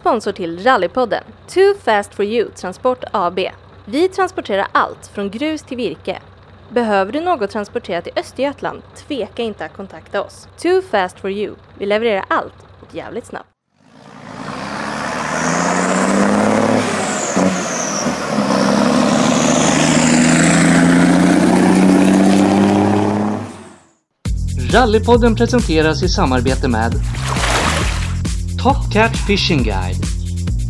sponsor till Rallypodden, Too Fast For You Transport AB. Vi transporterar allt från grus till virke. Behöver du något transporterat i Östergötland? Tveka inte att kontakta oss. Too Fast For You. Vi levererar allt och jävligt snabbt. Rallypodden presenteras i samarbete med Top Cat Fishing Guide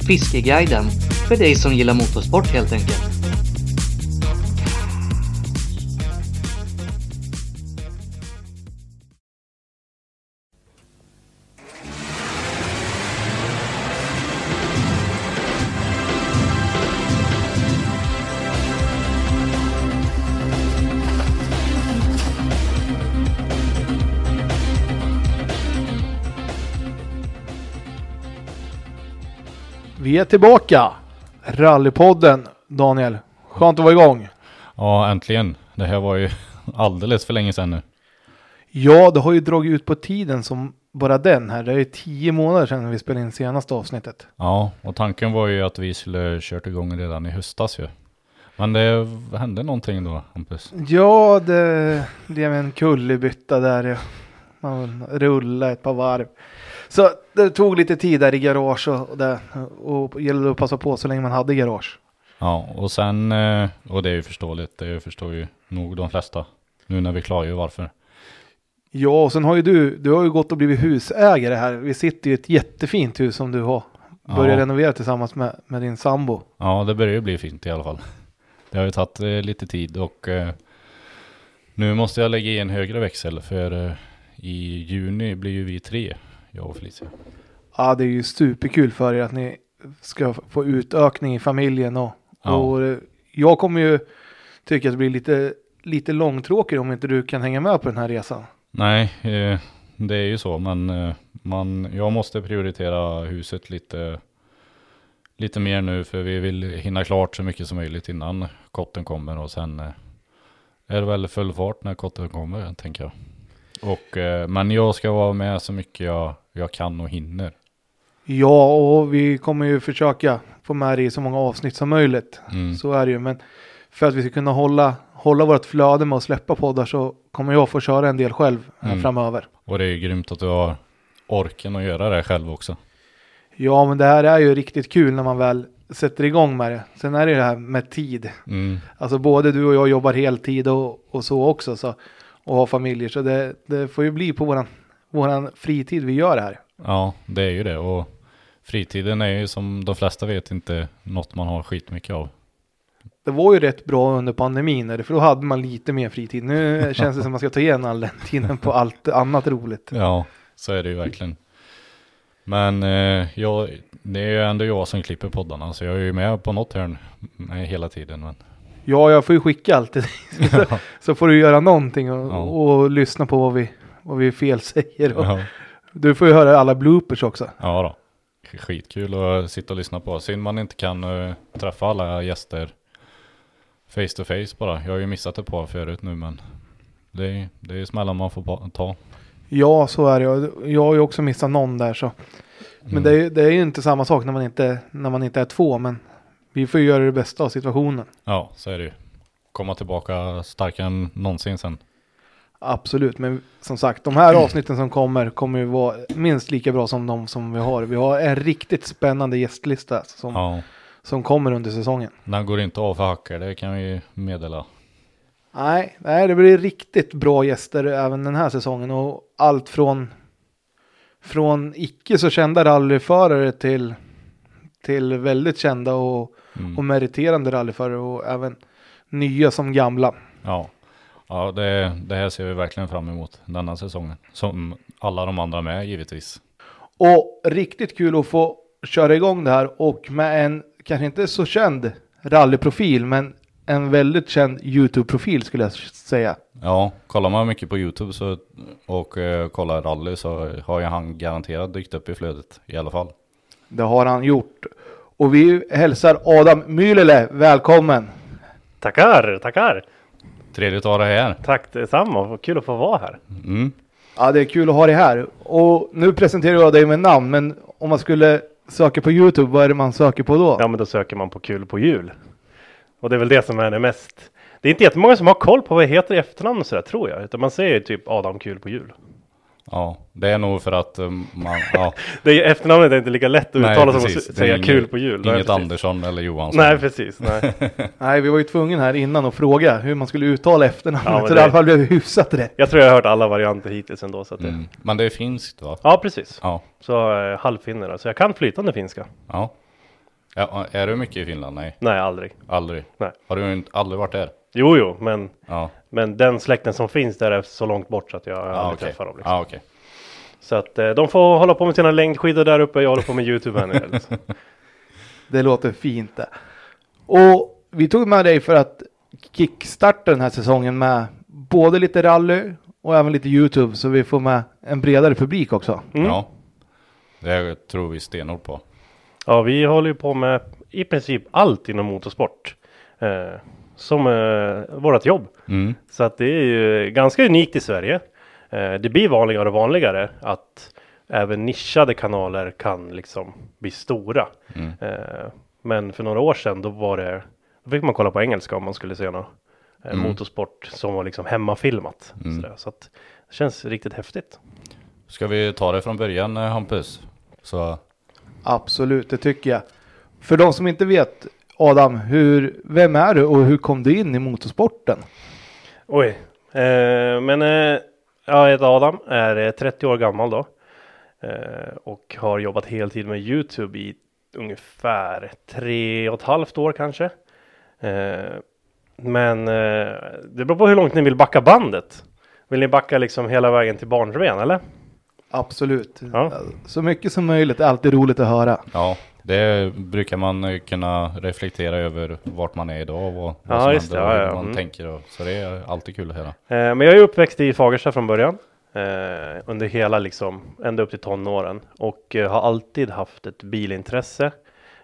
Fiskeguiden för dig som gillar motorsport helt enkelt. Vi är tillbaka! Rallypodden, Daniel. Skönt att vara igång. Ja, äntligen. Det här var ju alldeles för länge sedan nu. Ja, det har ju dragit ut på tiden som bara den här. Det är ju tio månader sedan vi spelade in senaste avsnittet. Ja, och tanken var ju att vi skulle kört igång redan i höstas ju. Men det hände någonting då, Hampus. Ja, det blev en kullerbytta där. Man rullade ett par varv. Så det tog lite tid där i garage och, det. Och gällde att passa på så länge man hade garage. Ja, och sen, eh, och det är ju förståeligt, det förstår ju nog de flesta. Nu när vi klargör varför. Ja, och sen har ju du, du har ju gått och blivit husägare här. Vi sitter i ett jättefint hus som du har börjat Ja. renovera tillsammans med, med din sambo. Ja, det börjar ju bli fint i alla fall. Det har ju tagit eh, lite tid och eh, nu måste jag lägga i en högre växel för eh, i juni blir ju vi tre, jag och Felicia. Ja, det är ju superkul för er att ni ska få utökning i familjen och, Ja. och eh, jag kommer ju tycka att det blir lite, lite långtråkigt om inte du kan hänga med på den här resan. Nej, eh, det är ju så, men eh, man, jag måste prioritera huset lite, lite mer nu för vi vill hinna klart så mycket som möjligt innan kotten kommer och sen eh, är det väl full fart när kotten kommer, tänker jag. Och, eh, men jag ska vara med så mycket jag, jag kan och hinner. Ja, och vi kommer ju försöka få med det i så många avsnitt som möjligt. Mm. Så är det ju, men för att vi ska kunna hålla, hålla vårt flöde med att släppa poddar så kommer jag få köra en del själv här Mm. framöver. Och det är ju grymt att du har orken att göra det själv också. Ja, men det här är ju riktigt kul när man väl sätter igång med det. Sen är det ju det här med tid. Mm. Alltså både du och jag jobbar heltid och, och så också. Så, och har familjer. Så det, det får ju bli på våran, våran fritid vi gör det här. Ja, det är ju det. Och fritiden är ju som de flesta vet inte något man har skitmycket av. Det var ju rätt bra under pandemin. För då hade man lite mer fritid. Nu känns det som man ska ta igen all den tiden på allt annat roligt. Ja, så är det ju verkligen. Men eh, jag, det är ju ändå jag som klipper poddarna, så jag är ju med på något hörn hela tiden. Men, Ja, jag får ju skicka allt till dig. Så, så får du göra någonting och, Ja. och lyssna på vad vi, vad vi fel säger. Och, ja, Du får ju höra alla bloopers också. ja då. Skitkul att sitta och lyssna på. Synd man inte kan eh, träffa alla gäster face to face bara. Jag har ju missat ett par förut nu men det är, det är smällar man får ta. Ja, så är det. Jag- har ju också missat någon där så. Men Mm. det, är, det är ju inte samma sak när man inte, när man inte är två. Men vi får ju göra det bästa av situationen. Ja, så är det ju. Komma tillbaka starkare än någonsin sen. Absolut, men som sagt, de här avsnitten som kommer kommer ju vara minst lika bra som de som vi har. Vi har en riktigt spännande gästlista som, Ja, som kommer under säsongen. den går inte av för hackor, det kan vi meddela. Nej, nej, det blir riktigt bra gäster även den här säsongen och allt från från icke så kända rallyförare till till väldigt kända och, Mm. och meriterande rallyförare och även nya som gamla. Ja, ja det, det här ser vi verkligen fram emot denna säsongen. Som alla de andra med givetvis. Och riktigt kul att få köra igång det här och med en kanske inte så känd rallyprofil men en väldigt känd YouTube-profil skulle jag säga. Ja, kollar man mycket på YouTube så, och eh, kollar rally så har ju han garanterat dykt upp i flödet i alla fall. Det har han gjort. Och vi hälsar Adam Mylele välkommen. Tackar, tackar. Trevligt att ha dig här. Tack detsamma. Kul att få vara här. Mm. Ja, det är kul att ha dig här. Och nu presenterar jag dig med namn, men om man skulle söker på YouTube, vad är det man söker på då? Ja, men då söker man på kul på jul. Och det är väl det som är det mest. Det är inte jättemånga som har koll på vad det heter i efternamn och sådär tror jag. Utan man säger ju typ Adam kul på jul. Ja, det är nog för att um, man, ja, Det är, efternamnet är inte lika lätt att Nej, uttala som att säga inget- kul på jul. Nej, inget precis. Andersson eller Johansson. Nej, precis. Nej. Nej, vi var ju tvungna här innan att fråga hur man skulle uttala efternamnet. Ja, så det- i alla fall blev hyfsat rätt. Jag tror jag har hört alla varianter hittills ändå. Så att det... Mm. Men det är finskt va? Ja, precis. Ja. Så eh, halvfinne då. Så jag kan flytande finska. ja. Ja, är du mycket i Finland? Nej, Nej, aldrig. aldrig. Nej. Har du inte, aldrig varit där? Jo, jo, men, Ja, men den släkten som finns där är så långt bort så att jag ja aldrig okej. träffar dem. Liksom. Ja, okej. Så att eh, de får hålla på med sina längdskidor där uppe. Jag håller på med YouTube här nere. Liksom. Det låter fint det. Och vi tog med dig för att kickstarta den här säsongen med både lite rally och även lite YouTube så vi får med en bredare publik också. Mm. Ja. Det tror vi stenhårt på. Ja, vi håller ju på med i princip allt inom motorsport. Eh, som eh, vårt jobb. Mm. Så att det är ju ganska unikt i Sverige. Eh, det blir vanligare och vanligare att även nischade kanaler kan liksom bli stora. Mm. Eh, men för några år sedan då var det, då fick man kolla på engelska om man skulle se något eh, Mm. motorsport som var liksom hemmafilmat. Mm. Så att det känns riktigt häftigt. Ska vi ta det från början eh, Hampus? Så Absolut, det tycker jag. För de som inte vet, Adam, hur, vem är du och hur kom du in i motorsporten? Oj, eh, men eh, jag heter Adam, är eh, 30 år gammal då. Eh, och har jobbat heltid med Youtube i ungefär tre och ett halvt år kanske. Eh, men eh, det beror på hur långt ni vill backa bandet. Vill ni backa liksom hela vägen till barnsben eller? Absolut. Ja. Så mycket som möjligt är alltid roligt att höra. ja, det brukar man eh, kunna reflektera över vart man är idag och vad Ja, som just det. händer och Ja, hur ja. man Mm. tänker. Och, så det är alltid kul att höra. Eh, men jag är uppväxt i Fagersta från början. Eh, under hela liksom, ända upp till tonåren. Och eh, har alltid haft ett bilintresse.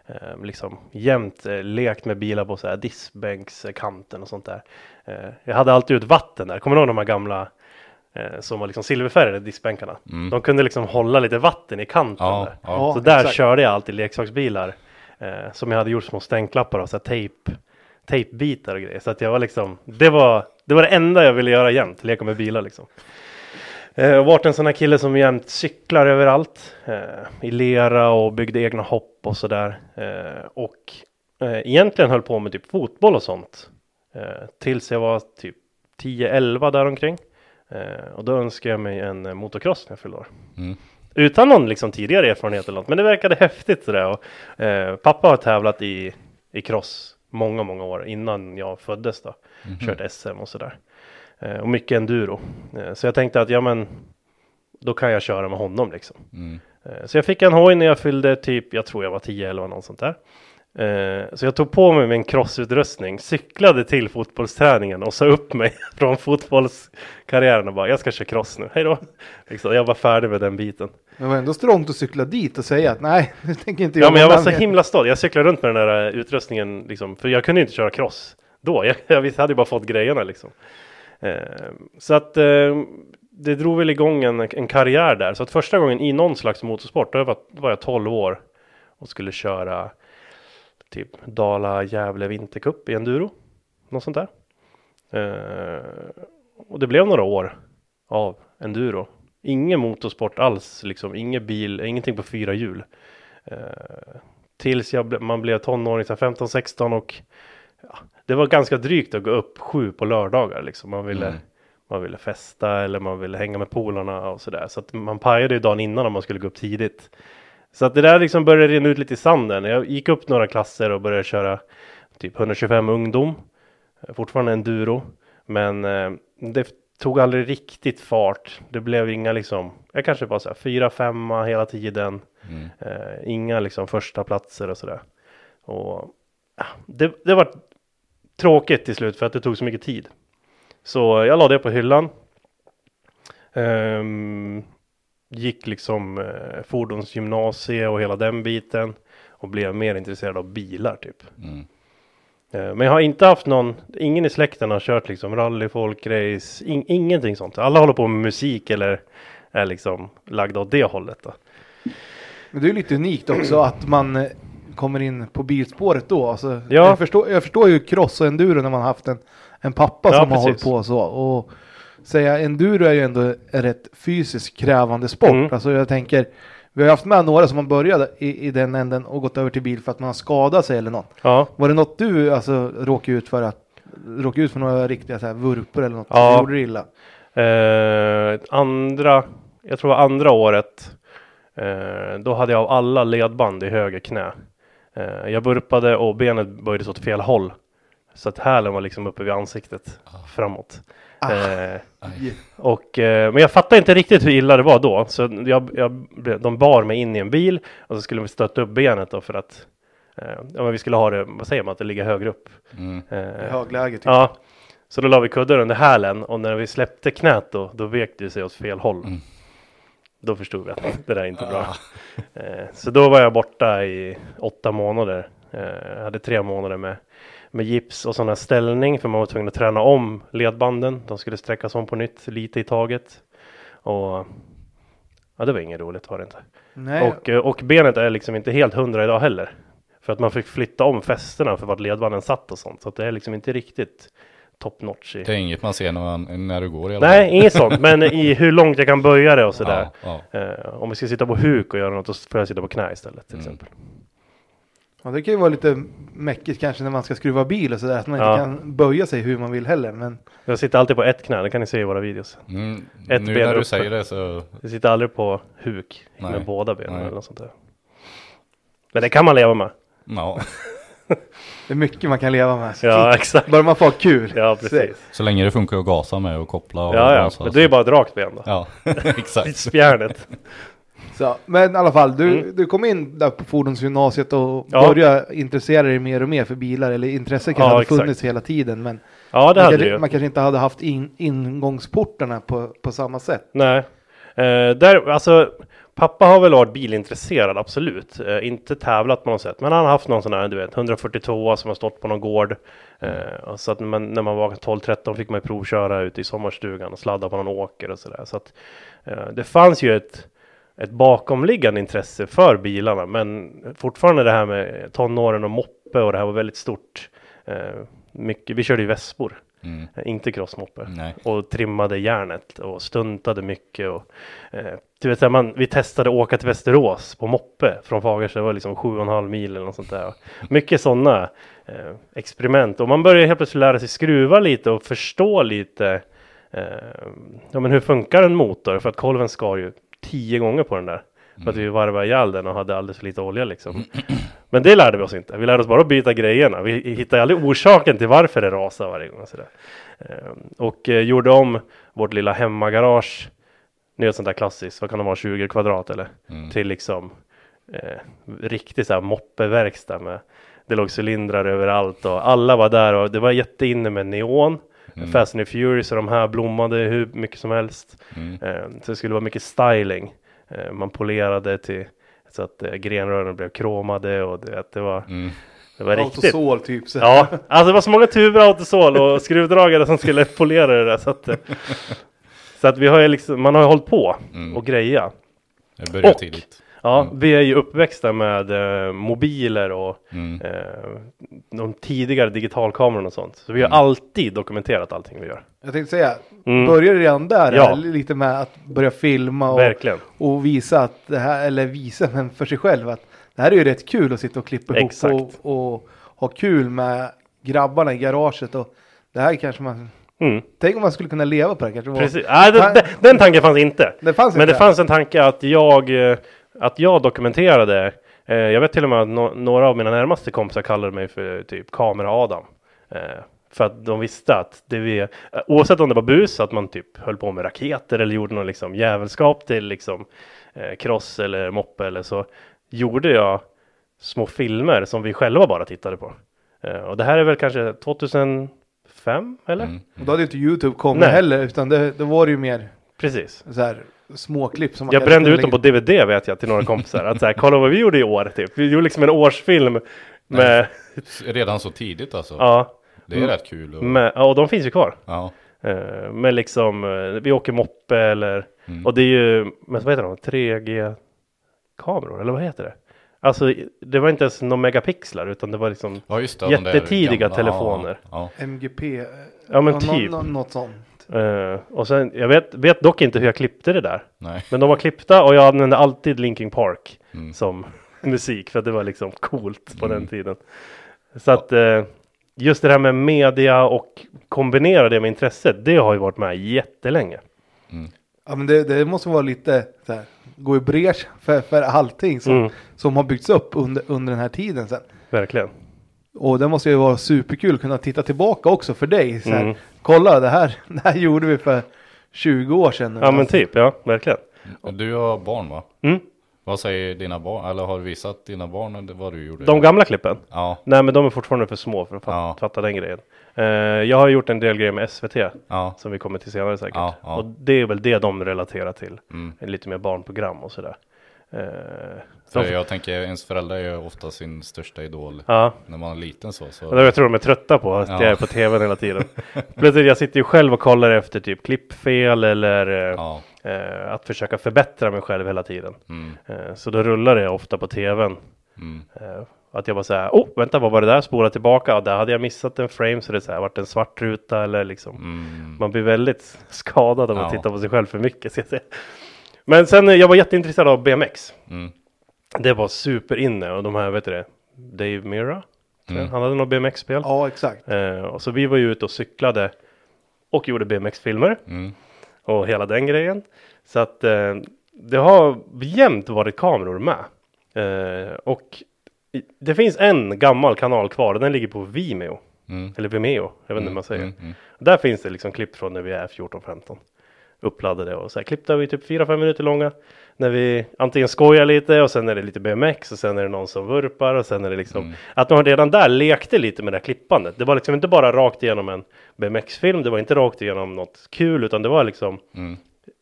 Eh, liksom jämt eh, lekt med bilar på så här diskbänkskanten och sånt där. Eh, jag hade alltid ut vatten där. Kommer du ihåg de här gamla som var liksom silverfärgade diskbänkarna? Mm. De kunde liksom hålla lite vatten i kanten Ja, där. ja. Så där exakt. körde jag alltid leksaksbilar. Eh, som jag hade gjort små stänklappar av så här tejp, tejpbitar och grejer. Så att jag var liksom, det var, det var det enda jag ville göra jämt, leka med bilar liksom. Eh, och varit en sån här kille som jämt cyklar överallt. Eh, I lera och byggde egna hopp och sådär. Eh, och eh, egentligen höll på med typ fotboll och sånt. Eh, tills jag var typ 10-11 däromkring. Eh, och då önskade jag mig en eh, motocross när jag fyllde år. Mm. Utan någon liksom tidigare erfarenhet eller något. Men det verkade häftigt sådär. Och, eh, pappa har tävlat i, i cross många, många år innan jag föddes då. Mhm. Kört SM och sådär. Eh, och mycket enduro. Eh, så jag tänkte att ja men då kan jag köra med honom liksom. Mm. Eh, Så jag fick en hoj när jag fyllde typ, jag tror jag var 10 eller något sånt där. Eh, Så jag tog på mig min crossutrustning, cyklade till fotbollsträningen och sa upp mig från fotbollskarriären och bara jag ska köra cross nu, hej då. Liksom, Jag var färdig med den biten. Men det var ändå strångt att cykla dit och säga att nej, det tänker inte jag Ja men jag var så himla stolt, jag cyklade runt med den där eh, utrustningen liksom, för jag kunde ju inte köra cross då. Jag, jag hade ju bara fått grejerna liksom. Eh, Så att det drog väl igång en, en karriär där. Så att första gången i någon slags motorsport, då var jag 12 år och skulle köra typ Dala Gävle Vintercup i enduro. Något sånt där. Eh, och det blev några år av enduro. Ingen motorsport alls, liksom. Ingen bil, ingenting på fyra hjul. Eh, tills jag, ble- man blev tonåring, så här 15-16 och ja, det var ganska drygt att gå upp sju på lördagar liksom. Man ville, Mm. man ville festa eller man ville hänga med polarna och sådär. Så att man pajade ju dagen innan om man skulle gå upp tidigt. Så att det där liksom började rinna ut lite i sanden. Jag gick upp några klasser och började köra typ 125 ungdom. Fortfarande enduro. Men eh, det tog aldrig riktigt fart. Det blev inga liksom, jag kanske var så här fyra, femma hela tiden. Mm. Eh, inga liksom första platser och sådär. Och ja, det, det var tråkigt till slut för att det tog så mycket tid. Så jag la det på hyllan. Ehm, gick liksom eh, fordonsgymnasie och hela den biten. Och blev mer intresserad av bilar typ. Mm. Eh, Men jag har inte haft någon, ingen i släkten har kört liksom rally, folkrace, in, ingenting sånt. Alla håller på med musik eller är liksom lagda åt det hållet då. Men det är ju lite unikt också att man eh, kommer in på bilspåret då. Alltså, Ja. jag, förstår, jag förstår ju cross och enduro när man har haft en, en pappa Ja, som har precis. hållit på så. Och säga enduro är ju ändå en rätt fysiskt krävande sport. Mm. Alltså jag tänker, vi har haft med några som har börjat i, i den änden och gått över till bil för att man har skadat sig eller något. Ja, Var det något du alltså råkade ut för att råkade ut för några riktiga så här vurpor eller något? Ja. Gjorde det illa? Eh, andra, jag tror andra året, eh, då hade jag av alla ledband i höger knä. Eh, jag burpade och benet böjdes åt fel håll. Så att hälen var liksom uppe vid ansiktet framåt. Eh, och, eh, men jag fattade inte riktigt hur illa det var då. Så jag, jag, de bar mig in i en bil och så skulle vi stötta upp benet då för att eh, ja, men vi skulle ha det, vad säger man, att det ligger högre upp. Mm. Eh, högläge typ. Ja, så då la vi kuddar under hälen och när vi släppte knät då, då vek det sig åt fel håll. Mm. Då förstod vi att det där är inte bra. Eh, så då var jag borta i åtta månader. Eh, jag hade tre månader med, med gips och sån här ställning för man var tvungen att träna om ledbanden. De skulle sträckas om på nytt lite i taget. Och ja, det var inget roligt var det inte. Nej, Och, eh, och benet är liksom inte helt hundra idag heller. För att man fick flytta om fästena för vart ledbanden satt och sånt. Så att det är liksom inte riktigt top notch i. Det är inget man ser när, man, när du går i alla Nej, inget sånt. Men i hur långt jag kan böja det och sådär. Ja, ja. Eh, om vi ska sitta på huk och göra något, då får jag sitta på knä istället till Mm. exempel. Ja, det kan ju vara lite mäckigt kanske när man ska skruva bil och sådär. Att man Ja. inte kan böja sig hur man vill heller. Men Jag sitter alltid på ett knä, det kan ni se i våra videos. Mm. Ett nu ben när du säger det så, Jag sitter aldrig på huk Nej. med båda benen Nej. eller något sånt där. Men det kan man leva med. ja. det är mycket man kan leva med. Ja, exakt. Bara man får kul. Ja, precis. Så länge det funkar att gasa med och koppla och Ja, ja. gasa, Men det är bara ett rakt ben då. Ja, exakt. Spjärnet. Så, men i alla fall, du, Mm. du kom in där på fordonsgymnasiet och Ja. började intressera dig mer och mer för bilar. Eller intresset kanske Ja, hade exakt. funnits hela tiden. Men Ja, det man, hade kanske, man kanske inte hade haft in, ingångsportarna på, på samma sätt. Nej. Eh, där, alltså, pappa har väl varit bilintresserad, absolut. Eh, inte tävlat på något sätt. Men han har haft någon sån här, du vet, 142 som har stått på någon gård. Eh, så att man, när man var 12-13 fick man ju provköra ute i sommarstugan och sladda på någon åker och sådär. Så att eh, det fanns ju ett, ett bakomliggande intresse för bilarna. Men fortfarande det här med tonåren och moppe och det här var väldigt stort. Eh, mycket, vi körde ju vespor, Mm. eh, inte crossmoppe Nej. och trimmade järnet och stuntade mycket. Och, eh, du vet, man, vi testade åka till Västerås på moppe från Fagersta, det var liksom sju och en halv mil eller något sånt där. Mycket sådana eh, experiment och man börjar helt plötsligt lära sig skruva lite och förstå lite eh, ja, men hur funkar en motor? För att kolven skar ju tio gånger på den där. För att vi varvade ihjäl den och hade alldeles för lite olja liksom. Men det lärde vi oss inte. Vi lärde oss bara att byta grejerna. Vi hittade aldrig orsaken till varför det rasade varje gång. och Sådär. Ehm, Och eh, gjorde om vårt lilla hemmagarage. Nu är ett sånt där klassiskt, vad kan det vara, 20 kvadrat eller? Mm. Till liksom eh, riktigt såhär moppeverkstad med det låg cylindrar överallt och alla var där och det var jätteinne med neon. Mm. Fast and the Furious och de här blommade hur mycket som helst. Mm. Eh, så det skulle vara mycket styling. Eh, man polerade till så att eh, grenrören blev kromade och det, att det var, Mm. det var riktigt. Autosol typ. Så. Ja, alltså det var så många tuber autosol och skruvdragare som skulle polera det där. Så att, så att vi har ju liksom, man har ju hållit på Mm. och greja. Det började Och- tidigt. Ja, Mm. vi är ju uppväxta med eh, mobiler och Mm. eh, de tidigare digitalkamerorna och sånt. Så vi har Mm. alltid dokumenterat allting vi gör. Jag tänkte säga, Mm. började redan där Ja. här, lite med att börja filma och, och visa att det här, eller visa men för sig själv att det här är ju rätt kul att sitta och klippa ihop och, och ha kul med grabbarna i garaget och det här kanske man, Mm. tänk om man skulle kunna leva på det här kanske. var- Precis. Nej, det, det, den tanken fanns inte. Det fanns Men inte det fanns en tanke att jag, eh, att jag dokumenterade. Eh, jag vet till och med att no några av mina närmaste kompisar kallade mig för typ kamera-Adam. Eh, för att de visste att det vi, eh, oavsett om det var bus, att man typ höll på med raketer eller gjorde någon liksom jävelskap till liksom eh, cross eller moppe eller så, gjorde jag små filmer som vi själva bara tittade på. Eh, och det här är väl kanske 2005 eller? Mm. Och då hade inte YouTube kommit Nej. heller utan det, det var det ju mer Precis. så här småklipp som man Jag brände ut dem på DVD vet jag till några kompisar. Att så här, kolla vad vi gjorde i år typ. Vi gjorde liksom en årsfilm med, Redan så tidigt alltså. ja, Det är rätt kul. Och, med, ja, och de finns ju kvar. ja. Eh, med liksom, eh, vi åker moppe eller, Mm. och det är ju, men vad heter de, 3G, kameror, eller vad heter det? Alltså det var inte ens några megapixlar utan det var liksom Ja just det. Jättetidiga gamla- telefoner. Ja, MGP. eh, Ja, men typ. nå- något sånt. Eh, och sen, jag vet, vet dock inte hur jag klippte det där. nej. Men de var klippta och jag använde alltid Linkin Park Mm. som musik för att det var liksom coolt på den Mm. tiden. Så att eh, just det här med media och kombinera det med intresset, det har ju varit med jättelänge. Ja men det, det måste vara lite så här, gå i bräsch för, för allting som, Mm. som har byggts upp under, under den här tiden sen. Verkligen. Och det måste ju vara superkul att kunna titta tillbaka också för dig. Så här, Mm. Kolla det här, det här gjorde vi för 20 år sedan. Ja men typ, ja verkligen. Du har barn va? Mm. Vad säger dina barn? Eller har du visat dina barn vad du gjorde? De gamla klippen? Ja, Nej men de är fortfarande för små för att fatta, Ja. fatta den grejen. Eh, jag har gjort en del grejer med SVT ja. som vi kommer till senare säkert. Ja, ja. Och det är väl det de relaterar till. Mm. Lite mer barnprogram och sådär. Eh, För de, jag tänker ens föräldrar är ju ofta sin största idol. ja, När man är liten så. så. och jag tror de är trötta på att Ja. jag är på tvn hela tiden. Plötsligt, jag sitter ju själv och kollar efter typ klippfel eller eh, Ja. eh, att försöka förbättra mig själv hela tiden. Mm. Eh, så då rullar det ofta på tvn. Mm. Eh, att jag bara säger, oh vänta vad var det där? Spola tillbaka, ja, där hade jag missat en frame så det så här, varit en svart ruta eller liksom. Mm. Man blir väldigt skadad om man tittar på sig själv för mycket. Ska jag säga. Men sen, eh, jag var jätteintresserad av BMX. Mm. Det var superinne och de här, vet du det, Dave Mira. jag. Mm. Han hade något BMX-spel. Ja exakt. Eh, och så vi var ju ute och cyklade och gjorde BMX-filmer Mm. och hela den grejen. Så att eh, det har jämt varit kameror med. Eh, och det finns en gammal kanal kvar den ligger på Vimeo. Mm. Eller Vimeo, jag vet inte hur man säger. Mm. Mm. Där finns det liksom klipp från när vi är 14-15. Uppladdade och så här klippta vi typ 4-5 minuter långa. När vi antingen skojar lite och sen är det lite BMX och sen är det någon som vurpar och sen är det liksom Mm. att man redan där lekte lite med det här klippandet. Det var liksom inte bara rakt igenom en BMX-film, det var inte rakt igenom något kul utan det var liksom Mm.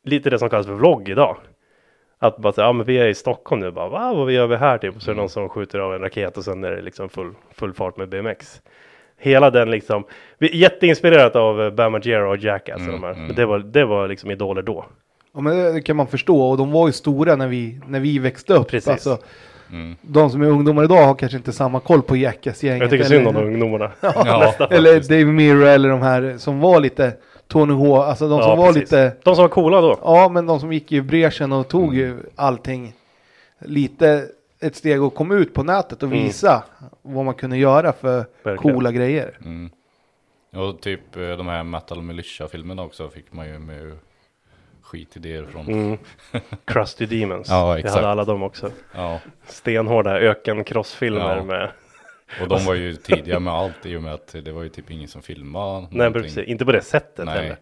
lite det som kallas för vlogg idag. Att bara säga, ja men vi är i Stockholm nu, bara va, vad gör vi här typ? Så är det någon som skjuter av en raket och sen är det liksom full, full fart med BMX. Hela den liksom, vi är jätteinspirerat av eh, Bam Margera och Jackass och Mm, de här. mm. Men det var, det var liksom idoler då. Ja, men det kan man förstå och de var ju stora när vi, när vi växte upp. Precis. Alltså, Mm. de som är ungdomar idag har kanske inte samma koll på Jackass-gänget. Jag tycker eller- synd om de ungdomarna. Ja. Nästan. Eller Dave Mirra eller de här som var lite Tony H. Alltså de som Ja, var precis. lite. De som var coola då. Ja men de som gick i bräschen och tog ju allting. Lite ett steg och kom ut på nätet och Mm. visa vad man kunde göra för Verkligen. coola grejer. Mm. Och typ eh, de här Metal Militia-filmerna också fick man ju med skitidéer från. Mm. Crusty Demons. Ja, Jag exakt. hade alla dem också. Ja, Stenhårda öken-crossfilmer Ja. med. och de var ju tidiga med allt i och med att det var ju typ ingen som filmade. Nej någonting. precis, inte på det sättet Nej. heller.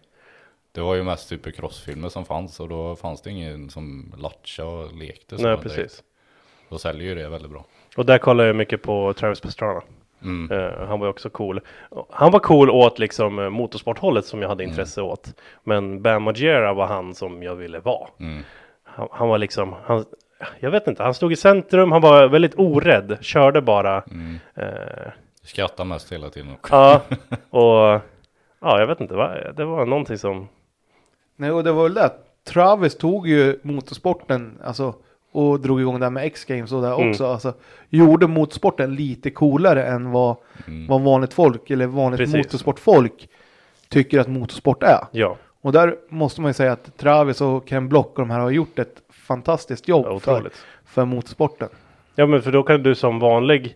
Det var ju mest supercrossfilmer som fanns och då fanns det ingen som latcha och lekte. Nej direkt. Då säljer ju det väldigt bra. Och där kollar jag mycket på Travis Pastrana. Mm. Eh, han var ju också cool. Han var cool åt liksom eh, motorsporthållet som jag hade Mm. intresse åt. Men Bam Margera var han som jag ville vara. Mm. Han, han var liksom, han, jag vet inte, han stod i centrum, han var väldigt orädd, körde bara. Mm. Eh, Skrattar mest hela tiden ja, och ja, jag vet inte, va? det var någonting som, Nej och det var väl det. Travis tog ju motorsporten alltså och drog igång det här med X-Games och där Mm. också. Alltså, gjorde motorsporten lite coolare än vad, Mm. vad vanligt folk eller vanligt Precis. motorsportfolk tycker att motorsport är. ja, Och där måste man ju säga att Travis och Ken Block och de här har gjort ett fantastiskt jobb för, otroligt. för motorsporten. Ja, men för då kan du som vanlig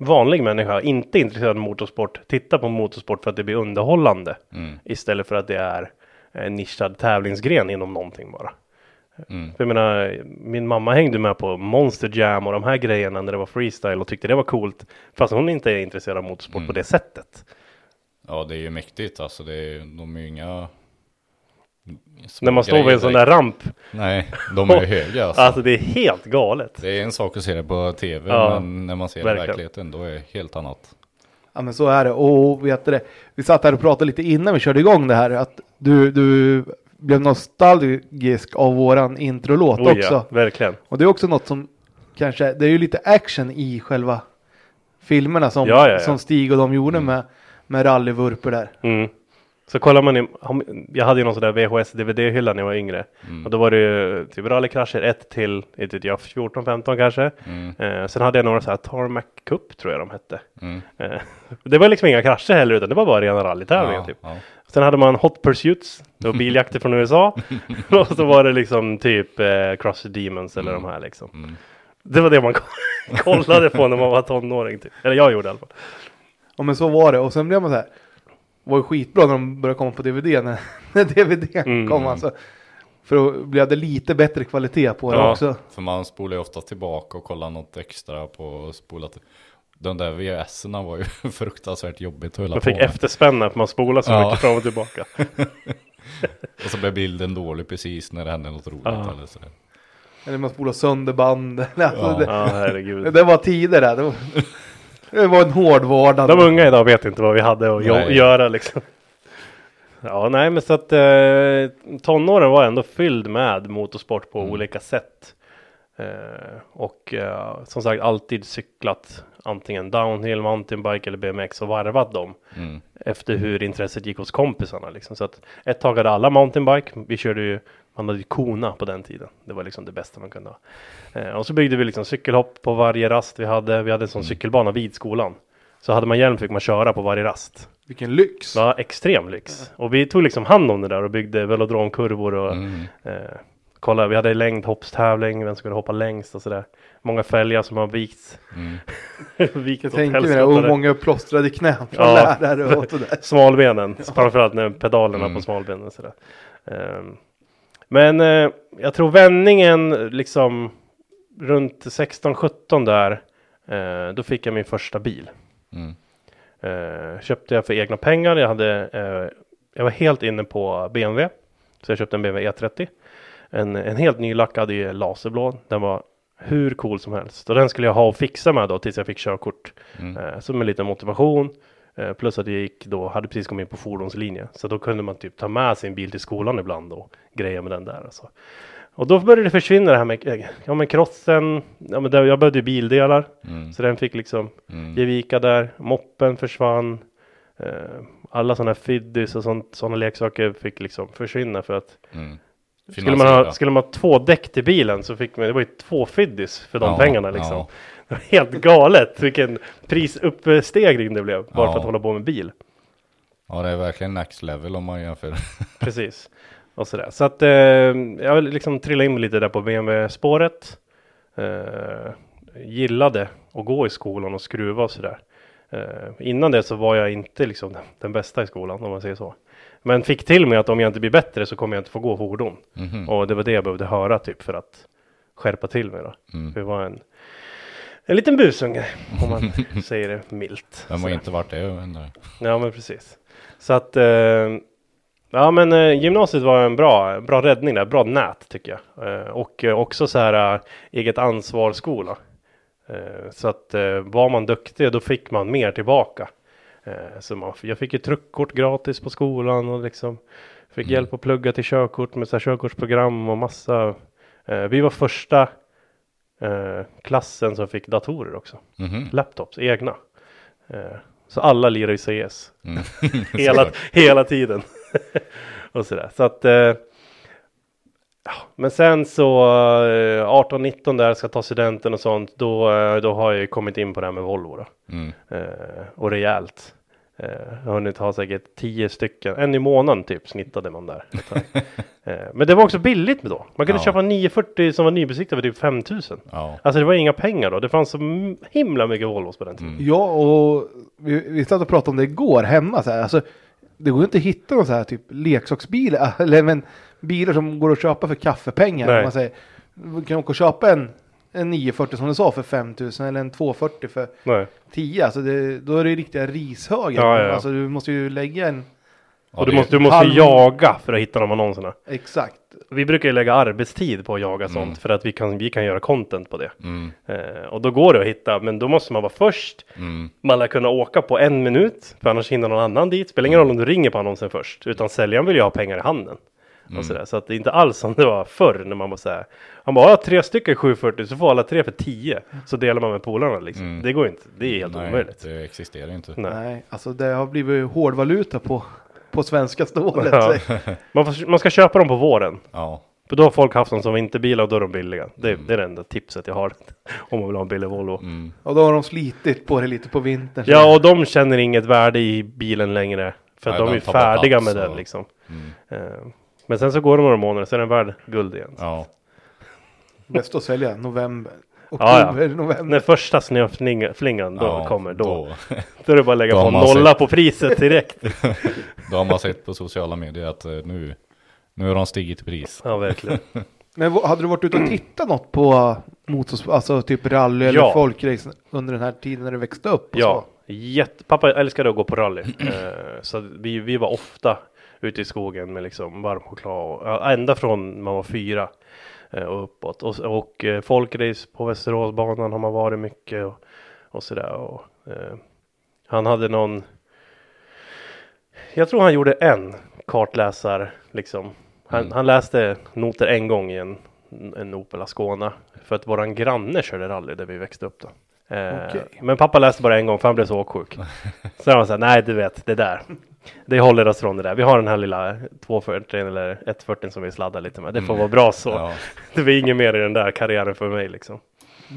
vanlig människa, inte intresserad av motorsport, titta på motorsport för att det blir underhållande. Mm. Istället för att det är en nischad tävlingsgren inom någonting bara. Mm. För jag menar, min mamma hängde med på Monster Jam och de här grejerna när det var freestyle och tyckte det var coolt. Fast hon inte är intresserad av motorsport Mm. på det sättet. Ja det är ju mäktigt alltså. Det är, de är ju inga När man står vid en sån där ramp. Nej, de är ju höga alltså. Alltså det är helt galet. Det är en sak att se det på tv, Ja, men när man ser det i verkligen. verkligen då är det helt annat. Ja men så är det. Och vet du det, vi satt här och pratade lite innan vi körde igång det här att du, du blev nostalgisk av våran introlåt Oh, också. ja, verkligen. Och det är också något som kanske, det är ju lite action i själva filmerna som, Ja, ja, ja. som Stig och de gjorde med, med rallyvurper där. Mm. Så kollar man i, jag hade ju någon sån där VHS DVD-hylla när jag var yngre. Mm. Och då var det ju typ rallykrascher 1 till, inte vet jag, 14-15 kanske. Mm. Eh, sen hade jag några så här Tarmac Cup tror jag de hette. Mm. Eh, det var liksom inga krascher heller utan det var bara rena rallytävlingar Ja, typ. ja. Sen hade man Hot Pursuits, det var biljakter från USA. och så var det liksom typ eh, Cross Demons eller de här liksom. Mm. Det var det man kollade på när man var tonåring. Typ. Eller jag gjorde i alla fall. Ja men så var det och sen blev man så här. Det var ju skitbra när de började komma på DVD när, när DVD Mm. kom alltså. För då blev det lite bättre kvalitet på det Ja. också. För man spolar ju ofta tillbaka och kollar något extra på spolat. De där VHS-erna var ju fruktansvärt jobbigt att hålla Man på fick med. efterspänna för man spolade så Ja. mycket fram och tillbaka. Och så blev bilden dålig precis när det hände något roligt Ja. eller så. Eller man spolar sönder band. Alltså, Ja. det, Ja, herregud. det var tider där. Det var, det var en hård vardag. De unga idag vet inte vad vi hade att Nej. göra liksom. Ja, nej, men så att eh, tonåren var ändå fylld med motorsport på Mm. olika sätt. Eh, och eh, som sagt alltid cyklat antingen downhill, mountainbike eller BMX och varvat dem Mm. efter hur intresset gick hos kompisarna liksom. Så att ett tag hade alla mountainbike. Vi körde ju, man hade ju Kona på den tiden. Det var liksom det bästa man kunde ha. Eh, och så byggde vi liksom cykelhopp på varje rast vi hade. Vi hade en sån cykelbana vid skolan. Så hade man hjälm fick man köra på varje rast. Vilken lyx. Var extrem lyx. Och vi tog liksom hand om det där och byggde velodromkurvor och Mm. eh, kolla, vi hade längdhoppstävling, vem skulle hoppa längst och sådär. Många fälgar som har vikts. Mm. vikt Jag tänker mig det. Och många plåstrade knän från Ja. lärare och sådär. Smalbenen, framförallt när pedalerna Mm. på smalbenen sådär. Ehm, men eh, jag tror vändningen liksom runt 16-17 där, eh, då fick jag min första bil. Mm. Eh, köpte jag för egna pengar. Jag, hade, eh, jag var helt inne på BMW. Så jag köpte en BMW E30. En, en helt nylackad i laserblå. Den var hur cool som helst. Och den skulle jag ha och fixa med då tills jag fick körkort. Mm. Eh, så med lite motivation. Eh, plus att jag gick då, hade precis kommit in på fordonslinje. Så då kunde man typ ta med sin bil till skolan ibland och greja med den där. Alltså. Och då började det försvinna det här med, eh, ja men crossen, ja men där, jag behövde ju bildelar. Mm. Så den fick liksom Mm. ge vika där. Moppen försvann. Eh, alla sådana här fiddys och sådana leksaker fick liksom försvinna för att Mm. Skulle man, ha, skulle man ha två däck till bilen så fick man, det var ju två fiddys för de Ja, pengarna liksom. ja. Det var helt galet vilken prisuppstegring det blev bara Ja. för att hålla på med bil. Ja, det är verkligen next level om man jämför. Precis. Och sådär. Så att eh, jag liksom trillade in lite där på BMW-spåret. Eh, gillade att gå i skolan och skruva och sådär. Eh, innan det så var jag inte liksom den bästa i skolan om man säger så. Men fick till mig att om jag inte blir bättre så kommer jag inte få gå fordon. Mhm. Och det var det jag behövde höra typ för att skärpa till mig då. Mm. För jag var en, en liten busunge om man säger det milt. Vem har inte varit det? undrar. Ja men precis. Så att eh, Ja men eh, gymnasiet var en bra, bra räddning där, bra nät tycker jag. Eh, och eh, också så här eh, eget ansvar skola. Eh, så att var man duktig då fick man mer tillbaka. Eh, så man, jag fick ju truckkort gratis på skolan och liksom fick Mm. hjälp att plugga till körkort med så här körkortsprogram och massa. Eh, vi var första eh, klassen som fick datorer också. Mhm. Laptops, egna. Så alla lirar i CS. Mm. Hela, hela tiden. och sådär. Så att, eh, ja, men sen så eh, 18-19 där ska ta studenten och sånt. Då, då har jag ju kommit in på det här med Volvo då. Mm. Eh, och rejält. Eh, jag har hunnit ha säkert 10 stycken, en i månaden typ snittade man där. eh, men det var också billigt då. Man kunde Ja. köpa 940 som var nybesiktad för typ 5000. Ja. Alltså det var inga pengar då. Det fanns så himla mycket Volvos på den tiden. Mm. Ja, och vi, vi satt och pratade om det igår hemma. Så här. Alltså, det går ju inte att hitta någon så här typ leksaksbilar. Eller men, bilar som går att köpa för kaffepengar. Man säger, kan åka och köpa en, en 940 som du sa för 5000 eller en 240 för Nej. 10. Alltså det, då är det riktiga rishögar. Ja, ja, ja. Alltså du måste ju lägga en, Ja, Och du måste, du måste halv- jaga för att hitta de annonserna. exakt. Vi brukar ju lägga arbetstid på att jaga sånt Mm. för att vi kan, vi kan göra content på det. Mm. Eh, och då går det att hitta, men då måste man vara först. Mm. Man lär kunna åka på en minut, för annars hinner någon annan dit. Spelar ingen roll om du ringer på annonsen först, utan säljaren vill ju ha pengar i handen. Mm. Och sådär. Så att det är inte alls som det var förr när man var såhär. Han bara, "Ja, tre stycken 740 så får alla tre för 10. Så delar man med polarna liksom. Mm. Det går inte, det är helt Nej, omöjligt. det existerar inte. Nej. Nej, alltså det har blivit hårdvaluta på, på på svenska stålet. Ja. Så- Man, får, man ska köpa dem på våren. Ja, För då har folk haft dem som vinterbilar och då är de billiga. Det, Mm. det är det enda tipset jag har. Om man vill ha en billig Volvo. mm. Och då har de slitit på det lite på vintern. så- Ja, och de känner inget värde i bilen längre. För att Nej, de är den färdiga med den och- liksom. Mm. Eh, Men sen så går det några månader så är den värd guld igen. ja. Bäst att sälja november. Ja, ja. Oktober, november. När första snöflingan då ja, kommer, då, då. Då, är det bara att lägga på nolla sett- på priset direkt. då har man sett på sociala medier att eh, nu, nu har de stigit i pris. ja, verkligen. Men hade du varit ute och tittat något på motorsport, alltså typ rally eller Ja. folkrace under den här tiden när du växte upp? och Ja, så? jätte, pappa älskade att gå på rally. Eh, så vi, vi var ofta ute i skogen med liksom varm choklad. Och, ända från man var fyra eh, och uppåt. Och, och eh, folkrace på Västeråsbanan har man varit mycket och, och sådär. Och, eh, han hade någon, jag tror han gjorde en kartläsar liksom. Han, Mm. han läste noter en gång i en, en Opel Ascona. För att våran granne körde rally där vi växte upp då. Eh, Okej. Men pappa läste bara en gång för han blev så åksjuk. Så han var såhär, nej du vet, det där. Det håller oss från det där. Vi har den här lilla 240 eller 140 som vi sladdar lite med. Det får Mm. vara bra så. Ja, Det blir inget mer i den där karriären för mig liksom.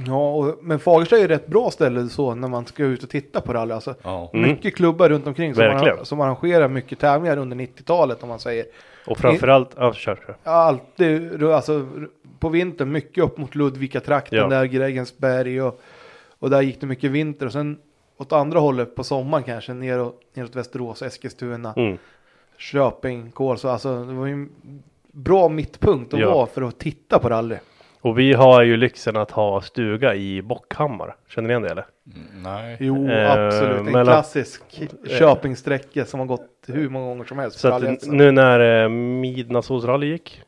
Ja, och, men Fagersta är ju ett rätt bra ställe så när man ska ut och titta på rally. Alltså, ja. Mm. Mycket klubbar runt omkring som, Verkligen. arra- som arrangerar mycket tävlingar under 90-talet om man säger. Och framförallt, ja kör, kör. Alltid, alltså på vintern mycket upp mot Ludvika-trakten Ja. där, Grängesberg och, och där gick det mycket vinter och sen åt andra hållet på sommaren kanske neråt, neråt Västerås, Eskilstuna, Mm. Köping, Kolsva. Alltså det var ju en bra mittpunkt att Ja. vara för att titta på rally. Och vi har ju lyxen att ha stuga i Bockhammar. Känner ni igen det eller? Mm, Nej. Jo, Eh, absolut. En mellan- klassisk Köpingsträcka som har gått hur många gånger som helst. Så att nu när eh, Midnattssolsrally gick,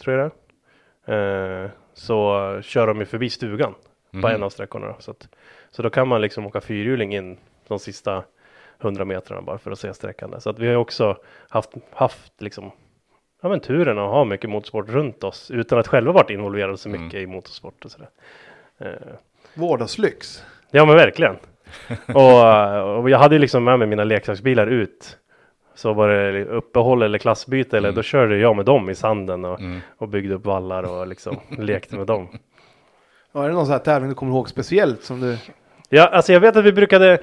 tror jag det eh, så kör de ju förbi stugan på Mhm. en av sträckorna. Då. Så, att, så då kan man liksom åka fyrhjuling in de sista hundra metrarna bara för att se sträckan. där. Så att vi har också haft, haft liksom ja, men turen att ha mycket motorsport runt oss utan att själva varit involverade så Mm. mycket i motorsport och sådär. Eh, Vardagslyx. Ja men verkligen. och, och jag hade liksom med mig mina leksaksbilar ut. Så var det uppehåll eller klassbyte eller Mm. då körde jag med dem i sanden och, Mm. och byggde upp vallar och liksom lekte med dem. Ja, är det någon sån här tävling du kommer ihåg speciellt som du? Ja, alltså jag vet att vi brukade,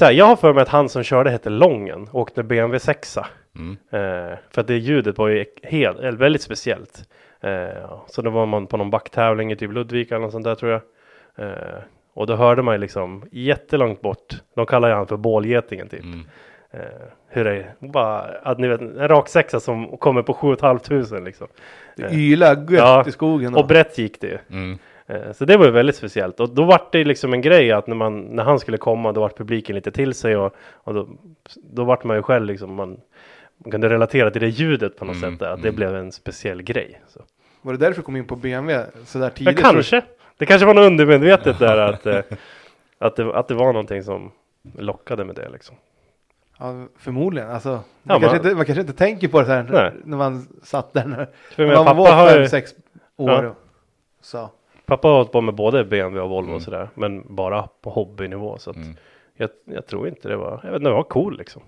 här, jag har för mig att han som körde hette Lången och åkte BMW 6 Mm. eh, För att det ljudet var ju helt, eller väldigt speciellt. Eh, så då var man på någon backtävling i typ Ludvika eller något sånt där tror jag. Eh, och då hörde man ju liksom jättelångt bort, de kallar ju han för bålgetingen typ. Mm. Eh, hur det är, bara att ni vet en rak sexa som kommer på 7 500 liksom. Du Eh, yla gött ja, i skogen. Och brett gick det ju. Mm. Eh, Så det var ju väldigt speciellt och då var det liksom en grej att när, man, när han skulle komma då var publiken lite till sig och, och då, då vart man ju själv liksom man, man kunde relatera till det ljudet på något Mm, sätt att det mm. blev en speciell grej. Så. Var det därför du kom in på BMW sådär Ja, tidigt? kanske. Det kanske var något undermedvetet där att, eh, att, det, att det var någonting som lockade med det liksom. Ja, förmodligen. Alltså, man, Ja, kanske man- inte, man kanske inte tänker på det så här Nej. när man satt där när, när man pappa, var har fem, ju, sex år. Ja. och- Så. Pappa har hållit på med både BMW och Volvo Mm. och sådär, men bara på hobbynivå. Så att Mm. jag, jag tror inte det var, jag vet inte, det var cool liksom.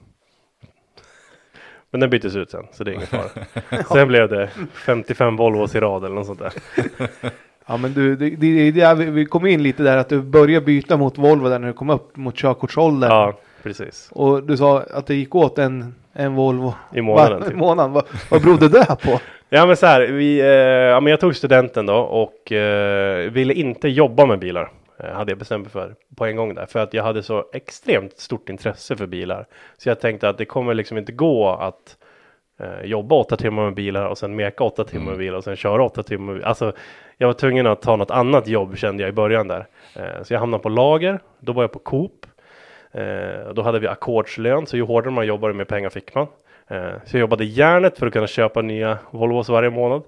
Men den byttes ut sen, så det är ingen fara. Sen blev det 55 Volvos i rad eller något sånt där. Ja men du, det, det, det, vi, vi kom in lite där att du började byta mot Volvo där när du kom upp mot körkortsåldern. Ja, precis. Och du sa att det gick åt en, en Volvo I månaden, var- typ. månaden. Vad, vad berodde det på? Ja men så här, vi, eh, ja, men jag tog studenten då och eh, ville inte jobba med bilar. Eh, hade jag bestämt mig för på en gång där. För att jag hade så extremt stort intresse för bilar. Så jag tänkte att det kommer liksom inte gå att eh, jobba åtta timmar med bilar och sen meka åtta timmar med bilar och sen köra åtta timmar. Med, alltså jag var tvungen att ta något annat jobb kände jag i början där. Eh, så jag hamnade på lager. Då var jag på Coop. Eh, då hade vi ackordslön, så ju hårdare man jobbade med pengar fick man. Eh, så jag jobbade järnet för att kunna köpa nya Volvos varje månad.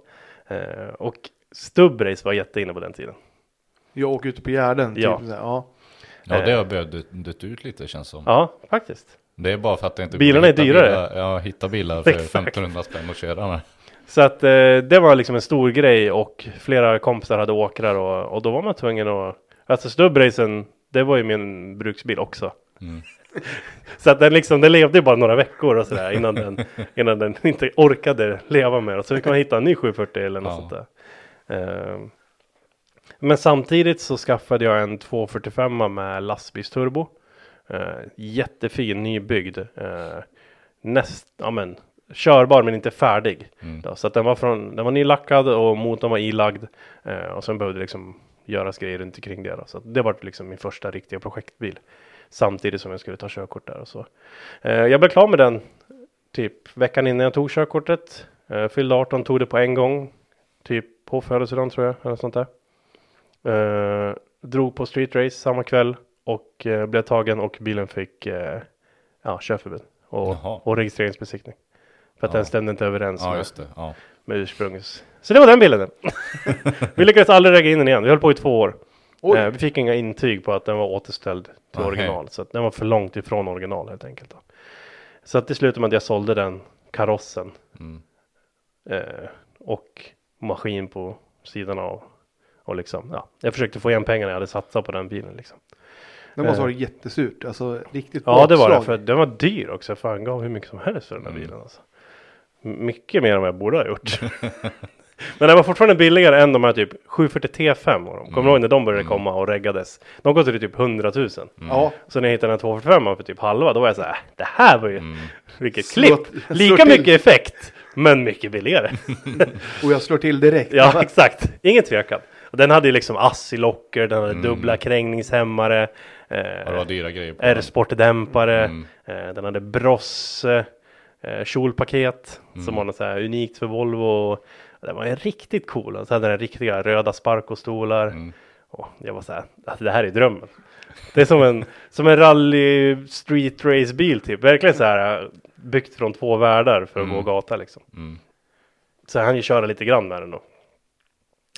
Eh, och stubbrace var jätteinne på den tiden. Jag åker ute på Gärden. Typ, Ja. ja. Ja, det har börjat dö- dött ut lite känns som. Ja, faktiskt. Det är bara för att det inte Bilarna går att är dyrare. Bilar, ja, hitta bilar för Exakt. 1500 spänn att köra med. Så att eh, det var liksom en stor grej och flera kompisar hade åkrar och, och då var man tvungen att, alltså stubbracen, det var ju min bruksbil också. Mm. Så att den liksom, den levde bara några veckor och sådär innan den, innan den inte orkade leva mer. Så vi kan hitta en ny 740 eller något Ja. sånt där. Ehm, men samtidigt så skaffade jag en 245 med lastbilsturbo. Uh, jättefin, nybyggd. Uh, näst, ja men, körbar men inte färdig. Mm. Då, så att den var, från, den var nylackad och motorn var ilagd. eh, och sen behövde liksom göras grejer runt omkring det. Då. Så det var liksom min första riktiga projektbil. Samtidigt som jag skulle ta körkort där och så. Eh, jag blev klar med den typ veckan innan jag tog körkortet. Eh, fyllde 18, tog det på en gång. Typ på födelsedagen tror jag, eller sånt där. Eh, drog på street race samma kväll och eh, blev tagen och bilen fick eh, ja, körförbud och, Jaha. och registreringsbesiktning. För att Ja. den stämde inte överens Ja, med, just det. Ja. med ursprungs. Så det var den bilen. vi lyckades aldrig lägga in den igen. Vi höll på i två år. Oj. Eh, vi fick inga intyg på att den var återställd till Nähä. original. Så att den var för långt ifrån original helt enkelt. Då. Så att det slutade med att jag sålde den karossen Mm. eh, och maskin på sidan av. Och liksom, ja, jag försökte få igen pengarna jag hade satsat på den bilen liksom. Det måste Eh. vara jättesurt. Alltså riktigt Ja, det var det. För den var dyr också. Fan gav hur mycket som helst för den här Mm. bilen. Alltså. Mycket mer än vad jag borde ha gjort. Men den var fortfarande billigare än de här typ 740 T5. Var de. Kommer du Mm. ihåg när de började Mm. komma och reggades? De kostade typ 100 000. Mm. Ja, Så när jag hittade den här 245 för typ halva, då var jag så här, "Äh, det här var ju, Mm. vilket Slå- klipp! Lika till. mycket effekt, men mycket billigare. och jag slår till direkt. ja, exakt. Ingen tvekan. Och den hade ju liksom ASSI-locker, den hade Mm. dubbla krängningshämmare. Ja, det Eh, dyra grejer. R-sportdämpare. Mm. Eh, den hade Brosse eh, kjolpaket som Mm. var något så här unikt för Volvo. Den var ju riktigt cool. Och så hade den riktiga röda Sparco-stolar. Mm. Och jag var så här, alltså, det här är drömmen. Det är som en, som en rally street race bil typ. Verkligen så här eh, byggt från två världar för att Mm. gå gata liksom. Mm. Så hann ju köra lite grann med den då.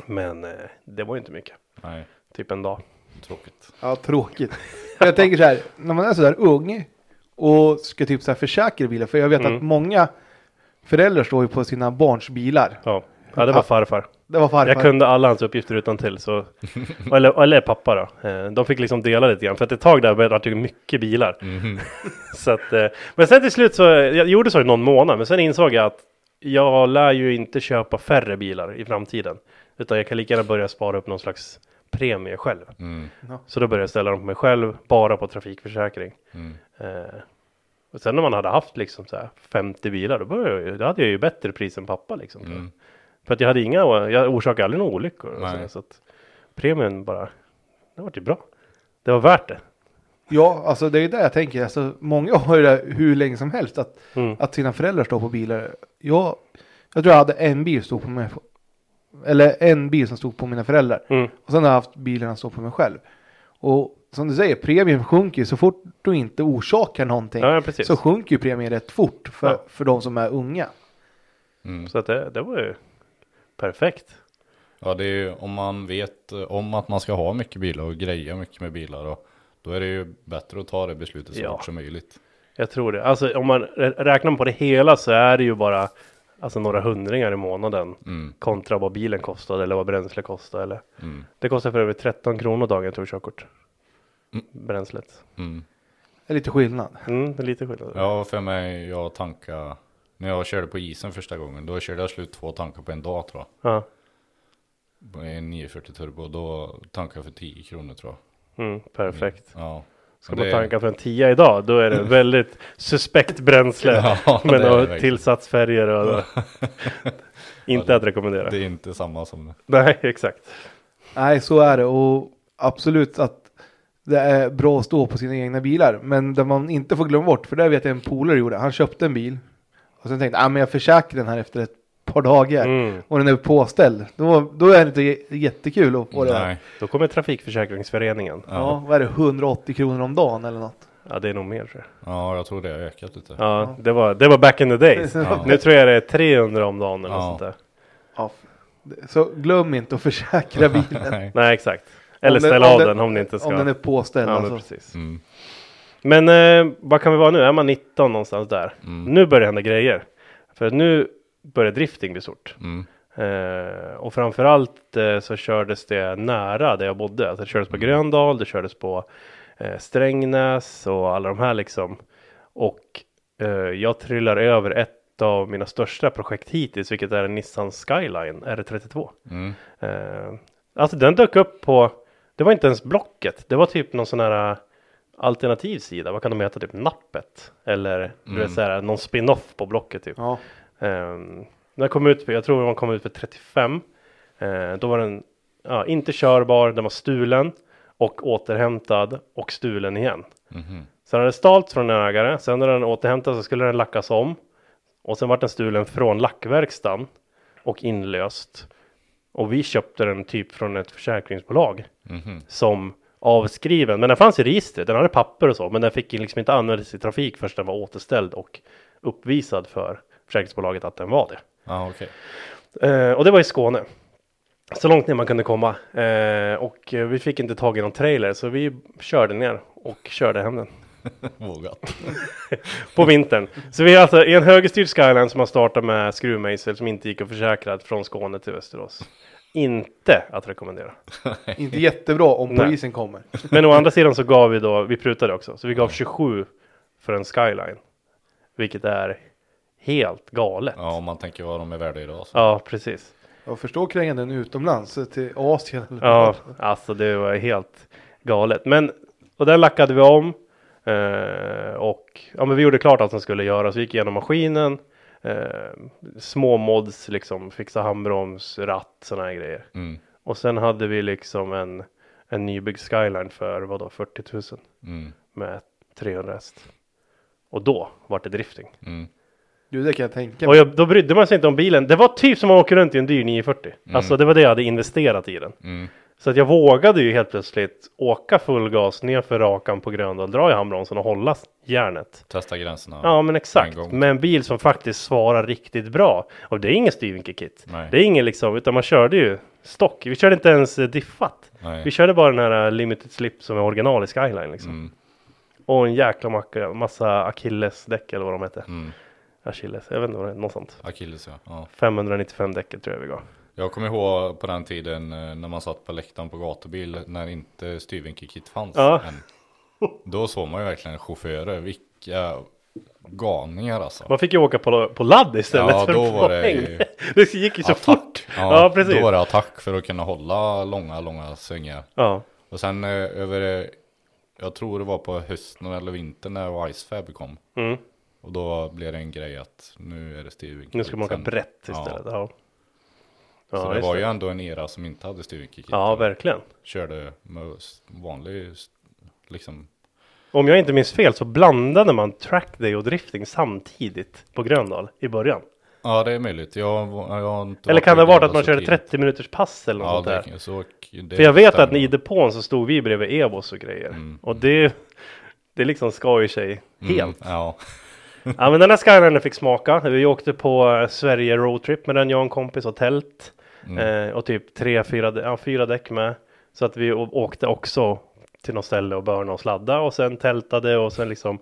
Men eh, det var ju inte mycket. Nej, Typ en dag. tråkigt. Ja, tråkigt. Jag tänker så här, när man är så där ung och ska typ så här försäkra bilar, för jag vet att Mm. många föräldrar står ju på sina barns bilar. Ja, ja det var Ja. farfar. Det var farfar. Jag kunde alla hans uppgifter utan till så eller, eller pappa då. Eh, De fick liksom dela lite grann för att ett tag där var det mycket bilar. Mhm. Så att, eh, men sen till slut så, jag gjorde så i någon månad men sen insåg jag att jag lär ju inte köpa färre bilar i framtiden. Utan jag kan lika gärna börja spara upp någon slags premie själv. Mm. Så då började jag ställa dem på mig själv, bara på trafikförsäkring. Mm. Eh, och sen när man hade haft liksom så här 50 bilar, då, började jag, då hade jag ju bättre pris än pappa liksom. Mm. För att jag hade inga, jag orsakade aldrig några olyckor. Och Nej. så, där, så att premien bara, det var ju bra. Det var värt det. Ja, alltså det är det jag tänker. Alltså, många har ju det hur länge som helst att, Mm. att sina föräldrar står på bilar. Jag, jag tror jag hade en bil stod på mig. Eller en bil som stod på mina föräldrar. Mm. Och sen har jag haft bilarna stå på mig själv. Och som du säger, premien sjunker ju så fort du inte orsakar någonting. Ja, precis. så sjunker ju premien rätt fort för, Ja. för de som är unga. Mm. Så att det, det var ju perfekt. Ja, det är ju om man vet eh, om att man ska ha mycket bilar och greja mycket med bilar. Och då är det ju bättre att ta det beslutet så Ja. fort som möjligt. Jag tror det. Alltså om man rä- räknar på det hela så är det ju bara alltså, några hundringar i månaden. Mm. Kontra vad bilen kostade eller vad bränsle kostade. Eller. Mm. Det kostar för övrigt 13 kronor dagen jag tog körkort. Mm. Bränslet. Mm. Det är lite skillnad. Mm, det är lite skillnad. Ja, för mig, jag tankade, när jag körde på isen första gången, då körde jag slut två tankar på en dag tror jag. Ja. På En 940 turbo, då tankade jag för 10 kronor tror jag. Mm, perfekt. Ja. Ska man det- tanka för en 10 idag, då är det väldigt suspekt bränsle. Ja, med det det tillsatsfärger och Inte Ja, att rekommendera. Det är inte samma som Nej, exakt. Nej, så är det. Och absolut att det är bra att stå på sina egna bilar. Men det man inte får glömma bort, för det vet jag en polare gjorde. Han köpte en bil. Och sen tänkte ah, men jag försäkrar den här efter ett par dagar. Mm. Och den är påställd. Då, då är det inte jättekul att få det. där. Nej. Då kommer Trafikförsäkringsföreningen. Ja. Ja. vad är det? 180 kronor om dagen eller något. Ja, det är nog mer tror jag. ja, jag tror det har ökat lite. Ja, det var, det var back in the days. Ja. Nu tror jag det är 300 om dagen eller Ja. sånt där. Ja. Så glöm inte att försäkra bilen. Nej. Nej, exakt. Eller ställa om av den- den om ni inte ska. Om den är påställd. Ja, men alltså. precis. Mm. Men eh, vad kan vi vara nu? Är man 19 någonstans där? Mm. Nu börjar det hända grejer. För nu börjar drifting bli stort. Mm. Eh, och framförallt eh, så kördes det nära där jag bodde. Alltså det kördes på Gröndal, det kördes på eh, Strängnäs och alla de här liksom. Och eh, jag trillar över ett av mina största projekt hittills, vilket är en Nissan Skyline R32. Mm. Eh, alltså den dök upp på, det var inte ens Blocket, det var typ någon sån här eh, alternativ sida, vad kan de heta, typ Nappet? Eller du vet så här, någon spin-off på Blocket typ. Ja. Um, den kom ut för, jag tror den kom ut för 35. Eh, då var den ja, inte körbar, den var stulen och återhämtad och stulen igen. Mhm. Så den hade stalt från en ägare, sen när den återhämtades så skulle den lackas om. Och sen vart den stulen från lackverkstan och inlöst. Och vi köpte den typ från ett försäkringsbolag Mhm. som avskriven. Men den fanns i registret, den hade papper och så, men den fick liksom inte användas i trafik förrän den var återställd och uppvisad för försäkringsbolaget att den var det. Ja, okej. Eh, och det var i Skåne. Så långt ner man kunde komma. Eh, och vi fick inte tag i någon trailer så vi körde ner och körde hem den. Vågat. På vintern. Så vi är alltså i en högerstyrd skyline som har startat med skruvmejsel som inte gick att försäkra från Skåne till Västerås. Inte att rekommendera. Inte jättebra om Nej. polisen kommer. Men å andra sidan så gav vi då, vi prutade också, så vi gav 27 för en skyline. Vilket är helt galet. Ja, om man tänker vad de är värda idag. Så. Ja, precis. Jag förstår kränga den utomlands till Asien. Eller Ja, alltså det var helt galet. Men, och den lackade vi om. Eh, och ja, men vi gjorde klart allt som skulle göras. Vi gick igenom maskinen. Eh, små mods, liksom fixa handbroms, ratt, sådana här grejer. Mm. Och sen hade vi liksom en, en nybyggd skyline för vadå, 40 000 Mm. med 300 häst. Och då var det drifting. Mm. Du, det kan jag tänka Och mig. jag, då brydde man sig inte om bilen. Det var typ som att åka runt i en dyr 940. Alltså det var det jag hade investerat i den. Så att jag vågade ju helt plötsligt åka full gas ner för rakan på Gröndal, dra i handbromsen och hålla järnet. Testa gränserna. Ja men exakt. Med en bil som faktiskt svarar riktigt bra. Och det är ingen styrvinkelkit. Nej. Det är ingen liksom, utan man körde ju stock. Vi körde inte ens eh, diffat. Nej. Vi körde bara den här eh, limited slip som är original i Skyline liksom. Mm. Och en jäkla massa Achilles-däck eller vad de hette. Mm. Achilles, jag vet inte vad det är, något sånt. Akilles ja. ja. 595 däcket tror jag vi gav. Jag kommer ihåg på den tiden eh, när man satt på läktaren på gatubil när inte styrvinkelkit fanns Ja. än. Då såg man ju verkligen chaufförer, vilka galningar alltså. Man fick ju åka på, på ladd istället Ja, för då var det ju Det gick ju så Attack. fort. Ja, precis. Då var det attack för att kunna hålla långa, långa svängar. Ja, Och sen eh, över, eh, jag tror det var på hösten eller vintern när Icefab kom. mm. Och då blev det en grej att nu är det styrvinkelkit. nu ska man åka brett istället. Ja, ja. Så det var ju ändå en era som inte hade styrvinkelkit. Ja, verkligen. Körde med vanlig, liksom. Om jag inte minns fel så blandade man trackday och drifting samtidigt på Gröndal i början. Ja, det är möjligt. Jag, jag har inte Eller kan det ha varit att man körde tidigt. 30 minuters pass eller något Ja, sånt där? det, så, det För jag vet att stämmer. i depån så stod vi bredvid Evos och grejer. Mm. Och det, det liksom skar ju sig Mm, helt. Ja, Ja men den här skylinen fick smaka. Vi åkte på eh, Sverige roadtrip med den, jag och en kompis och tält. Mm. Eh, och typ tre, fyra, ja, fyra däck med. Så att vi åkte också till något ställe och börnade och sladda och sen tältade och sen liksom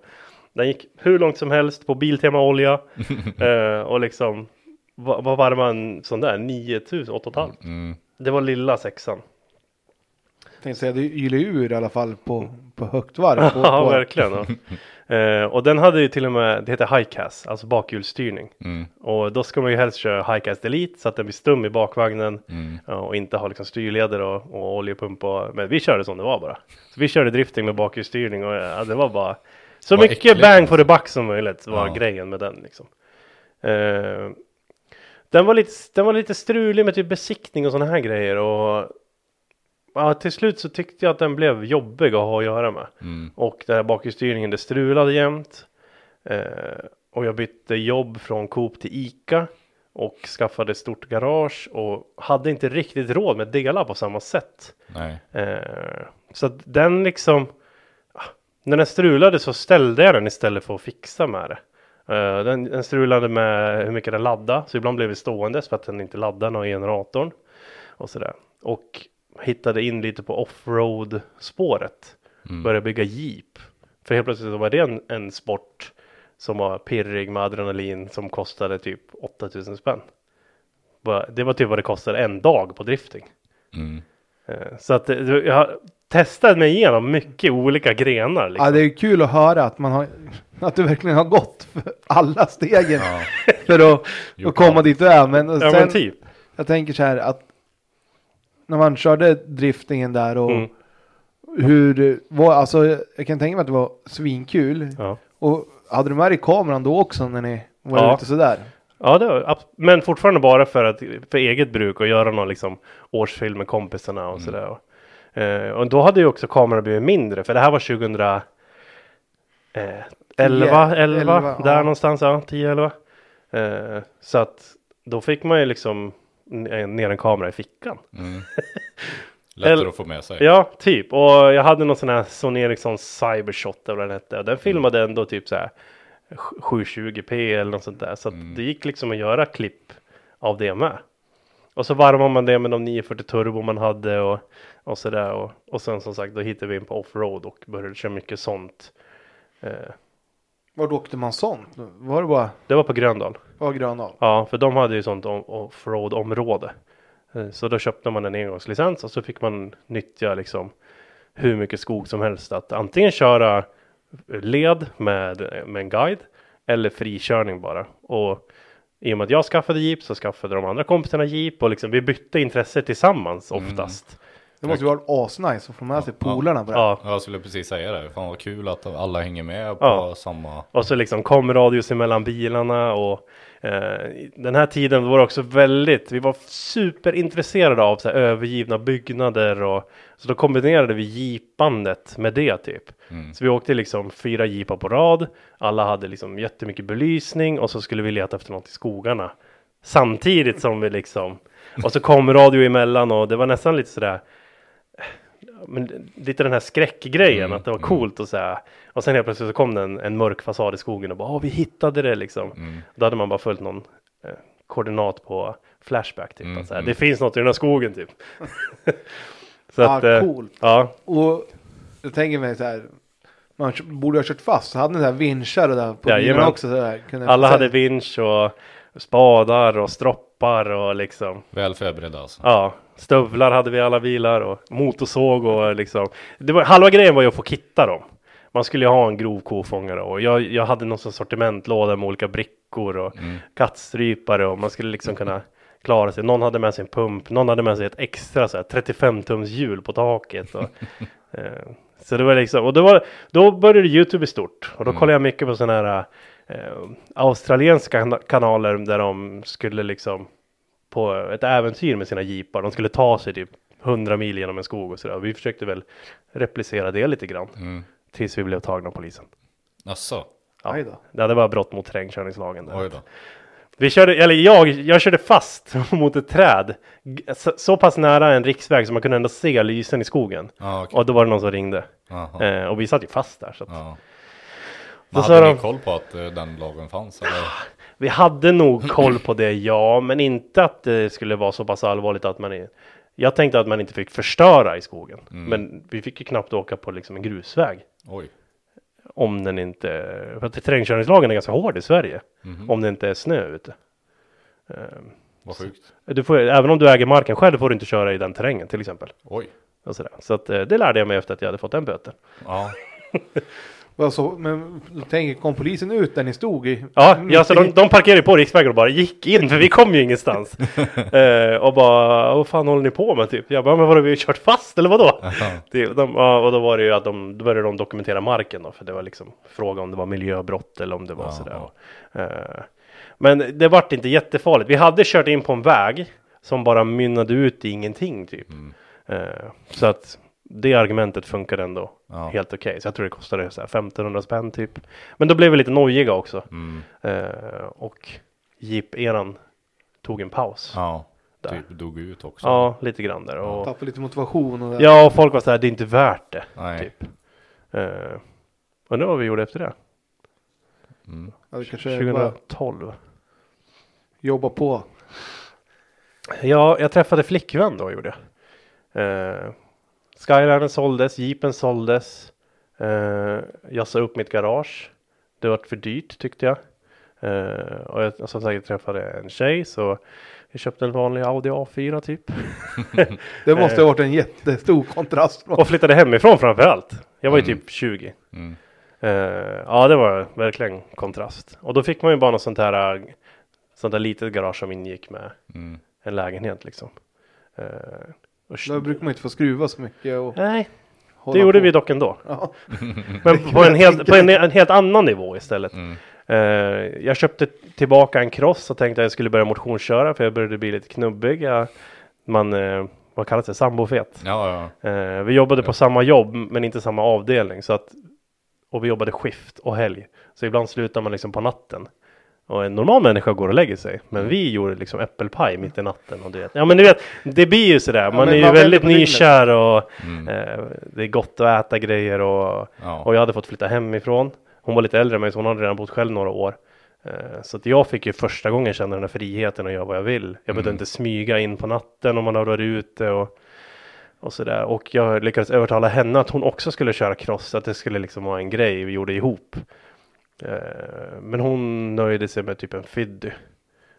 den gick hur långt som helst på Biltema olja eh, och liksom vad, var man sån där 9000, 8,5 mm, Det var lilla sexan. Tänkte säga, det ylar ur i alla fall på, på högt varv. På, Ja på, verkligen. Ja. Eh, och den hade ju till och med, det heter highcast, alltså bakhjulsstyrning. mm, Och då ska man ju helst köra highcast delete så att den blir stum i bakvagnen mm. och inte ha liksom styrleder och, och oljepump och, men vi körde som det var bara. Så vi körde drifting med bakhjulsstyrning och ja, det var bara så Vad mycket äckligt, bang for the buck som möjligt var Ja. grejen med den liksom. Eh, den, var lite, den var lite strulig med typ besiktning och sådana här grejer och ja, till slut så tyckte jag att den blev jobbig att ha att göra med. Mm. Och den här bakhjulsstyrningen det strulade jämt. Eh, och jag bytte jobb från Coop till Ica. Och skaffade ett stort garage och hade inte riktigt råd med delar på samma sätt. Eh, så att den liksom. ah, När den strulade så ställde jag den istället för att fixa med det. Eh, den, den strulade med hur mycket den laddade. Så ibland blev det ståendes för att den inte laddade någon generatorn. Och sådär. Och hittade in lite på offroad spåret. Mm. Började bygga jeep. För helt plötsligt så var det en, en sport som var pirrig med adrenalin som kostade typ 8000 spänn. Det var typ vad det kostade en dag på drifting. Mm. Eh, Så att det- jag, testat mig igenom mycket olika grenar. Liksom. Ja, det är kul att höra att man har, att du verkligen har gått för alla stegen Ja, för att, att komma dit du är. Men, ja sen, men typ. jag tänker så här att när man körde driftingen där och Mm. hur var, alltså jag kan tänka mig att det var svinkul. Ja. Och hade du med dig kameran då också när ni var Ja. ute sådär? Ja, det var, men fortfarande bara för, att, för eget bruk och göra någon liksom årsfilm med kompisarna och sådär. Och, eh, och då hade ju också kameran blivit mindre, för det här var 2011, eh, 11, 11, 11, där ja. någonstans, ja, 10, 11. Eh, så att då fick man ju liksom ner en kamera i fickan. mm. Lättare att få med sig. Ja, typ. Och jag hade någon sån här Sony Ericsson Cybershot eller vad den hette. Och den filmade ändå typ så här 720p eller något sånt där. Så att det gick liksom att göra klipp av det med. Och så varvar man det med de 940 turbo man hade och, och sådär. Och, och sen som sagt då hittade vi in på offroad och började köra mycket sånt. Eh, Var åkte man sånt? Var det bara, det var på Gröndal. Var Grönal? Ja, för de hade ju sånt om- offroad-område. Eh, Så då köpte man en engångslicens och så fick man nyttja liksom hur mycket skog som helst. Att antingen köra led med, med en guide eller frikörning bara. Och i och med att jag skaffade jeep så skaffade de andra kompisarna jeep och liksom vi bytte intresse tillsammans oftast. Det måste ju vara asnice att få med sig polarna på det. Ja, Jag skulle precis säga det. Fan vad kul att alla hänger med på Ja. samma. Och så liksom kom radios emellan bilarna och den här tiden var det också väldigt, vi var superintresserade av så här, övergivna byggnader och så då kombinerade vi jeepandet med det typ. Mm. Så vi åkte liksom fyra jeepar på rad, alla hade liksom jättemycket belysning och så skulle vi leta efter något i skogarna. Samtidigt som vi liksom, och så kom radio emellan och det var nästan lite sådär men lite den här skräckgrejen Mm, att det var mm. coolt och så här. Och sen helt plötsligt så kom det en, en mörk fasad i skogen och bara Åh, vi hittade det liksom. Mm. Då hade man bara följt någon eh, koordinat på Flashback typ. Mm, att så här, mm. Det finns något i den här skogen typ. så Ja, att, eh, coolt. ja, Och jag tänker mig så här. Man borde ha kört fast. Så hade ni så här vinschar och där på bilarna också. Så där, kunde alla hade vinsch och spadar och stroppar och liksom. Väl förberedda alltså. Ja, stövlar hade vi i alla bilar och motorsåg och liksom. Det var, halva grejen var ju att få kitta dem. Man skulle ju ha en grov kofångare och jag, jag hade någon sån sortimentlåda med olika brickor och Mm. kattstrypare och man skulle liksom kunna klara sig. Någon hade med sig en pump, någon hade med sig ett extra så här, 35 tums hjul på taket. Och, eh, så det var liksom, och då, var, då började Youtube bli stort och då kollade jag mycket på sådana här eh, australienska kana- kanaler där de skulle liksom på ett äventyr med sina jeepar. De skulle ta sig typ 100 mil genom en skog och sådär. Vi försökte väl replicera det lite grann Mm. tills vi blev tagna av polisen. Asså, Ja. Aj då. Ja, det var brott mot terrängkörningslagen. Där. oj då. Vi körde, eller jag, jag körde fast mot ett träd. Så, så pass nära en riksväg så man kunde ändå se lysen i skogen. Ja, okej. Och då var det någon som ringde. Eh, och vi satt ju fast där. Så att. Då Men hade ni de- koll på att eh, den lagen fanns? Eller? Vi hade nog koll på det, ja. Men inte att det skulle vara så pass allvarligt att man... är- Jag tänkte att man inte fick förstöra i skogen. Mm. Men vi fick ju knappt åka på liksom en grusväg. Oj. Om den inte... För att terrängkörningslagen är ganska hård i Sverige. Mhm. Om det inte är snö ute. Ehm, Vad sjukt. Du får, även om du äger marken själv får du inte köra i den terrängen till exempel. Oj. Så att, eh, det lärde jag mig efter att jag hade fått den böten. Ja. Vad så, men tänker, kom polisen ut där ni stod i? Ja, mitt ja så de, de parkerade på riksvägen och bara gick in för vi kom ju ingenstans. eh, och bara, vad fan håller ni på med typ? Jag bara, men vadå vi har kört fast eller vadå? det, de, ja, och då var det ju att de, då började de dokumentera marken då, för det var liksom fråga om det var miljöbrott eller om det var Ja, sådär. ja. Eh, men det vart inte jättefarligt. Vi hade kört in på en väg som bara mynnade ut i ingenting typ. Mm. Eh, så att det argumentet funkar ändå Ja. helt okej. Så jag tror det kostade så här 1500 spänn typ. Men då blev vi lite nojiga också. Mm. Eh, och Jeep-eran tog en paus. Ja, Ja. Där. Typ dog ut också. lite grann där. Och, Tappade lite motivation och det. ja, och folk var så här, det är inte värt det. Nej. Typ. Eh, undrar vad vi gjorde efter det? Mm. Ja, det kanske bara 2012. jobba på. Ja, jag träffade flickvän då gjorde jag. Eh, Skylinen såldes, Jeepen såldes. Eh, jag sa upp mitt garage. Det var för dyrt tyckte jag. Eh, och jag som sagt jag träffade en tjej så Jag köpte en vanlig Audi A4 typ. Det måste ha varit en jättestor kontrast. Och flyttade hemifrån framför allt. Jag var ju Mm. typ 20. Mm. Eh, ja, det var verkligen kontrast. Och då fick man ju bara något sånt här, sånt där litet garage som ingick med Mm. en lägenhet liksom. Eh, Då brukar man inte få skruva så mycket. Och Nej, det gjorde på. vi dock ändå. Ja. Men på en, helt, på en, en helt annan nivå istället. Mm. Eh, jag köpte tillbaka en cross och tänkte att jag skulle börja motionsköra för jag började bli lite knubbig. Jag, man, eh, vad kallas det, sambofet. Ja, ja. Eh, vi jobbade på samma jobb men inte samma avdelning så att och vi jobbade skift och helg. Så ibland slutar man liksom på natten. Och en normal människa går och lägger sig. Men vi gjorde liksom äppelpaj mitt i natten. Och du vet. Ja men du vet, det blir ju sådär. Man men är ju väldigt nykär och Mm. eh, det är gott att äta grejer och, Ja. och jag hade fått flytta hemifrån. Hon var lite äldre än mig så hon hade redan bott själv några år. Eh, Så att jag fick ju första gången känna den här friheten och göra vad jag vill. Jag behövde Mm. inte smyga in på natten om man har varit ute och, och sådär. Och jag lyckades övertala henne att hon också skulle köra cross, att det skulle liksom vara en grej vi gjorde ihop. Eh, Men hon nöjde sig med typ en Fiddy.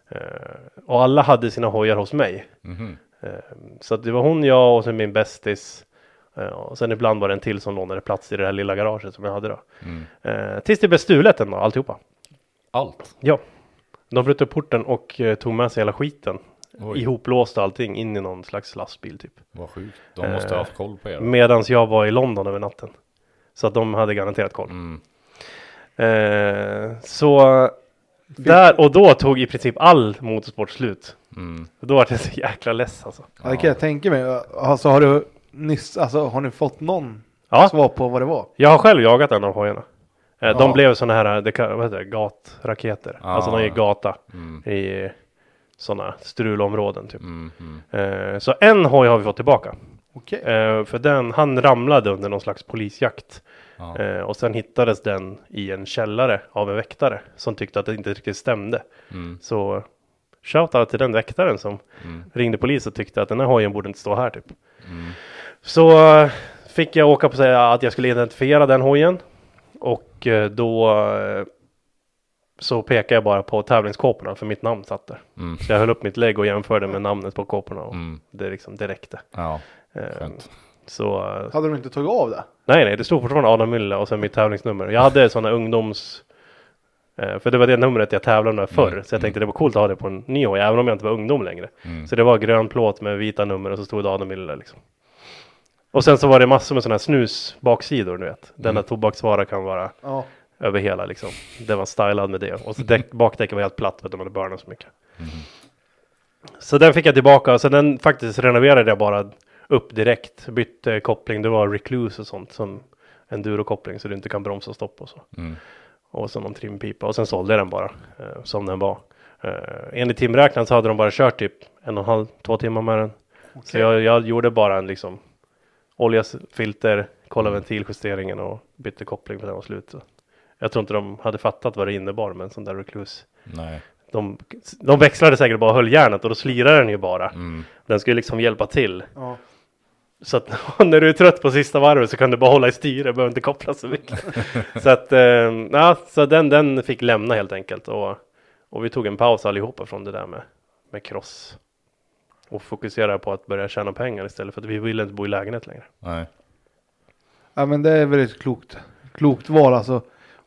Eh, Och alla hade sina hojar hos mig. Mhm. Eh, Så det var hon, jag och sen min bästis. Och sen ibland var det en till som lånade plats i det här lilla garaget som jag hade då. Mm. Tills det blev stulet dag, alltihopa. Allt? Ja. De bröt upp porten och tog med sig hela skiten. Oj, Ihoplåst allting in i någon slags lastbil typ. vad sjukt. De måste ha haft koll på er. Medans jag var i London över natten. Så att de hade garanterat koll. Mm. Eh, så där och då tog i princip all motorsport slut. Mm. Då var det så jäkla less alltså. Ja, det kan jag tänka mig. Alltså har du nyss, alltså har ni fått någon Ja, svar på vad det var? jag har själv jagat en av hojarna. Eh, De Ja. blev sådana här, det kan, vad heter det, gatraketer. Ja. Alltså de gick gata Mm. i sådana strulområden typ. Mm. Mm. Eh, så en hoj har vi fått tillbaka. Eh, för den, han ramlade under någon slags polisjakt. Ja. Eh, och sen hittades den i en källare av en väktare som tyckte att det inte riktigt stämde. Mm. Så shoutout till den väktaren som Mm. ringde polis och tyckte att den här hojen borde inte stå här typ. Mm. Så eh, fick jag åka på säga att jag skulle identifiera den hojen. Och eh, då eh, så pekade jag bara på tävlingskåporna för mitt namn satt där. Mm. Så jag höll upp mitt lägg och jämförde med namnet på kåporna och Mm. det liksom det räckte. Ja, skönt. så Hade de inte tagit av det? Nej, nej, det stod fortfarande Adam Müller och sen mitt tävlingsnummer. Jag hade sådana ungdoms... Eh, för det var det numret jag tävlade med förr. Mm, Så jag tänkte det var coolt att ha det på en ny hoj, även om jag inte var ungdom längre. Mm. Så det var grön plåt med vita nummer och så stod det Adam Müller liksom. Och sen så var det massor med sådana här snus baksidor, du vet. Denna Mm. tobaksvara kan vara Ja. över hela liksom. Det var stylad med det. Och så däck, bakdäcket var helt platt för att de hade burnat så mycket. Mm. Så den fick jag tillbaka. Så den faktiskt renoverade jag bara upp direkt. Bytte koppling. Det var recluse och sånt. Som enduro-koppling så du inte kan bromsa och stoppa och så. Mm. Och så någon trimpipa. Och sen sålde jag den bara eh, som den var. Eh, enligt timräknaren så hade de bara kört typ en och en halv, två timmar med den. Så Okej. jag, jag gjorde bara en liksom olja, filter, kolla ventiljusteringen och bytte koppling för den var slut. Så Jag tror inte de hade fattat vad det innebar med en sån där recluse. Nej. De, de växlade säkert bara och höll järnet och då slirade den ju bara. Mm. Den skulle liksom hjälpa till. Ja. Så att när du är trött på sista varvet så kan du bara hålla i styret, behöver inte koppla så mycket. så att, eh, ja, så den, den fick lämna helt enkelt. Och, och vi tog en paus allihopa från det där med, med cross. Och fokuserade på att börja tjäna pengar istället för att vi ville inte bo i lägenhet längre. Nej. ja men det är väldigt klokt. Klokt val alltså.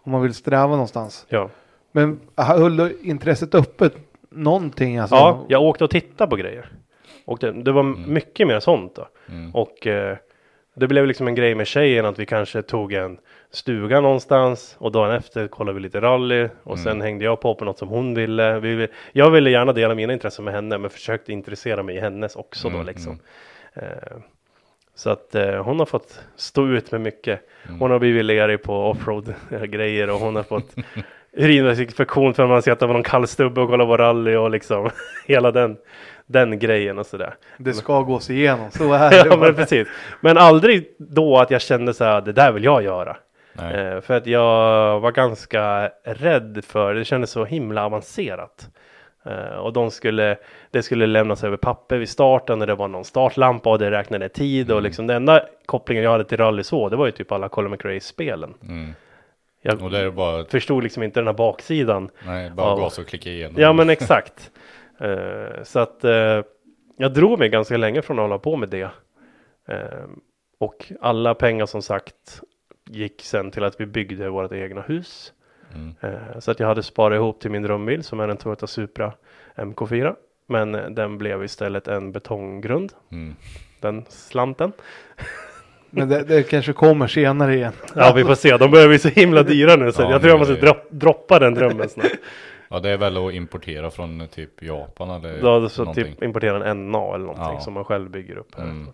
Om man vill sträva någonstans. Ja, Men höll du intresset öppet någonting alltså? ja jag åkte och tittade på grejer. Och det, det var mycket mer sånt då. Mm. Och eh, det blev liksom en grej med tjejen att vi kanske tog en stuga någonstans och dagen efter kollade vi lite rally och sen hängde jag på på något som hon ville. Vi, jag ville gärna dela mina intressen med henne men försökte intressera mig i hennes också då Mm, liksom. Eh, så att eh, hon har fått stå ut med mycket. Mm. Hon har blivit lerig på offroad grejer och hon har fått urinvägsinfektion för att man ser att det var någon kall stubbe och kolla på rally och liksom hela den, den grejen och sådär. Det ska gås igenom. Så är det. Ja men precis. Men aldrig då att jag kände så här, det där vill jag göra. Eh, för att jag var ganska rädd för, det kändes så himla avancerat. Eh, och de skulle, det skulle lämnas över papper vid starten och det var någon startlampa och det räknade tid och liksom den enda kopplingen jag hade till rally så, det var ju typ alla Colin McRae-spelen. Mm. Jag Och det är bara, förstod liksom inte den här baksidan. nej, bara Ja. gas och klicka igenom. Ja men exakt. Eh, så att eh, jag drog mig ganska länge från att hålla på med det. Eh, och alla pengar som sagt gick sen till att vi byggde vårt egna hus. Mm. Så att jag hade sparat ihop till min drömbil som är en Toyota Supra MK4. Men den blev istället en betonggrund. Mm. Den slanten. Men det, det kanske kommer senare igen. Ja vi får se, de börjar bli så himla dyra nu så Ja, jag tror jag måste det- dro- droppa den drömmen snart. Ja det är väl att importera från eh, typ Japan eller Då så någonting. typ importera en NA eller någonting Ja. som man själv bygger upp här. Mm.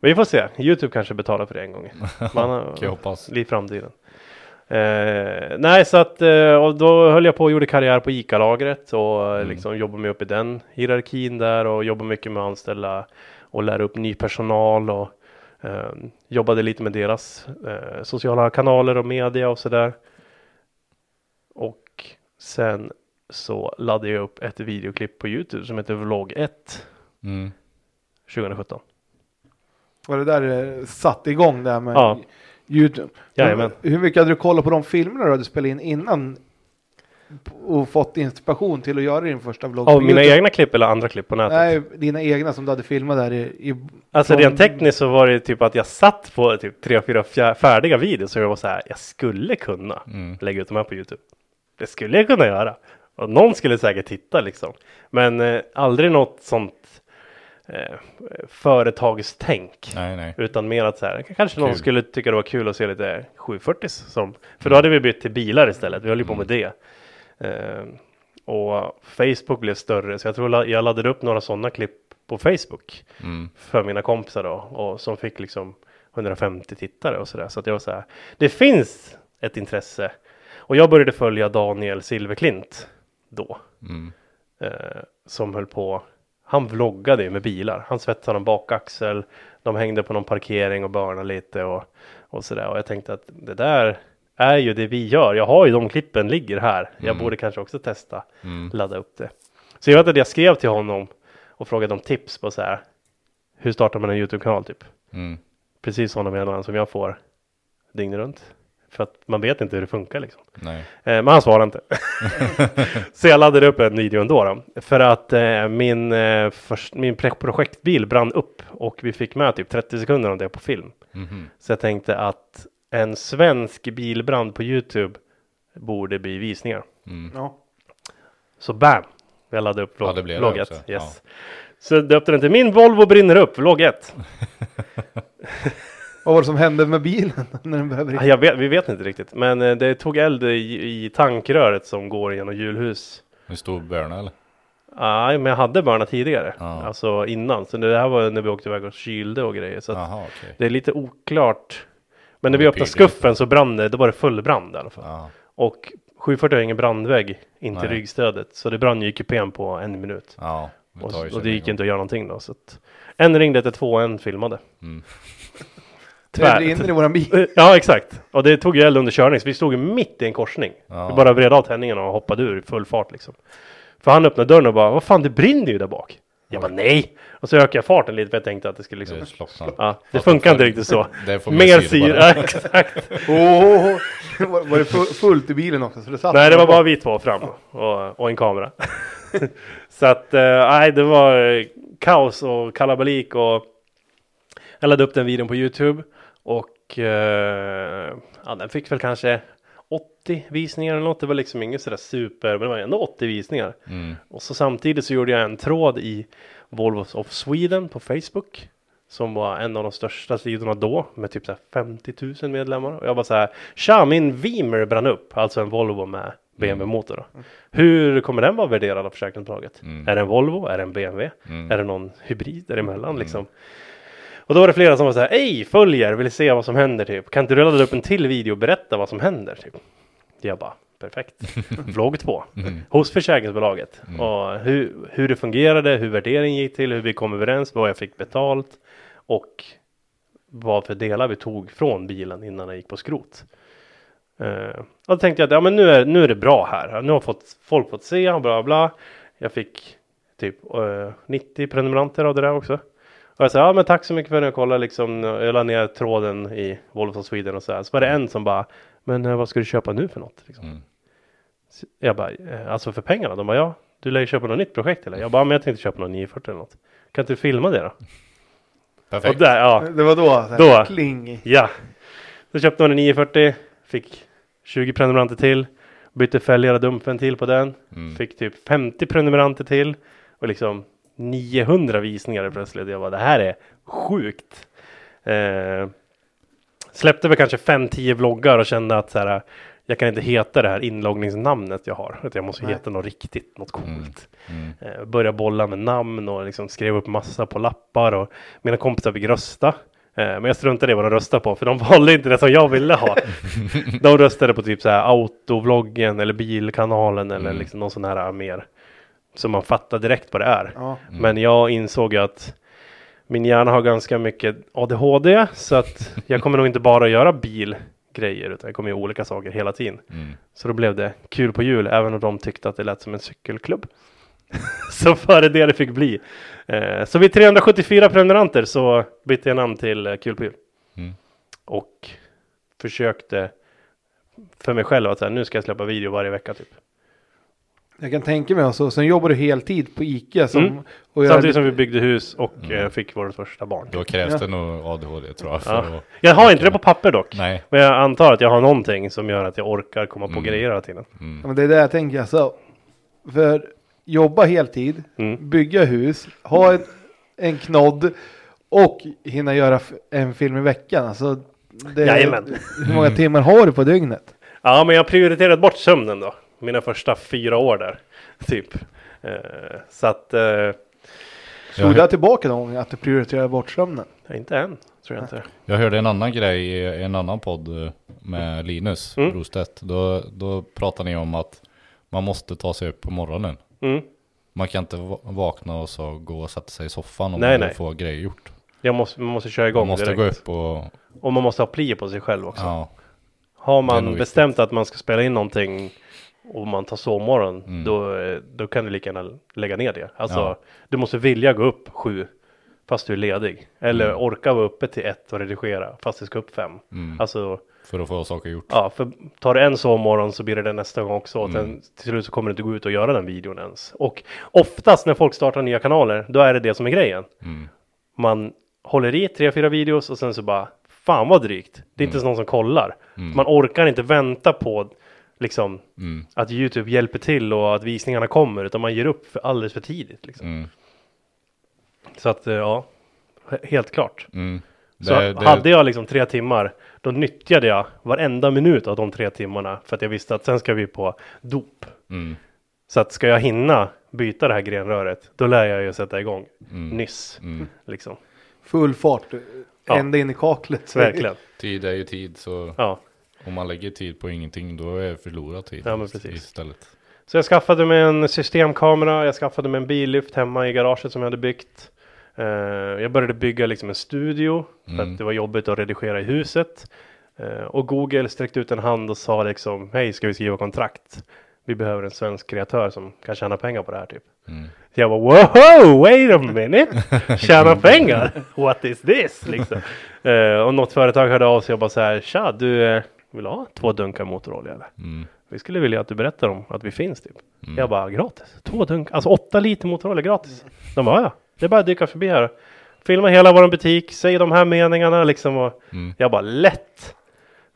Vi får se, Youtube kanske betalar för det en gång. Man har, Kan jag hoppas. I framtiden. Eh, nej, så att eh, då höll jag på och gjorde karriär på ICA-lagret och Mm. liksom jobbade mig upp i den hierarkin där och jobbade mycket med att anställa och lära upp ny personal och eh, jobbade lite med deras eh, sociala kanaler och media och sådär. Och sen så laddade jag upp ett videoklipp på Youtube som heter Vlogg 1 Mm. 2017. Var det där eh, satt igång där med Ja. Youtube? Jajamän. Hur mycket hade du kollat på de filmerna du hade spelat in innan? Och fått inspiration till att göra din första vlogg? Av mina egna klipp eller andra klipp på nätet? Nej, dina egna som du hade filmat där i... i Alltså från- rent tekniskt så var det typ att jag satt på typ tre, fyra färdiga videos och jag var så här, jag skulle kunna Mm. lägga ut de här på Youtube. Det skulle jag kunna göra. Och någon skulle säkert titta liksom. Men eh, aldrig något sånt eh, företagstänk. Nej nej. Utan mer att så här, kanske någon Kul. skulle tycka det var kul att se lite 740 som, för då hade vi bytt till bilar istället. Vi höll ju på med det. Eh, och Facebook blev större, så jag tror jag laddade upp några sådana klipp på Facebook Mm. för mina kompisar då och som fick liksom 150 tittare och sådär. Så att jag var så här, det finns ett intresse. Och jag började följa Daniel Silverklint då. Mm. Eh, som höll på, han vloggade ju med bilar. Han svetsade en bakaxel, de hängde på någon parkering och börnade lite och, och sådär. Och jag tänkte att det där är ju det vi gör. Jag har ju de klippen ligger här. Jag Mm. borde kanske också testa Mm. ladda upp det. Så jag vet att jag skrev till honom och frågade om tips på så här. Hur startar man en YouTube-kanal typ? Mm. Precis sådana meddelanden som jag får dygnet runt. För att man vet inte hur det funkar liksom. Nej. Eh, men han svarade inte. så jag laddade upp en video ändå. Då, för att eh, min, eh, först, min projektbil brann upp och vi fick med typ 30 sekunder av det på film. Mhm. Så jag tänkte att en svensk bilbrand på Youtube borde bli visningar. Mm. Ja. Så bam! Jag laddade upp Ja, vlogg, det blev det vlogg också. 1. Yes. Så döpte den till Min Volvo brinner upp, vlogg 1. Vad var det som hände med bilen när den Ah, Jag vet, vi vet inte riktigt, men eh, det tog eld i, i tankröret som går genom hjulhus. En stor börna eller? Nej, men jag hade börnat tidigare. Ja. Alltså innan. Så det här var när vi åkte iväg och kylde och grejer. Så Jaha okej. det är lite oklart. Men när vi öppnade skuffen så brann det. Då var det full brand i alla fall. Ja. Och 740 har ingen brandvägg in till Nej. ryggstödet. Så det brann ju i kupén på en minut. Ja. det Och, och det gick inte att göra någonting då. Så att en ringde till två och en filmade. Mm. Tvär. in i våran bil. Ja exakt. Och det tog ju eld under körning. Så vi stod ju mitt i en korsning. Ja. Vi bara vred av tändningarna och hoppade ur i full fart liksom. För han öppnade dörren och bara, vad fan det brinner ju där bak. Jag bara nej. Och så ökade jag farten lite för jag tänkte att det skulle liksom. Det. Ja, det funkar inte riktigt så. Det får Mer ja, exakt. Åh, var, var det fu- fullt i bilen också? Så det satt Nej, det var bara vi två fram och, och en kamera. så att, eh, nej, det var eh, kaos och kalabalik och jag laddade upp den videon på Youtube och eh, ja, den fick väl kanske 80 visningar eller något. Det var liksom inget sådär super, men det var ändå 80 visningar. Mm. Och så samtidigt så gjorde jag en tråd i Volvos of Sweden på Facebook. Som var en av de största sidorna då med typ så här 50 000 medlemmar. Och jag bara så här, tja min Vimer brann upp, alltså en Volvo med BMW-motor. då. Hur kommer den vara värderad av försäkringsbolaget? Mm. Är det en Volvo? Är det en BMW? Mm. Är det någon hybrid däremellan liksom? Och då var det flera som var så här, ej följer, vill se vad som händer typ. Kan inte du ladda upp en till video och berätta vad som händer typ? Jag bara, perfekt. Vlogg 2. Mm. Hos försäkringsbolaget. Och hur, hur det fungerade, hur värderingen gick till, hur vi kom överens, vad jag fick betalt. Och vad för delar vi tog från bilen innan den gick på skrot. Uh, och då tänkte jag att ja, men nu, är, nu är det bra här. Nu har fått, folk fått se bla bla. Jag fick typ eh, 90 prenumeranter av det där också. Och jag sa ja men tack så mycket för att ni kollade liksom. Jag la ner tråden i Volvo Sweden och så här. Så var det en som bara men eh, vad ska du köpa nu för något? Liksom. Mm. Jag bara, eh, alltså för pengarna? De bara, ja. du lär ju köpa något nytt projekt eller? Jag bara, men jag tänkte köpa någon 940 eller något. Kan inte du filma det då? Perfekt. Och där, ja. Det var då, Då. kling. Ja. Så köpte man en 940, fick 20 prenumeranter till, bytte fälgar och dumpventil på den, Mm. fick typ 50 prenumeranter till och liksom 900 visningar plötsligt. Jag bara, det här är sjukt. Eh, släppte väl kanske 5-10 vloggar och kände att så här, jag kan inte heta det här inloggningsnamnet jag har. Utan jag måste Nej. heta något riktigt, något coolt. Mm. Eh, började bolla med namn och liksom skrev upp massa på lappar och mina kompisar fick rösta. Eh, men jag struntade i vad de röstade på för de valde inte det som jag ville ha. de röstade på typ så här autovloggen eller bilkanalen eller Mm. liksom någon sån här mer. Så man fattar direkt vad det är. Ja. Men jag insåg ju att min hjärna har ganska mycket ADHD så att jag kommer nog inte bara göra bilgrejer utan jag kommer göra olika saker hela tiden. Mm. Så då blev det kul på jul även om de tyckte att det lät som en cykelklubb. så före det det fick bli. Eh, så vid 374 prenumeranter så bytte jag namn till eh, Kul på jul. Mm. Och försökte för mig själv att så här, nu ska jag släppa video varje vecka typ. Jag kan tänka mig så. Sen jobbar du heltid på Ica som, Mm. och Samtidigt som vi byggde hus och Mm. eh, fick vårt första barn. Då krävs Ja. det nog ADHD tror jag. För Ja. att, Jag har inte det på papper dock. Nej. Men jag antar att jag har någonting som gör att jag orkar komma på Mm. grejer hela tiden. Ja, Mm. men det är det jag tänker. Alltså, för jobba heltid, Mm. bygga hus, ha ett, en knodd och hinna göra en film i veckan. Alltså, det, Jajamän. hur många timmar har du på dygnet? Ja, men jag har prioriterat bort sömnen då. Mina första fyra år där. Typ. Eh, så att, eh, Slog Jag- det tillbaka någon gång att du prioriterar bort sömnen? inte än. Tror jag inte. Jag hörde en annan grej i en annan podd eh, med Linus Mm. Brostedt. Då, då pratade ni om att man måste ta sig upp på morgonen. Mm. Man kan inte va- vakna och så gå och sätta sig i soffan om Nej, man nej. vill få grejer gjort. Jag måste, man måste köra igång Man måste direkt. gå upp och Och man måste ha pli på sig själv också. ja, Har man bestämt att man ska spela in någonting och man tar sovmorgon, Mm. då, då kan du lika gärna lägga ner det. Alltså, Ja. du måste vilja gå upp sju fast du är ledig. Eller Mm. orka vara uppe till ett och redigera fast du ska upp fem. mm, Alltså, för att få saker gjort. ja, för tar du en sovmorgon så blir det det nästa gång också. Och Mm. till slut så kommer du inte gå ut och göra den videon ens. Och oftast när folk startar nya kanaler, då är det det som är grejen. Mm, Man håller i tre, fyra videos och sen så bara, fan vad drygt. Det är inte ens någon som kollar. mm, Man orkar inte vänta på liksom mm, att Youtube hjälper till och att visningarna kommer utan man ger upp för alldeles för tidigt. Liksom. mm, Så att eh, ja, he- helt klart. mm. Så Det- det- hade jag liksom tre timmar, då nyttjade jag varenda minut av de tre timmarna för att jag visste att sen ska vi på dop. Mm, Så att ska jag hinna byta det här grenröret, då lär jag ju sätta igång mm, nyss. mm. Liksom. Full fart, Ja. ända in i kaklet. Verkligen. Tid är ju tid så Ja. Om man lägger tid på ingenting då är det förlorad tid Ja, men precis. istället. Så jag skaffade mig en systemkamera, jag skaffade mig en billyft hemma i garaget som jag hade byggt. Eh, jag började bygga liksom en studio för Mm. att det var jobbigt att redigera i huset. Eh, och Google sträckte ut en hand och sa liksom, hej ska vi skriva kontrakt? Vi behöver en svensk kreatör som kan tjäna pengar på det här typ. Mm. Så jag bara wow, wait a minute, tjäna pengar, what is this? Liksom. Eh, och något företag hörde av sig och bara så här, tja du vill du ha två dunkar motorolja eller? Mm. Vi skulle vilja att du berättar om att vi finns typ. Mm. Jag bara gratis. Två dunk, alltså åtta liter motorolja gratis. De bara ja, det är bara att dyka förbi här. Filma hela vår butik, säg de här meningarna liksom. Och Mm. jag bara lätt.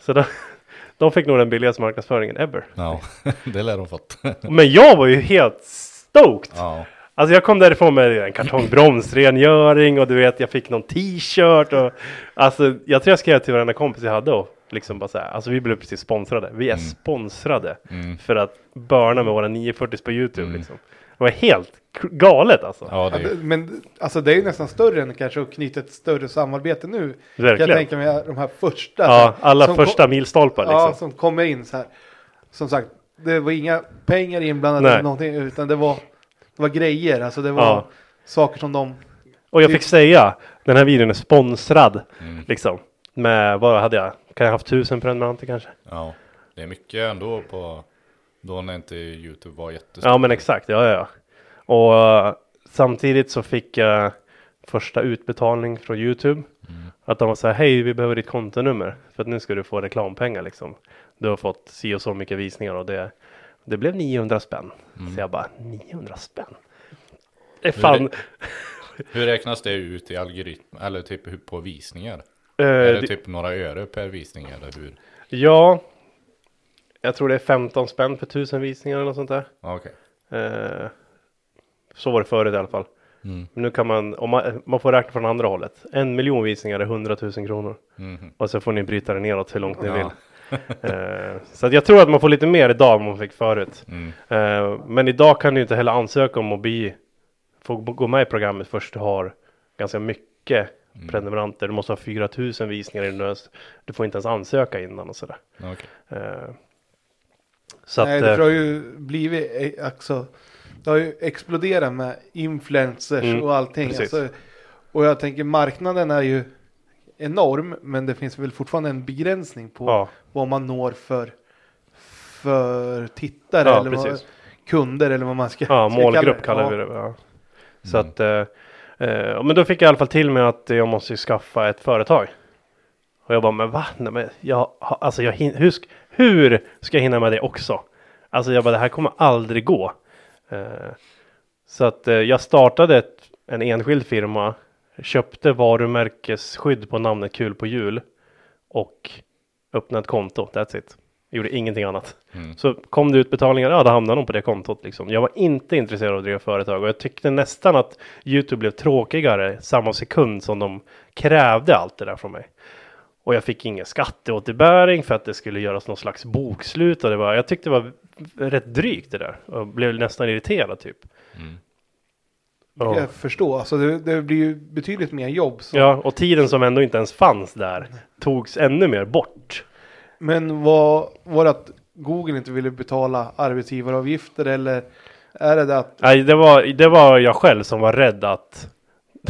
Så de, de fick nog den billigaste marknadsföringen ever. Ja, det lär de fått. Men jag var ju helt stoked. ja. Alltså jag kom därifrån med en kartong bromsrengöring och du vet jag fick någon t-shirt och alltså jag tror jag skrev till varenda kompis jag hade och liksom bara så här, alltså vi blev precis sponsrade. Vi är Mm. sponsrade Mm. för att börna med våra 940 på Youtube Mm. liksom. Det var helt galet alltså. ja, Ja, det är Men alltså det är ju nästan större än kanske att knyta ett större samarbete nu. Kan jag Verkligen. tänka mig de här första. Ja, alla första kom- milstolpar Ja, liksom. som kommer in så här. Som sagt, det var inga pengar inblandade Nej. eller någonting, utan det var, det var grejer. Alltså det var Ja. saker som de... Och jag fick säga, den här videon är sponsrad Mm. liksom. Med, vad hade jag? Kan jag haft tusen prenumeranter kanske? Ja, det är mycket ändå på då när inte Youtube var jättestort. Ja men exakt, ja ja. ja. Och eh, samtidigt så fick jag första utbetalning från Youtube. Mm. Att de var så här, hej vi behöver ditt kontonummer. För att nu ska du få reklampengar liksom. Du har fått si och så mycket visningar och det, Det blev 900 spänn. Mm. Så jag bara 900 spänn. Det är fan. Hur räknas det ut i algoritm eller typ hur- på visningar? Eh, är det det- typ några öre per visning eller hur? Ja. Jag tror det är 15 spänn för tusen visningar eller något sånt där. Okej. Eh, så var det förut i alla fall. Mm. Nu kan man, om man, man får räkna från andra hållet. En miljon visningar är 100 000 kronor. Mhm. Och så får ni bryta det neråt hur långt ni Ja. vill. Eh, så att jag tror att man får lite mer idag än man fick förut. Mm. Men idag kan du inte heller ansöka om att bli, få gå med i programmet först du har ganska mycket Mm. prenumeranter. Du måste ha 4000 visningar i din röst. Du får inte ens ansöka innan och sådär. Okej. Eh, så Nej, att, det eh, har ju blivit eh, också, det har ju exploderat med influencers Mm, och allting. Alltså, och jag tänker marknaden är ju enorm, men det finns väl fortfarande en begränsning på ja, vad man når för, för tittare ja eller vad, kunder eller vad man ska, Ja, ska målgrupp kalla kallar vi det. Ja. Så Mm. att, eh, men då fick jag i alla fall till mig att jag måste ju skaffa ett företag. Och jag bara, men va? Nej, men jag, alltså jag hin- hur, sk- hur ska jag hinna med det också? Alltså jag bara, det här kommer aldrig gå. Eh, så att eh, jag startade ett, en enskild firma, köpte varumärkesskydd på namnet Kul på jul och öppnade ett konto, that's it. Jag gjorde ingenting annat. Mm. Så kom det utbetalningar, ja då hamnade de på det kontot liksom. Jag var inte intresserad av att driva företag och jag tyckte nästan att Youtube blev tråkigare samma sekund som de krävde allt det där från mig. Och jag fick ingen skatteåterbäring för att det skulle göras någon slags bokslut och det var, jag tyckte det var rätt drygt det där och blev nästan irriterad typ. Mm. Ja. Jag förstår, alltså det, det blir ju betydligt mer jobb. Så. ja, och tiden som ändå inte ens fanns där togs ännu mer bort. Men vad, var det att Google inte ville betala arbetsgivaravgifter eller är det det att Nej, det var, det var jag själv som var rädd att,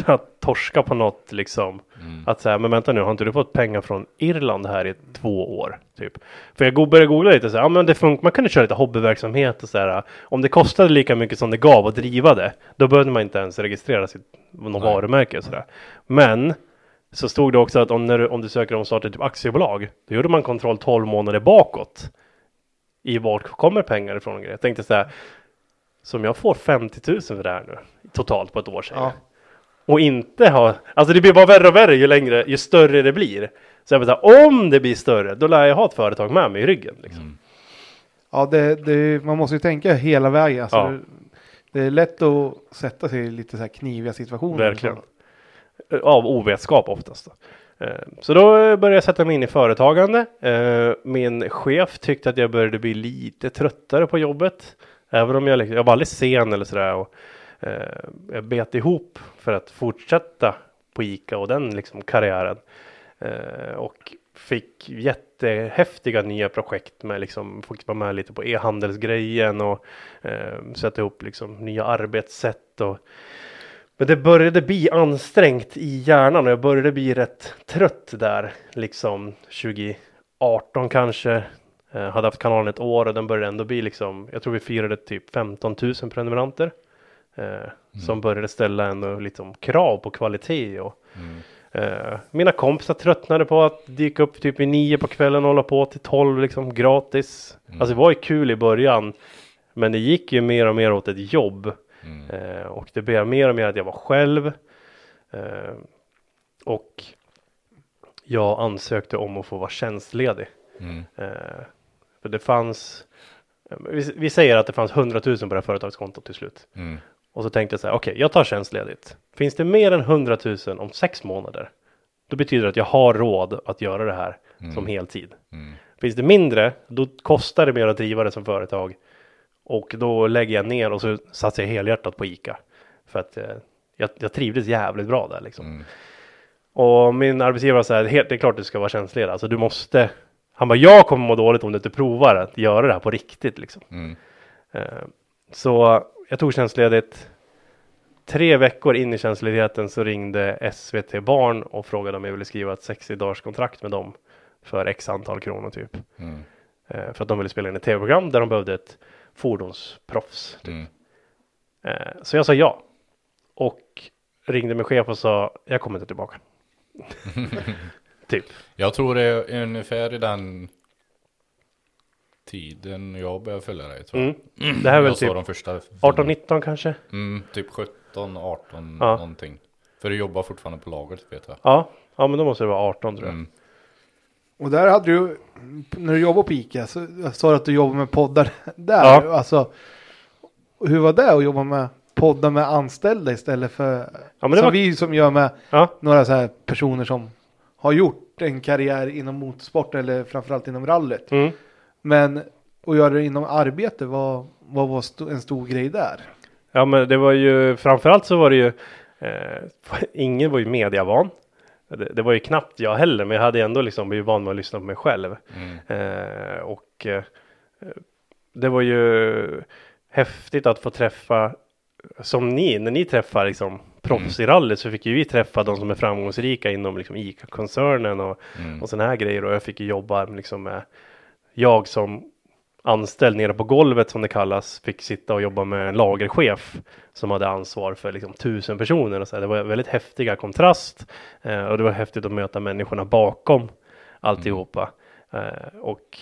att torska på något liksom. Mm. Att säga, men vänta nu, har inte du fått pengar från Irland här i två år? Typ. För jag började googla lite så här, ja men det funkar, man kunde köra lite hobbyverksamhet och så här. Om det kostade lika mycket som det gav att driva det, då behövde man inte ens registrera sitt något varumärke och sådär. Men så stod det också att om, när du, om du söker om att starta typ aktiebolag, då gjorde man kontroll 12 månader bakåt. I vart kommer pengar ifrån och grejer. Jag tänkte så här, som jag får 50 000 för det här nu, totalt på ett år säger Ja. Och inte ha, alltså det blir bara värre och värre ju längre, ju större det blir. Så jag så här, om det blir större, då lär jag ha ett företag med mig i ryggen. Liksom. Mm. Ja, det, det, man måste ju tänka hela vägen. Alltså, Ja. det, det är lätt att sätta sig i lite så här kniviga situationer. Verkligen. Av ovetskap oftast. Eh, så då började jag sätta mig in i företagande. Eh, min chef tyckte att jag började bli lite tröttare på jobbet. Även om jag, liksom, jag var aldrig sen eller sådär. Och, eh, jag bet ihop för att fortsätta på ICA och den liksom karriären. Och fick jättehäftiga nya projekt med liksom, fick vara med lite på e-handelsgrejen och eh, sätta ihop liksom nya arbetssätt och men det började bli ansträngt i hjärnan och jag började bli rätt trött där liksom 2018 kanske. Eh, hade haft kanalen ett år och den började ändå bli liksom, jag tror vi firade typ 15 000 prenumeranter. Eh, Som började ställa ändå liksom krav på kvalitet och Mm. Eh, mina kompisar tröttnade på att dyka upp typ vid nio på kvällen och hålla på till tolv liksom gratis. Mm. Alltså det var ju kul i början. Men det gick ju mer och mer åt ett jobb. Mm. Eh, och det blev mer och mer att jag var själv. Eh, och jag ansökte om att få vara tjänstledig. Mm. Eh, för det fanns, eh, vi, vi säger att det fanns 100 000 på det här företagskontot till slut. Mm. Och så tänkte jag så här, okej, jag tar tjänstledigt. Finns det mer än 100 000 om sex månader, då betyder det att jag har råd att göra det här Mm. som heltid. Mm. Finns det mindre, då kostar det mer att driva det som företag. Och då lägger jag ner och så satsar jag helhjärtat på ICA. För att eh, jag, jag trivdes jävligt bra där liksom. Mm. Och min arbetsgivare sa helt, det är klart du ska vara tjänstledig. Alltså du måste. Han bara, jag kommer må dåligt om du inte provar att göra det här på riktigt liksom. Mm. Eh, Så jag tog tjänstledigt. Tre veckor in i tjänstledigheten så ringde SVT Barn och frågade om jag ville skriva ett 60 dagars kontrakt med dem för x antal kronor typ. Mm. Eh, För att de ville spela in ett tv-program där de behövde ett fordonsproffs. Mm. Eh, Så jag sa ja. Och ringde min chef och sa, jag kommer inte tillbaka. typ. Jag tror det är ungefär i den tiden jag började följa dig tror Mm. jag. Det här är väl typ de första 18-19 kanske? Mm, typ 17, 18 Ja. någonting. För du jobbar fortfarande på lagret vet jag. Ja, ja men då måste det vara 18 tror jag. Mm. Och där hade du, när du jobbade på Ica, så sa du att du jobbade med poddar där. Ja. Alltså, hur var det att jobba med poddar med anställda istället för Ja, som var- vi som gör med Ja, några så här personer som har gjort en karriär inom motorsport eller framförallt inom rallyt. mm. Men att göra det inom arbete, vad, vad var sto- en stor grej där? ja men det var ju framförallt så var det ju eh, ingen var ju mediavan. Det, det var ju knappt jag heller, men jag hade ändå liksom blivit van med att lyssna på mig själv. Mm. Eh, och eh, det var ju häftigt att få träffa, som ni, när ni träffar liksom proffs i rally så fick ju vi träffa de som är framgångsrika inom liksom ICA-koncernen och, Mm. och sådana här grejer och jag fick ju jobba liksom med, jag som anställd nere på golvet som det kallas, fick sitta och jobba med en lagerchef som hade ansvar för liksom tusen personer och så här. Det var väldigt häftiga kontrast eh, och det var häftigt att möta människorna bakom alltihopa. Eh, och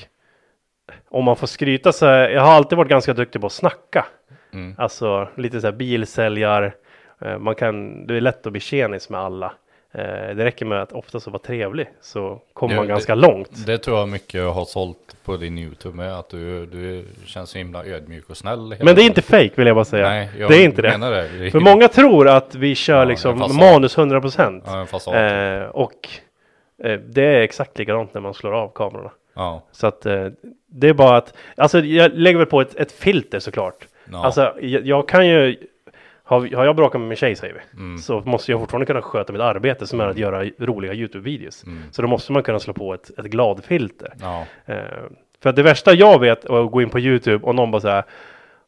om man får skryta så här, jag har alltid varit ganska duktig på att snacka. Mm. Alltså lite så här bilsäljar, eh, man kan, det är lätt att bli tjenis med alla. Eh, det räcker med att oftast vara trevlig så kommer Ja, man det- ganska långt. Det tror jag mycket har sålt på din YouTube med att du, du känns så himla ödmjuk och snäll. Men det är inte fake vill jag bara säga. Nej, jag det är inte det. det. det För många tror att vi kör Ja, liksom manus 100%. Ja, en fasad. Eh, och eh, det är exakt likadant när man slår av kamerorna. Ja, Så att eh, det är bara att, alltså jag lägger väl på ett, ett filter såklart. ja. Alltså jag, jag kan ju, har, har jag bråkat med min tjej säger vi, Mm. så måste jag fortfarande kunna sköta mitt arbete som är att göra roliga YouTube-videos. Mm. Så då måste man kunna slå på ett, ett gladfilter. ja. Eh, för att det värsta jag vet är att gå in på YouTube och någon bara säger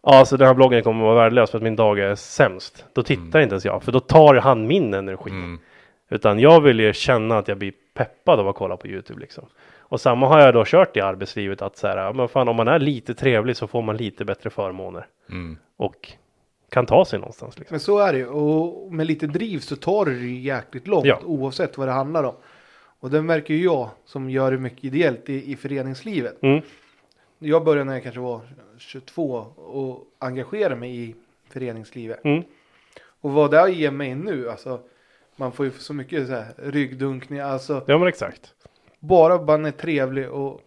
Ja, alltså den här bloggen kommer att vara värdelös för att min dag är sämst. Då tittar inte ens jag, för då tar han min energi. Mm. Utan jag vill ju känna att jag blir peppad av att kolla på YouTube liksom. Och samma har jag då kört i arbetslivet att så här, men fan om man är lite trevlig så får man lite bättre förmåner. Mm. Och kan ta sig någonstans liksom. Men så är det ju. Och med lite driv så tar det ju jäkligt långt Ja. oavsett vad det handlar om. Och det märker ju jag som gör det mycket ideellt i, i föreningslivet. Mm. Jag började när jag kanske var 22 och engagerade mig i föreningslivet. Mm. Och vad det ger mig nu, alltså man får ju så mycket så här ryggdunkning, alltså Ja men exakt. bara man är trevlig och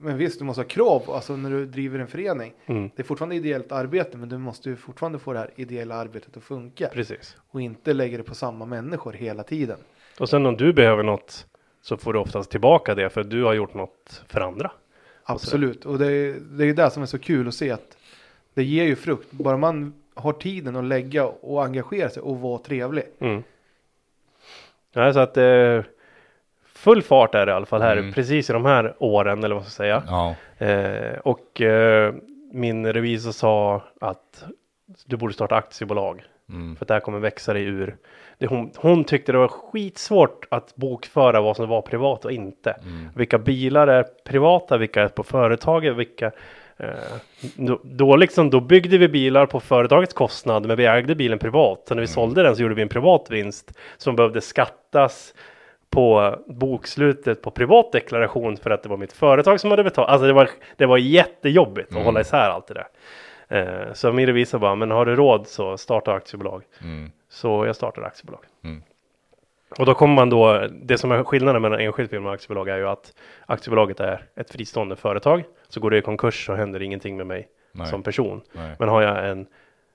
men visst, du måste ha krav alltså när du driver en förening. Mm. Det är fortfarande ideellt arbete, men du måste ju fortfarande få det här ideella arbetet att funka. Precis. Och inte lägga det på samma människor hela tiden. Och sen om du behöver något så får du oftast tillbaka det för du har gjort något för andra. Absolut, och det är, det är det som är så kul att se att det ger ju frukt. Bara man har tiden att lägga och engagera sig och vara trevlig. Mm. Ja, så att eh, full fart är det i alla fall här Mm. precis i de här åren eller vad ska jag säga. Ja. Eh, och eh, min revisor sa att du borde starta aktiebolag Mm. för att det här kommer växa dig ur. Det, hon, hon tyckte det var skitsvårt att bokföra vad som var privat och inte. Mm. Vilka bilar är privata, vilka är på företaget, vilka eh, då, då liksom, då byggde vi bilar på företagets kostnad, men vi ägde bilen privat. Så när vi sålde den så gjorde vi en privat vinst som behövde skattas på bokslutet på privat deklaration för att det var mitt företag som hade betalat. Alltså det var, det var jättejobbigt att Mm. hålla isär allt det där. Eh, så min revisor bara, men har du råd så starta aktiebolag. Mm. Så jag startade aktiebolag. Mm. Och då kommer man då, det som är skillnaden mellan enskild firma och aktiebolag är ju att aktiebolaget är ett fristående företag. Så går det i konkurs så händer ingenting med mig Nej. som person. Nej. Men har jag en,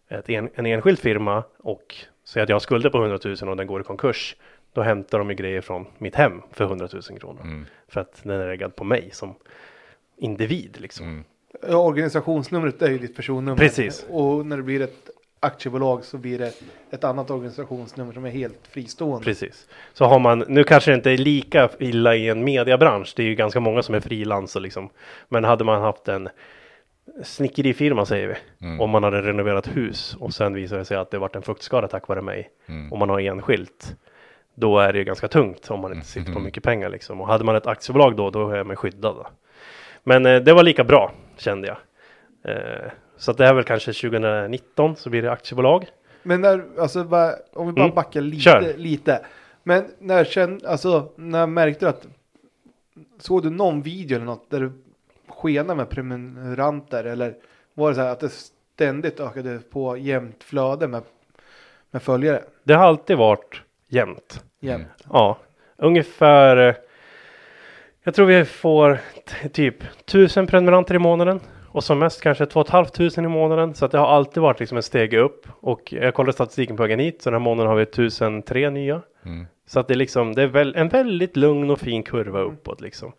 en, en enskild firma och säger att jag har skulder på 100 000 och den går i konkurs. Då hämtar de ju grejer från mitt hem för 100 000 kronor. Mm. För att den är reggad på mig som individ liksom. Mm. Ja, Organisationsnumret är ju ditt personnummer. Precis. Och när det blir ett aktiebolag så blir det ett annat organisationsnummer som är helt fristående. Precis. Så har man, nu kanske det inte är lika illa i en mediabransch, det är ju ganska många som är frilans och liksom. Men hade man haft en snickerifirma säger vi, Mm. om man hade renoverat hus och sen visar det sig att det varit en fuktskada tack vare mig Mm. och man har enskilt. Då är det ju ganska tungt om man inte sitter på Mm. mycket pengar liksom. Och hade man ett aktiebolag då, då är man skyddad. Då. Men eh, det var lika bra kände jag. Eh, så att det är väl kanske 2019 så blir det aktiebolag. Men när, alltså, bara, om vi bara Mm. backar lite, Kör. lite. Men när kände, alltså, när märkte du att, såg du någon video eller något där du skena med prenumeranter eller var det så här att det ständigt ökade på jämnt flöde med, med följare? Det har alltid varit jämnt. Jämnt. Ja, ungefär. eh, Jag tror vi får typ tusen prenumeranter i månaden och som mest kanske två och ett halvt tusen i månaden. Så att det har alltid varit liksom en steg upp och jag kollade statistiken på vägen hit så den här månaden har vi 1003 nya. Mm. Så att det är liksom, det är väl en väldigt lugn och fin kurva uppåt liksom.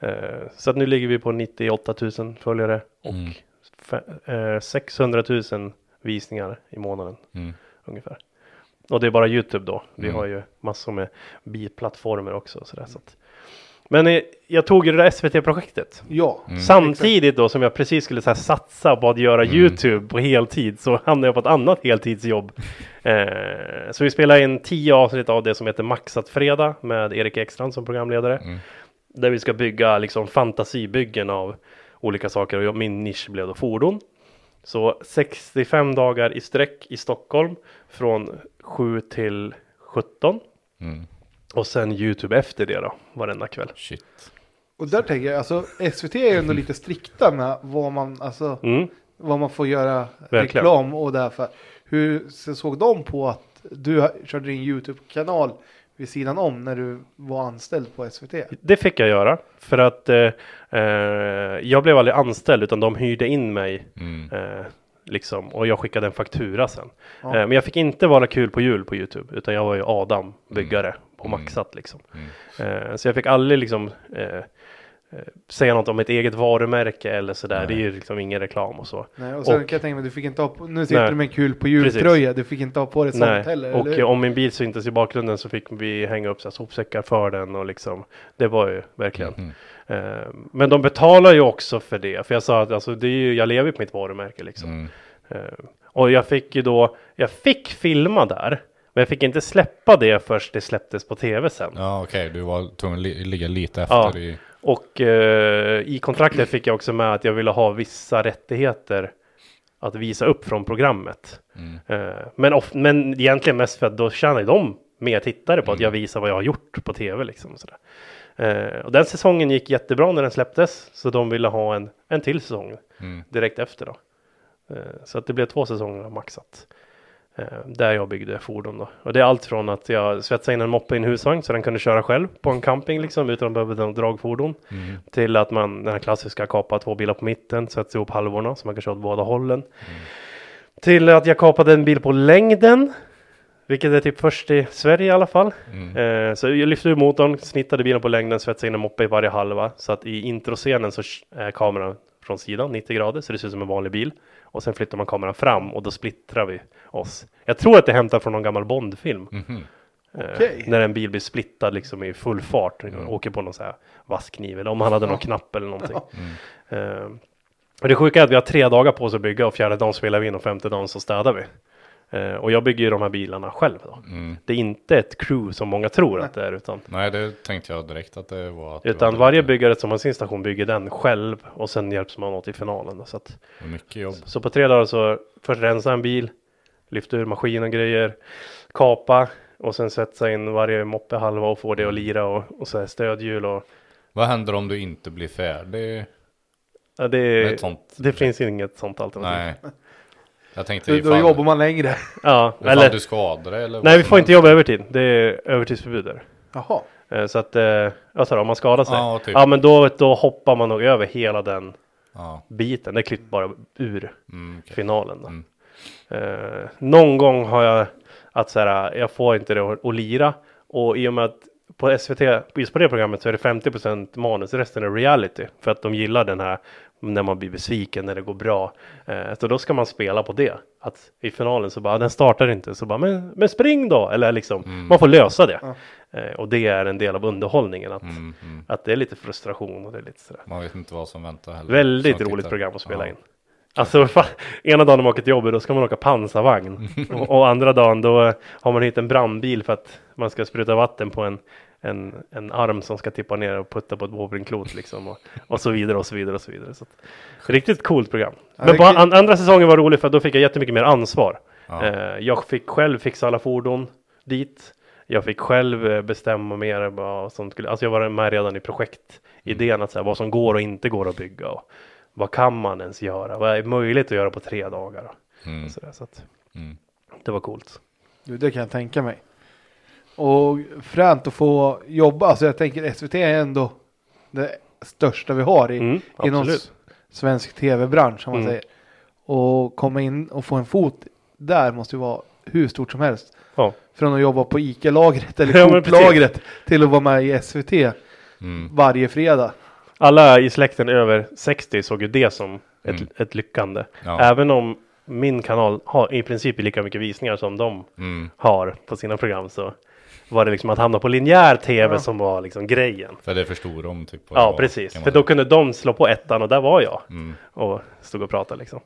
Eh, så att nu ligger vi på 98 000 följare och Mm. fe- eh, 600 000 visningar i månaden Mm. ungefär. Och det är bara Youtube då. Vi Mm. har ju massor med biplattformar också. Så där, så att. Men eh, jag tog ju det där SVT-projektet. Ja. Mm. Samtidigt då som jag precis skulle så här, satsa på att göra Mm. Youtube på heltid så hamnade jag på ett annat heltidsjobb. Eh, så vi spelade in tio avsnitt av det som heter Maxat Fredag med Erik Ekstrand som programledare. Mm. Där vi ska bygga liksom fantasibyggen av olika saker och min nisch blev då fordon. Så 65 dagar i sträck i Stockholm från 7 till 17. Mm. Och sen Youtube efter det då, varenda kväll. Shit. Och där tänker jag, alltså SVT är ju ändå lite strikta med vad man, alltså, Mm. vad man får göra Verkligen. reklam och därför. Hur så såg de på att du körde din YouTube-kanal vid sidan om när du var anställd på SVT? Det fick jag göra för att eh, eh, jag blev aldrig anställd utan de hyrde in mig Mm. eh, liksom och jag skickade en faktura sen. Ja. Eh, men jag fick inte vara kul på jul på Youtube utan jag var ju Adam byggare på Mm. Maxat liksom. Mm. Eh, så jag fick aldrig liksom eh, eh, säga något om ett eget varumärke eller sådär. Nej. Det är ju liksom ingen reklam och så. Nej, och sen Och- kan jag tänka mig, du fick inte ha på, nu sitter Nej. du med en kul på jultröja, du fick inte ha på dig sånt Nej, heller. och eller om min bil syntes i bakgrunden så fick vi hänga upp så här sopsäckar för den och liksom det var ju verkligen. Mm. Eh, men de betalar ju också för det, för jag sa att alltså, det är ju, jag lever på mitt varumärke liksom. Mm. Eh, och jag fick ju då, jag fick filma där, men jag fick inte släppa det först det släpptes på tv sen. Ja okej, du var tvungen att li- ligga lite efter Ja. i... Och eh, i kontraktet fick jag också med att jag ville ha vissa rättigheter att visa upp från programmet. Mm. Eh, men, of, men egentligen mest för att då tjänar de mer tittare på att Mm. jag visar vad jag har gjort på tv. Liksom, sådär. Eh, och den säsongen gick jättebra när den släpptes. Så de ville ha en, en till säsong Mm. direkt efter. Då. Eh, så att det blev två säsonger Maxat. Eh, där jag byggde fordon då. Och det är allt från att jag svetsade in en moppe i en husvagn så den kunde köra själv på en camping liksom utan att behöva något dragfordon. Mm. Till att man, den här klassiska, kapa två bilar på mitten, sätta ihop halvorna så man kan köra åt båda hållen. Till att jag kapade en bil på längden. Vilket är typ först i Sverige i alla fall. Mm. Eh, så jag lyfte ur motorn, snittade bilen på längden, svetsade in en moppe i varje halva. Så att i introscenen så är kameran från sidan 90 grader så det ser ut som en vanlig bil. Och sen flyttar man kameran fram och då splittrar vi oss. Jag tror att det är hämtat från någon gammal Bondfilm. Mhm. Eh, Okej. När en bil blir splittad liksom i full fart. Åker på någon så här vass kniv eller om han hade någon knapp eller någonting. Eh, och det sjuka är att vi har tre dagar på oss att bygga och fjärde dagen spelar vi in och femte dagen så städar vi. Eh, och jag bygger ju de här bilarna själv då. Mm. Det är inte ett crew som många tror att det är utan, Nej, det tänkte jag direkt att det var. Att det utan var varje byggare som har sin station bygger den själv och sen hjälps man åt i finalen. Då, så, att, Mycket jobb. så på tre dagar så först rensa en bil, lyfta ur maskin och grejer, kapa och sen sätta in varje moppe halva och få det att lira och, och så här stödhjul och Vad händer om du inte blir färdig ja, det, sånt? det finns inget sånt alternativ. Nej. Jag tänkte Då, ifall, då jobbar man längre. Ja, ifall eller, du skadar dig eller nej vi som får inte helst. jobba övertid. Det är övertidsförbud där. Jaha. Eh, Så att, eh, jag sa det, om man skadar sig. Ja, typ. Ja men då, då hoppar man nog över hela den Ja. biten. Det klipps bara ur Mm, okej. finalen. Då. Mm. Eh, någon gång har jag att så här, jag får inte det att, att lira. Och i och med att på SVT, just på det programmet så är det 50% manus, resten är reality. För att de gillar den här när man blir besviken, när det går bra. Eh, så då ska man spela på det. Att i finalen så bara, den startar inte. Så bara, men, men spring då! Eller liksom, Mm. man får lösa det. Ja. Eh, och det är en del av underhållningen. Att, Mm, mm. att det är lite frustration och det är lite sådär. Man vet inte vad som väntar heller. Väldigt roligt tittar. program att spela Ja. in. Alltså fan, ena dagen när man åker till jobbet då ska man åka pansarvagn. och, och andra dagen då har man hit en brandbil för att man ska spruta vatten på en, en, en arm som ska tippa ner och putta på ett bowlingklot liksom. Och, och så vidare och så vidare och så vidare. Så att, riktigt coolt program. Men på an, andra säsongen var rolig för att då fick jag jättemycket mer ansvar. Ja. Eh, jag fick själv fixa alla fordon dit. Jag fick själv eh, bestämma mer vad som skulle, alltså jag var med redan i projektidén att så här, vad som går och inte går att bygga och vad kan man ens göra? Vad är möjligt att göra på tre dagar? Mm. Och så där, så att Mm. det var coolt. Du, det kan jag tänka mig. Och fränt att få jobba. Alltså jag tänker SVT är ändå det största vi har i, Mm, inom svensk tv-bransch som man Mm. säger. Och komma in och få en fot där måste ju vara hur stort som helst. Ja. Från att jobba på ICA-lagret eller Ja, Coop-lagret till att vara med i SVT Mm. varje fredag. Alla i släkten över 60 såg ju det som ett, Mm. ett lyckande. Ja. Även om min kanal har i princip lika mycket visningar som de Mm. har på sina program så var det liksom att hamna på linjär tv Ja. som var liksom grejen. För det förstod de typ. Ja, var, precis. För då kunde de slå på ettan och där var jag Mm. och stod och pratade liksom.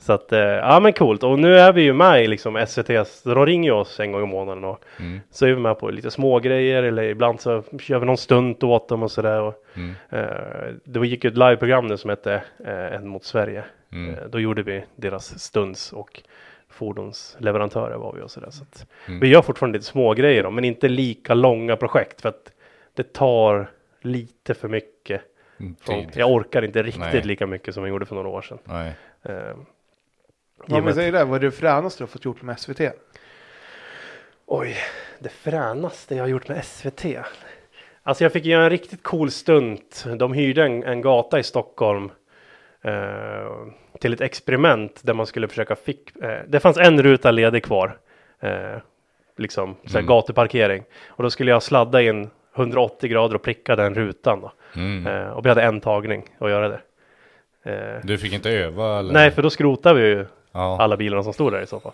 Så att, eh, ja men coolt. Och nu är vi ju med i liksom SVTs, de ringer ju oss en gång i månaden och Mm. så är vi med på lite små grejer eller ibland så kör vi någon stunt åt dem och sådär. Och, Mm. eh, det gick ju ett liveprogram nu som hette eh, En mot Sverige. Mm. Eh, då gjorde vi deras stunds och fordonsleverantörer var vi och sådär. Så att Mm. Vi gör fortfarande lite små grejer då, men inte lika långa projekt för att det tar lite för mycket. Mm. Tid. jag orkar inte riktigt Nej. lika mycket som jag gjorde för några år sedan. Nej. Eh, i Ja, men säg det, vad är det fränaste du har fått gjort med SVT? Oj, det fränaste jag har gjort med SVT. Alltså jag fick göra en riktigt cool stunt. De hyrde en, en gata i Stockholm eh, till ett experiment där man skulle försöka fick. Eh, det fanns en ruta ledig kvar. Eh, liksom såhär Mm. gatuparkering. Och då skulle jag sladda in 180 grader och pricka den rutan då. Mm. Eh, och vi hade en tagning att göra det. Eh, Du fick inte öva eller? nej, för då skrotade vi ju Ja. alla bilarna som stod där i så fall.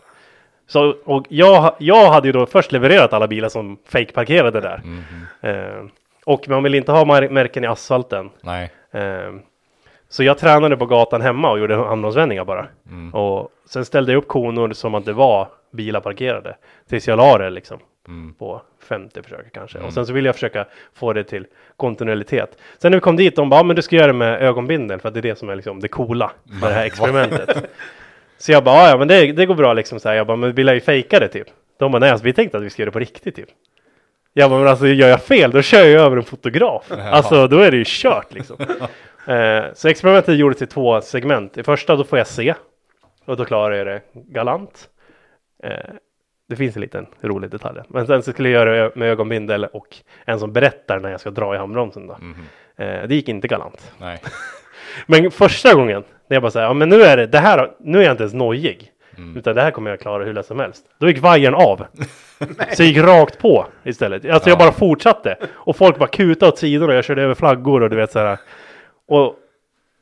Så, och jag, jag hade ju då först levererat alla bilar som fake-parkerade där. Mhm. Eh, och man vill inte ha märken i asfalten. Nej. Eh, så jag tränade på gatan hemma och gjorde handbromsvändningar bara. Mm. Och sen ställde jag upp konor som att det var bilar parkerade. Tills jag la det liksom Mm. på 50 försök kanske. Mm. Och sen så ville jag försöka få det till kontinuitet. Sen när vi kom dit, de bara, "Ja, men du ska göra det med ögonbindel för att det är det som är liksom det coola med det här experimentet. så jag bara, "Ja, ja men det, det går bra liksom så här. Jag bara, men vi lär ju fejka det typ. De bara, nej alltså vi tänkte att vi ska göra det på riktigt typ. Jag bara, men alltså gör jag fel då kör jag över en fotograf. Alltså då är det ju kört liksom. eh, så experimentet gjordes i två segment. I första då får jag se. Och då klarar jag det galant. Eh, det finns en liten rolig detalj. Men sen så skulle jag göra det med ögonbindel och en som berättar när jag ska dra i handbromsen då. Mhm. Eh, det gick inte galant. Nej. Men första gången när jag bara säger, ja men nu är det, det här, nu är jag inte ens nojig. Mm. Utan det här kommer jag klara hur lätt som helst. Då gick vajern av. så jag gick rakt på istället. Alltså jag Ja. bara fortsatte. Och folk bara kutade åt sidorna och jag körde över flaggor och du vet så här. Och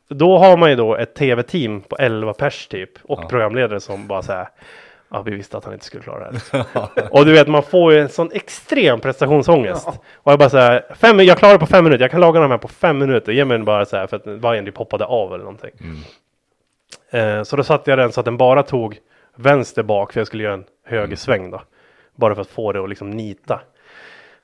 då har man ju då ett tv-team på 11 pers typ. Och Ja. programledare som bara så här. Ja, vi visste att han inte skulle klara det här. och du vet, man får ju en sån extrem prestationsångest. Och jag bara så här, fem, jag klarar det på fem minuter. Jag kan laga de här på fem minuter. Ge mig den bara så här för att vajern typ hoppade av eller någonting. Mm. Eh, så då satte jag den så att den bara tog vänster bak för jag skulle göra en högersväng då. Bara för att få det att liksom nita.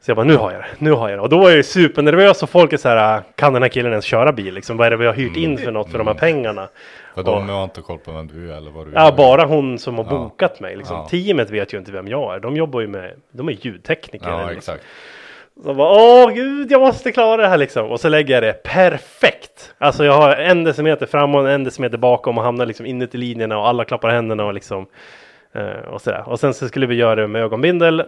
Så jag bara, nu har jag det, nu har jag det. Och då var jag ju supernervös och folk är så här, kan den här killen ens köra bil liksom? Vad är det vi har hyrt in för något för de här pengarna? För de har inte koll på vem du är eller vad du Ja, gör. bara hon som har Ja. bokat mig. Liksom. Ja. Teamet vet ju inte vem jag är. De jobbar ju med, de är ljudtekniker. Ja, liksom. exakt. Så jag bara, åh gud, jag måste klara det här liksom. Och så lägger jag det perfekt. Alltså jag har en decimeter fram och en decimeter bakom och hamnar liksom inuti linjerna och alla klappar händerna och liksom. Eh, och sådär. Och sen så skulle vi göra det med ögonbindel.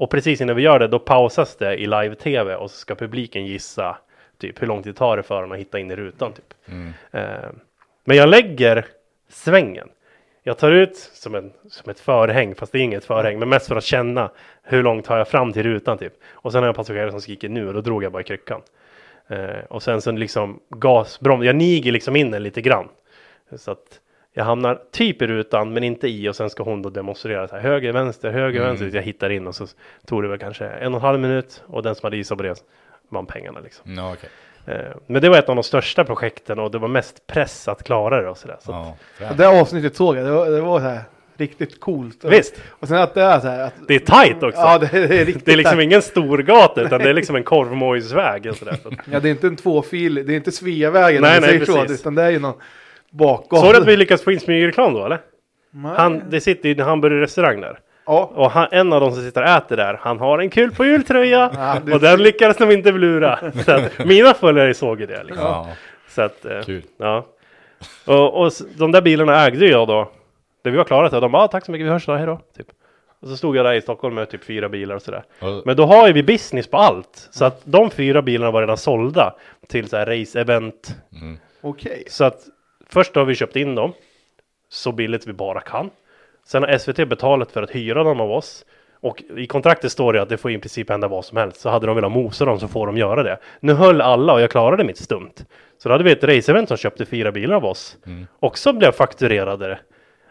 Och precis innan vi gör det, då pausas det i live-tv och så ska publiken gissa typ hur lång tid tar det för den att hitta in i rutan typ. Mm. Eh, men jag lägger svängen. Jag tar ut som, en, som ett förhäng, fast det är inget förhäng, men mest för att känna hur långt har jag fram till rutan typ. Och sen har jag passagerare som skriker nu och då drog jag bara i kryckan. Eh, och sen så liksom gasbroms, jag niger liksom in den lite grann. Så att jag hamnar typ i rutan men inte i och sen ska hon då demonstrera så här höger, vänster, höger, Mm. vänster. Jag hittar in och så tog det väl kanske en och en halv minut och den som hade gissat på det vann pengarna liksom. Ja, okej. Eh, Men det var ett av de största projekten och det var mest press att klara det och sådär. Så att, Och fränt. det avsnittet såg jag, det var, det var så här riktigt coolt. Visst, Och sen att det är så här att... det är tight också. Ja, det, är riktigt det är liksom tajt. ingen storgata utan det är liksom en korvmojsväg. Så att- Ja, det är inte en tvåfil, det är inte Sveavägen Nej, nej, säger så, precis. utan det är ju någon bakgata. Såg du att vi lyckades få in smygreklam då eller? Nej. Han, det sitter ju en hamburgerrestaurang där. Ja. Och han, en av de som sitter och äter där, han har en kul på jultröja. Ja, det- Och den lyckades de inte lura. Så att mina följare såg ju det liksom. Ja, Så att, eh, kul. ja. Och, och de där bilarna ägde jag då. Det vi var klara till. De bara, ah, tack så mycket, vi hörs då, hej då. Typ. Och så stod jag där i Stockholm med typ fyra bilar och sådär. Men då har ju vi business på allt. Så att de fyra bilarna var redan sålda till så här race-event. mm, Okej. Så att först har vi köpt in dem. Så billigt vi bara kan. Sen har SVT betalat för att hyra dem av oss. Och i kontraktet står det att det får i princip hända vad som helst. Så hade de velat mosa dem så får de göra det. Nu höll alla och jag klarade mitt stunt. Så då hade vi ett raceevent som köpte fyra bilar av oss. Mm. Också blev fakturerade.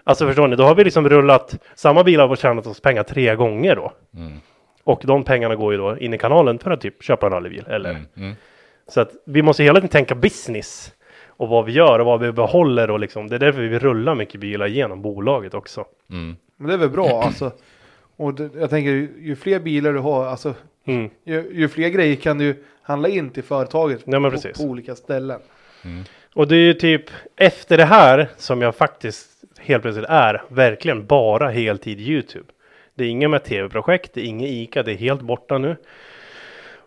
Alltså förstår ni, då har vi liksom rullat samma bilar och tjänat oss pengar tre gånger då. mm, Och de pengarna går ju då in i kanalen för att typ köpa en rallybil. Eller mm, mm. så att vi måste hela tiden tänka business. Och vad vi gör och vad vi behåller och liksom. Det är därför vi rullar mycket bilar genom bolaget också. Mm. Men det är väl bra alltså. Och det, jag tänker ju, ju fler bilar du har, alltså Mm. ju, ju fler grejer kan du handla in till företaget Ja, men på, på olika ställen. Och det är ju typ efter det här som jag faktiskt helt plötsligt är verkligen bara heltid YouTube. Det är inga med tv-projekt, det är inget ICA, det är helt borta nu.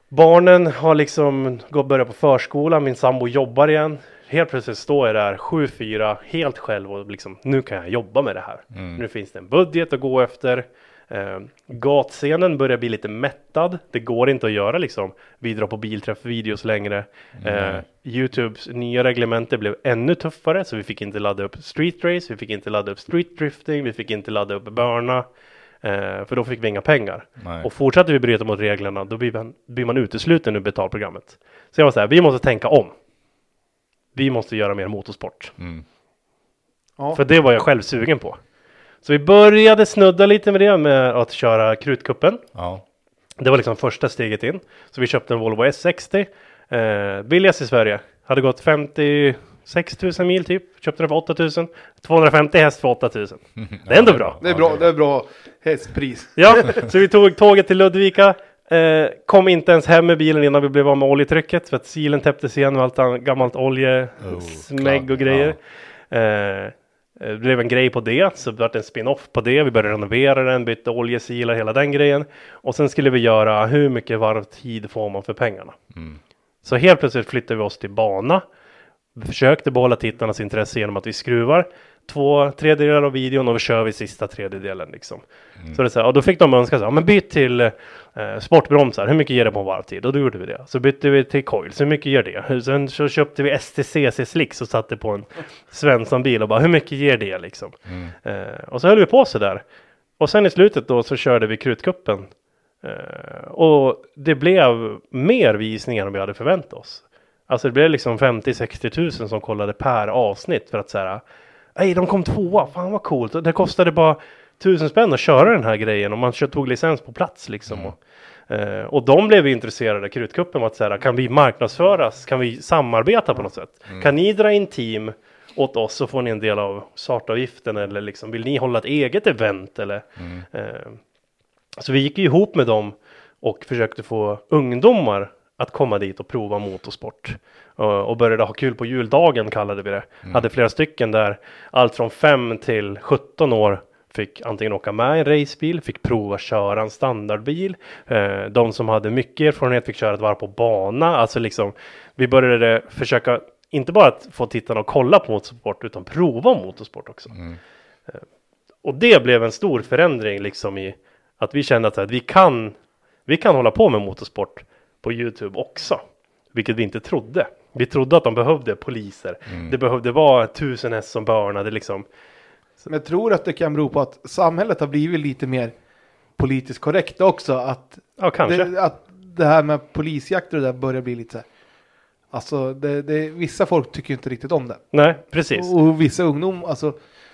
Barnen har liksom gått börjat på förskolan, min sambo jobbar igen. Helt plötsligt står jag där 7-4 helt själv och liksom nu kan jag jobba med det här. Mm. Nu finns det en budget att gå efter. Eh, gatscenen börjar bli lite mättad. Det går inte att göra liksom vi drar på bilträff-videos längre. Eh, Youtubes nya reglemente blev ännu tuffare så vi fick inte ladda upp street race, vi fick inte ladda upp street drifting, vi fick inte ladda upp burna. Eh, för då fick vi inga pengar. Nej. Och fortsätter vi bryta mot reglerna då blir man, blir man utesluten ur betalprogrammet. Så jag var så här, vi måste tänka om. Vi måste göra mer motorsport. Mm. Ja. För det var jag själv sugen på. Så vi började snudda lite med det med att köra krutkuppen. Ja. Det var liksom första steget in. Så vi köpte en Volvo S60. Eh, billigast i Sverige. Hade gått 56 000 mil typ. Köpte den för 8 000. 250 häst för 8 000. Det är ändå bra. Det är bra, det är bra hästpris. Ja, så vi tog tåget till Ludvika. Eh, kom inte ens hem med bilen innan vi blev av med oljetrycket. För att silen täpptes igen med allt gammalt olje, Oh, och grejer. Eh, det blev en grej på det, så det blev en spin-off på det. Vi började renovera den, bytte oljesilar, hela den grejen. Och sen skulle vi göra hur mycket varvtid får man för pengarna. Mm. Så helt plötsligt flyttade vi oss till bana. Vi försökte behålla tittarnas intresse genom att vi skruvar två tredjedelar av videon och vi kör vi sista tredjedelen liksom. Så det är så här, och då fick de önska så här, ja, men byt till eh, sportbromsar, hur mycket ger det på en varvtid? Och då gjorde vi det. Så bytte vi till coils, hur mycket ger det? Sen så köpte vi STCC Slicks och satte på en Svensson-bil och bara, hur mycket ger det liksom? Eh, och så höll vi på så där. Och sen i slutet då så körde vi krutkuppen. Eh, och det blev mer visningar än vi hade förväntat oss. Alltså det blev liksom 50-60 tusen som kollade per avsnitt för att säga Nej, de kom tvåa, fan vad coolt. Och Det kostade bara tusen spänn att köra den här grejen och man tog licens på plats liksom. Och, eh, och de blev intresserade, Krutkuppen, av att säga kan vi marknadsföras? Kan vi samarbeta på något sätt? Kan ni dra in team åt oss så får ni en del av startavgiften eller liksom vill ni hålla ett eget event eller? Eh, så vi gick ihop med dem och försökte få ungdomar att komma dit och prova motorsport. Och, och började ha kul på juldagen kallade vi det. Hade flera stycken där. Allt från 5 till 17 år fick antingen åka med i en racebil, fick prova köra en standardbil. Eh, de som hade mycket erfarenhet fick köra ett varv på bana. Alltså liksom, vi började försöka, inte bara att få tittarna att kolla på motorsport, utan prova motorsport också. Eh, och det blev en stor förändring liksom i att vi kände att, här, vi kan vi kan hålla på med motorsport på Youtube också. Vilket vi inte trodde. Vi trodde att de behövde poliser. Det behövde vara tusen häst som börnade liksom. Men jag tror att det kan bero på att samhället har blivit lite mer politiskt korrekt också. Att Ja, kanske. det, att det här med polisjakter och det där börjar bli lite så här. Alltså det, det, vissa folk tycker inte riktigt om det. Nej, precis. Och vissa ungdom, alltså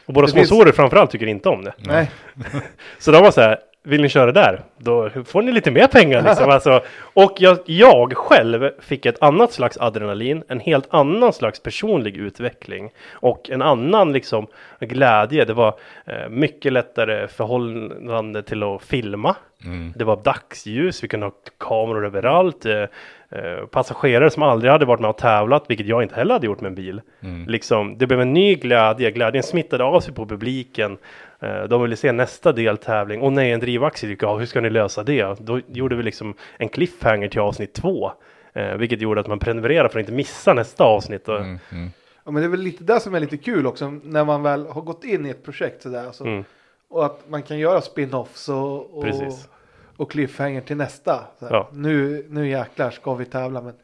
Och våra det finns- sponsorer framförallt tycker inte om det. nej. Så de var så här, vill ni köra där? Då får ni lite mer pengar liksom. alltså, och jag, jag själv fick ett annat slags adrenalin, en helt annan slags personlig utveckling och en annan liksom glädje. Det var eh, mycket lättare förhållande till att filma. Mm. Det var dagsljus, vi kunde ha kameror överallt. Eh, eh, passagerare som aldrig hade varit med och tävlat, vilket jag inte heller hade gjort med en bil. Mm. Liksom, det blev en ny glädje, glädjen smittade av sig på publiken. Eh, de ville se nästa deltävling. Och nej, en drivaxel gick av, hur ska ni lösa det? Då gjorde vi liksom en cliffhanger till avsnitt två. Eh, vilket gjorde att man prenumererade för att inte missa nästa avsnitt. Mm. Mm. Ja, men det är väl lite det som är lite kul också när man väl har gått in i ett projekt sådär. Alltså, Mm, Och att man kan göra spin-offs och, och, Precis. och cliffhanger till nästa. Ja. nu, nu jäklar ska vi tävla men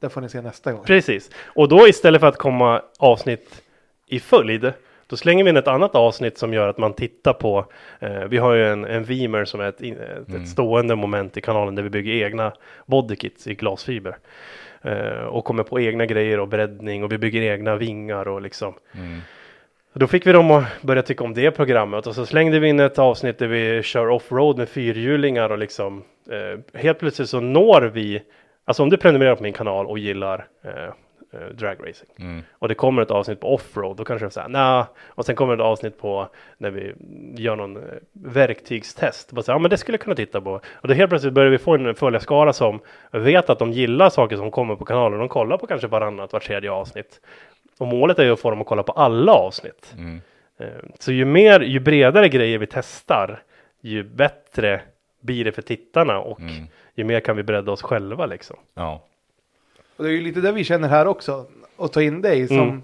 det får ni se nästa gång. Precis. Och då istället för att komma avsnitt i följd, då slänger vi in ett annat avsnitt som gör att man tittar på, eh, vi har ju en, en Vimer som är ett, ett, Mm. ett stående moment i kanalen där vi bygger egna bodykits i glasfiber. Eh, och kommer på egna grejer och breddning och vi bygger egna vingar och liksom. Mm. Då fick vi dem att börja tycka om det programmet och så slängde vi in ett avsnitt där vi kör offroad med fyrhjulingar och liksom eh, helt plötsligt så når vi, alltså om du prenumererar på min kanal och gillar eh, dragracing Mm. och det kommer ett avsnitt på offroad, då kanske jag säger nej. Och sen kommer ett avsnitt på när vi gör någon eh, verktygstest. Bara så, här, ja, men det skulle jag kunna titta på. Och då helt plötsligt börjar vi få en följarskara som vet att de gillar saker som kommer på kanalen. De kollar på kanske varannat, var tredje avsnitt. Och målet är ju att få dem att kolla på alla avsnitt. Mm. Eh, Så ju mer, ju bredare grejer vi testar, ju bättre blir det för tittarna och Mm. ju mer kan vi bredda oss själva liksom. Ja. Och det är ju lite det vi känner här också. Och ta in dig som Mm.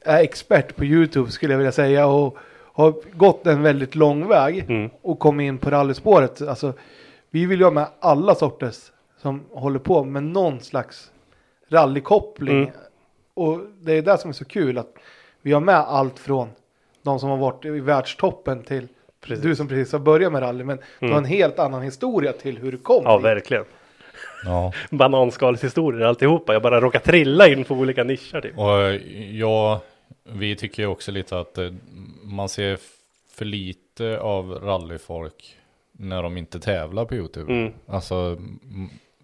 är expert på YouTube skulle jag vilja säga. Och har gått en väldigt lång väg. Mm. Och kommit in på rallyspåret. Alltså, vi vill ju ha med alla sorters som håller på med någon slags rallykoppling. Mm. Och det är det som är så kul att vi har med allt från de som har varit i världstoppen till Precis. du som precis har börjat med rally. Men du har en helt annan historia till hur du kom Ja, dit. verkligen. Ja. Bananskalshistorier alltihopa. Jag bara råkar trilla in på olika nischer typ. Och ja, vi tycker också lite att eh, man ser för lite av rallyfolk när de inte tävlar på YouTube. Mm. Alltså,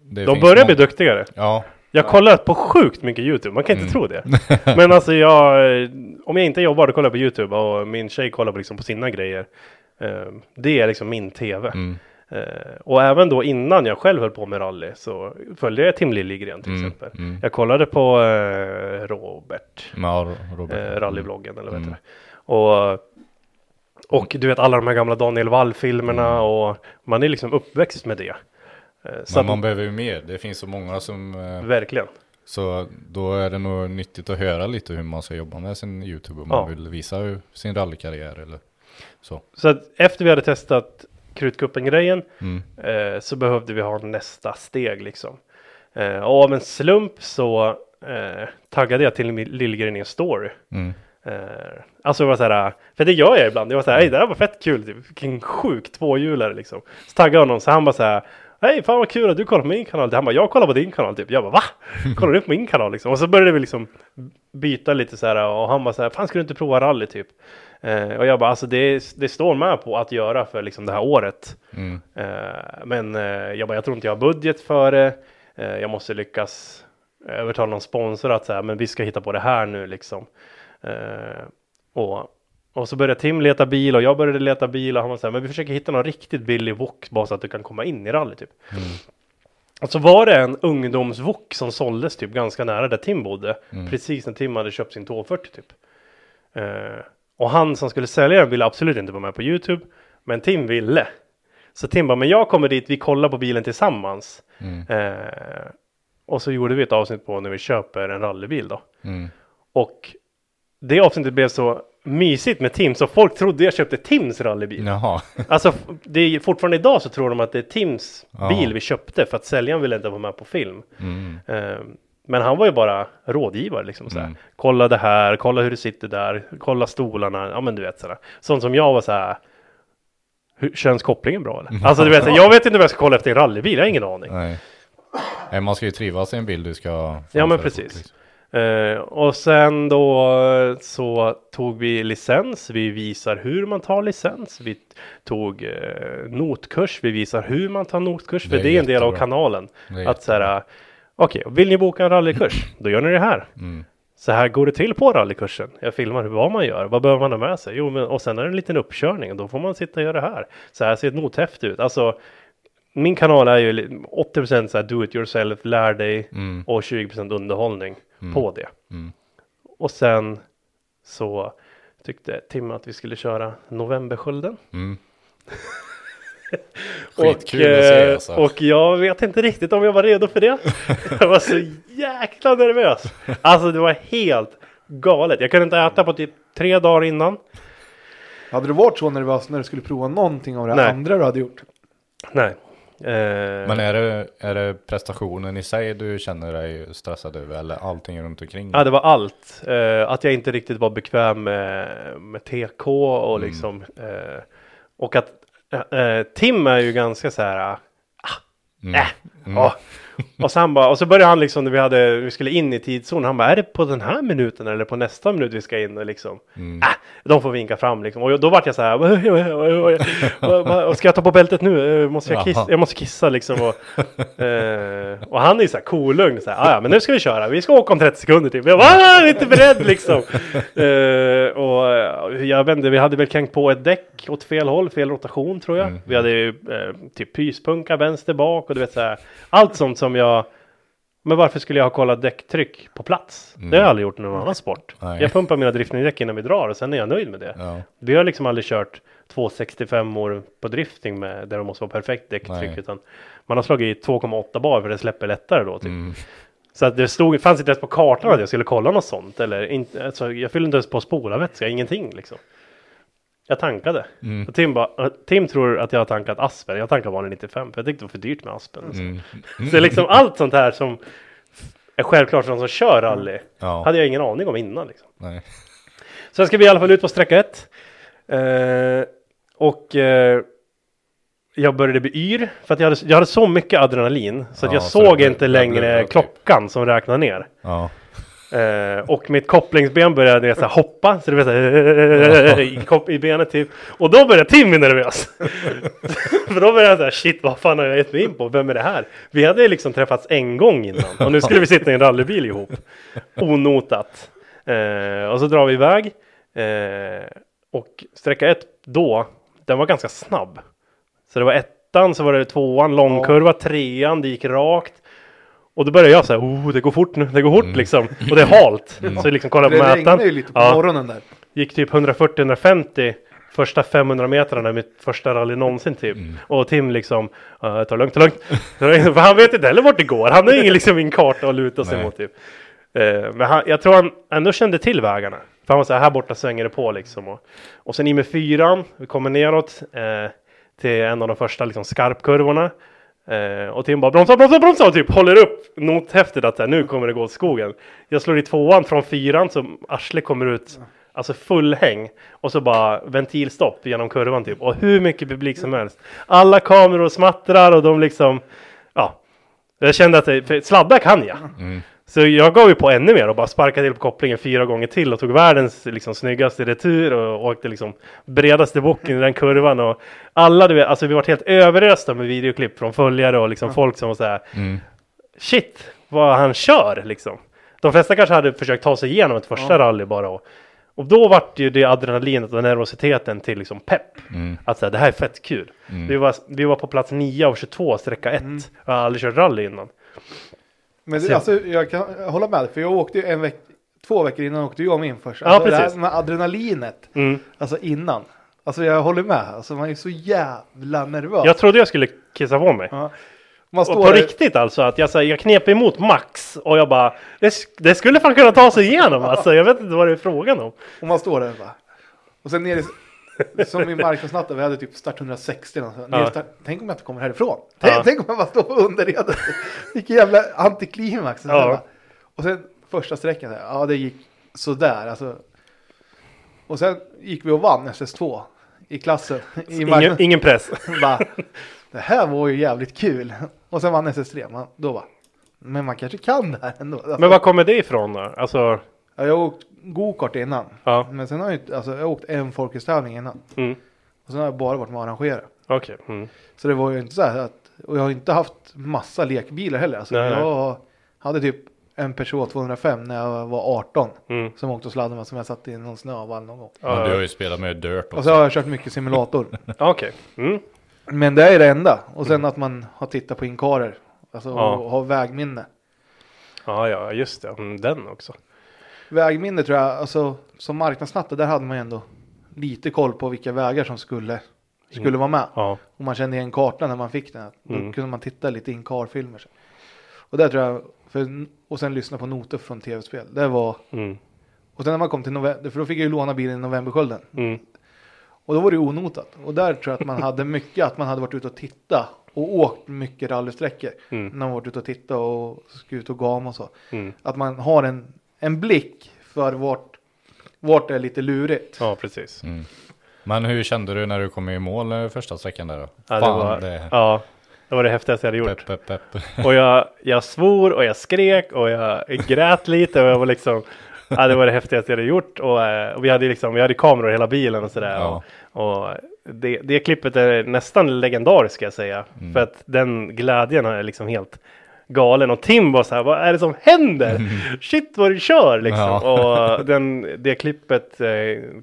De börjar bli duktigare. Ja, Jag kollar på sjukt mycket YouTube, man kan inte Mm. tro det. Men alltså jag, eh, om jag inte jobbar då kollar jag på YouTube och min tjej kollar på, liksom på sina grejer. Eh, Det är liksom min tv. mm, Och även då innan jag själv höll på med rally så följde jag Tim Liljegren till Mm, exempel. mm. Jag kollade på eh, Robert, ja Robert. eh, rallybloggen eller vad heter Mm. det. Och, och du vet alla de här gamla Daniel Wall-filmerna och man är liksom uppväxt med det. Eh, Så Men att, man behöver ju mer. Det finns så många som... eh, verkligen. Så då är det nog nyttigt att höra lite hur man ska jobba med sin YouTube om man Ja. vill visa sin rallykarriär eller så. Så att efter vi hade testat Krutkuppen-grejen Mm. eh, så behövde vi ha nästa steg liksom. Eh, och av en slump så eh, taggade jag till min Liljegren i en story. Mm. Eh, alltså det var så här, för det gör jag ibland. Jag var så här, hej det här var fett kul, typ. vilken sjuk tvåhjulare liksom. Så taggade jag honom, så han bara så här, hej fan vad kul att du kollar på min kanal. Han bara, jag kollar på din kanal typ. Jag bara, va? Kollar du på min kanal liksom? Och så började vi liksom byta lite så här och han bara så här, fan ska du inte prova rally typ? Eh, och jag bara, alltså det, det står med på att göra för liksom det här året. Mm. Eh, men eh, jag bara, jag tror inte jag har budget för det. Eh, jag måste lyckas övertala någon sponsor att säga, men vi ska hitta på det här nu liksom. Eh, och, och så började Tim leta bil och jag började leta bil och han var så här, men vi försöker hitta någon riktigt billig wok bara så att du kan komma in i rally typ. Mm. Och så var det en ungdomsvok som såldes typ ganska nära där Tim bodde. Mm. Precis när Tim hade köpt sin 240 typ. Och han som skulle sälja den ville absolut inte vara med på YouTube. Men Tim ville. Så Tim bara, men jag kommer dit, vi kollar på bilen tillsammans. Mm. Eh, och så gjorde vi ett avsnitt på när vi köper en rallybil då. Mm. Och det avsnittet blev så mysigt med Tim så folk trodde jag köpte Tims rallybil. Jaha. Alltså det är fortfarande idag så tror de att det är Tims Ja. bil vi köpte för att säljaren ville inte vara med på film. Mm. Eh, men han var ju bara rådgivare liksom såhär. Mm. Kolla det här, kolla hur det sitter där, kolla stolarna, ja men du vet sådär. Sånt som jag var så här. Hur, känns kopplingen bra eller? Alltså du vet, jag vet inte vad jag ska kolla efter en rallybil, jag har ingen aning. Nej. Nej, man ska ju trivas i en bil du ska Ja, men fort, precis. liksom. Eh, och sen då så tog vi licens, vi visar hur man tar licens. Vi tog eh, notkurs, vi visar hur man tar notkurs. Det för det är en del av kanalen. Att så här, okej, vill ni boka en rallykurs? Då gör ni det här. Mm. Så här går det till på rallykursen. Jag filmar hur, vad man gör. Vad behöver man ha med sig? Jo, men, och sen är det en liten uppkörning. Och då får man sitta och göra det här. Så här ser ett nothäfte ut. Alltså, min kanal är ju li- 80% så här do it yourself, lär dig Mm. och 20% underhållning på det. Mm. Och sen så tyckte Tim att vi skulle köra Novemberskölden. Och, Skitkul att se eh, alltså. och jag vet inte riktigt om jag var redo för det. jag var så jäkla nervös. Alltså det var helt galet. Jag kunde inte äta på typ tre dagar innan. Hade du varit så nervös när du skulle prova någonting av det Nej. andra du hade gjort? Nej. Eh, Men är det, är det prestationen i sig du känner dig stressad över eller allting runt omkring? Ja, det var allt. Eh, att jag inte riktigt var bekväm med, med TK och Mm. liksom. Eh, och att Tim är ju ganska så här. Mm. Äh, ja. Och så han bara, och så började han liksom när vi hade, vi skulle in i tidszonen, han bara, är det på den här minuten eller på nästa minut vi ska in och liksom, Mm. äh, de får vinka fram liksom. Och då vart jag så här, "Vad- vad- vad- ska jag ta på bältet nu? Eh, Måste jag, kissa? Jag måste kissa liksom. Och, eh, och han är ju så här kolugn, så här, "Ah, ja men nu ska vi köra, vi ska åka om 30 sekunder typ. Jag var "Ah, jag är inte beredd liksom. Eh, och eh, jag inte, vi hade väl känkt på ett däck åt fel håll, fel rotation tror jag. Mm. Vi hade ju eh, typ pyspunka vänster bak och du vet så här, allt sånt som jag men varför skulle jag ha kollat däcktryck på plats? Det har jag aldrig gjort i någon annan sport. Nej. Jag pumpar mina driftningdäck innan vi drar och sen är jag nöjd med det. Ja. Vi har liksom aldrig kört 265 år på drifting med där det måste vara perfekt däcktryck Nej. utan man har slagit i 2,8 bar för det släpper lättare då. Typ. Mm. Så att det stod, fanns inte ens på kartan att jag skulle kolla något sånt eller inte, alltså, jag fyllde inte ens på spolarvätska, ingenting liksom. Jag tankade. Mm. Och Tim, bara, Tim tror att jag har tankat Aspen, jag tankade vanlig 95 för jag tyckte det var för dyrt med Aspen. alltså. Mm. Så liksom allt sånt här som är självklart för de som kör rally Ja. hade jag ingen aning om innan. Liksom. Nej. Sen ska vi i alla fall ut på sträcka ett. Eh, och eh, jag började bli yr för att jag hade, jag hade så mycket adrenalin så att Ja, jag så såg inte längre klockan som räknar ner. Ja. Eh, och mitt kopplingsben började jag, så här, hoppa, så det var så här, i, kop- i benet typ. Och då började Tim bli nervös. För då började jag så här, shit vad fan har jag gett mig in på? Vem är det här? Vi hade liksom träffats en gång innan och nu skulle vi sitta i en rallybil ihop. Onotat. Eh, och så drar vi iväg. Eh, och sträcka ett då, den var ganska snabb. Så det var ettan, så var det tvåan, långkurva, trean, det gick rakt. Och då började jag säga, oh det går fort nu, det går fort liksom. Och det är halt. Så liksom kolla på Det mätaren. regnade ju lite på Ja. morgonen där. Gick typ 140-150 första 500 metrarna i mitt första rally någonsin typ. Och Tim liksom, uh, ta det lugnt, ta det lugnt. Det. För han vet inte heller vart det går. Han har ingen liksom ingen karta att luta sig Nej. mot typ. Eh, men han, jag tror han ändå kände till vägarna. För han var så här, här borta svänger det på liksom. Och, och sen i med fyran, vi kommer neråt eh, till en av de första liksom skarpkurvorna. Eh, och Tim bara bromsa, bromsa, bromsa och typ håller upp nothäftet att här, nu kommer det gå åt skogen. Jag slår i tvåan från fyran så arslet kommer ut, alltså full häng. Och så bara ventilstopp genom kurvan typ. Och hur mycket publik som helst. Alla kameror smattrar och de liksom, ja. Jag kände att sladda kan jag. Mm. Så jag gav ju på ännu mer och bara sparkade till på kopplingen fyra gånger till och tog världens liksom, snyggaste retur och åkte liksom bredaste bocken i den kurvan och alla du vet, alltså vi var helt överösta med videoklipp från följare och liksom folk som var så här Mm. shit vad han kör liksom. De flesta kanske hade försökt ta sig igenom ett första rally bara och, och då vart ju det adrenalinet och nervositeten till liksom pepp. Mm. Att säga det här är fett kul. Mm. Vi, var, vi var på plats 9 av 22 sträcka 1. Jag har aldrig kört rally innan. Men det, alltså, jag kan hålla med för jag åkte ju en veck, två veckor innan åkte jag min först. Ja, Alltså, det precis. här med adrenalinet, Mm. alltså innan. Alltså jag håller med, alltså man är så jävla nervös. Jag trodde jag skulle kissa på mig. Ja. Man Och står på där- riktigt alltså, att jag, så här, jag knep emot max och jag bara, det, det skulle fan kunna ta sig igenom alltså. Jag vet inte vad det är frågan om. Och man står där bara. Och sen nere, i- som i marknadsnatten, vi hade typ start 160. Alltså. Nere i Ja. start, tänk om jag inte kommer härifrån. Tänk, Ja. tänk om jag bara står på underredet. Vilken jävla antiklimax. Ja. Och sen första sträckan, ja det gick sådär. Alltså. Och sen gick vi och vann SS2 i klassen. I Ingen, ingen press. bara, det här var ju jävligt kul. Och sen vann SS3. Man, då bara, men man kanske kan det här ändå. Alltså, Men var kommer det ifrån då? Alltså, ja, jag har åkt gokart innan. ja, Men sen har jag, inte- alltså, jag har åkt en folkhögstävling innan. mm, Och sen har jag bara varit med och arrangerat. okej. Mm. Så det var ju inte så här att, och jag har inte haft massa lekbilar heller. Alltså, Nej, nej. jag hade typ en Peugeot 205 när jag var 18. Mm. Som åkte och sladdade med som jag satt i någon snövall någon gång. Men du har Ja, ju spelat med Dirt Och så också. har jag kört mycket simulator. Okej. Mm. Men det är det enda. Och sen att man har tittat på inkarer. Alltså Ja. och har vägminne. Ja, ja, just det. Mm, Den också. Vägminne tror jag, alltså som marknadsnatte, där hade man ju ändå lite koll på vilka vägar som skulle, skulle Mm. vara med. Ja, Och man kände igen kartan när man fick den. Då Mm. kunde man titta lite in karfilmer. Och där tror jag, för, och sen lyssna på noter från tv-spel. Det var, mm, och sen när man kom till november, för då fick jag ju låna bilen i novemberskölden. mm, Och då var det onotat. Och där tror jag att man hade mycket, att man hade varit ute och titta och åkt mycket rallysträckor. mm, När man varit ute och titta och ska ut och gama och så. mm. Att man har en, en blick för vart, vart det är lite lurigt. Ja, precis. Mm. Men hur kände du när du kom i mål eh, första sträckan där då? Ja, det Fan, var, det... ja, det var det häftigaste jag hade gjort. Pepp, pepp, pepp. Och jag, jag svor och jag skrek och jag grät lite och jag var liksom Ja, det var det häftigaste jag hade gjort och, eh, och vi hade liksom, vi hade kameror i hela bilen och sådär. Ja. Och, och det, det klippet är nästan legendariskt ska jag säga. Mm. För att den glädjen är liksom helt galen. Och Tim var så här, vad är det som händer? Shit vad du kör liksom. Ja. Och den, det klippet eh,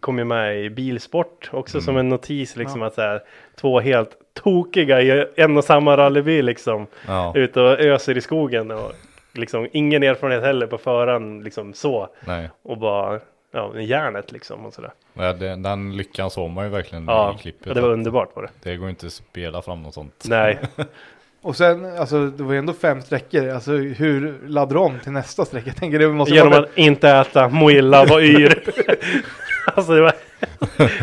kom ju med i Bilsport också som en notis liksom att så här, två helt tokiga i en och samma rallybil liksom Ja, ute och öser i skogen och liksom ingen erfarenhet heller på förhand liksom så nej. och bara ja, järnet liksom och sådär. Ja, det, den lyckan såg man ju verkligen Ja, i klippet. ja, det var underbart var det. Det går inte att spela fram något sånt. Nej, Och sen, alltså det var ju ändå fem sträckor. Alltså hur laddar du om till nästa sträcka? Jag tänker det måste genom vara att inte äta moilla och yr. alltså det var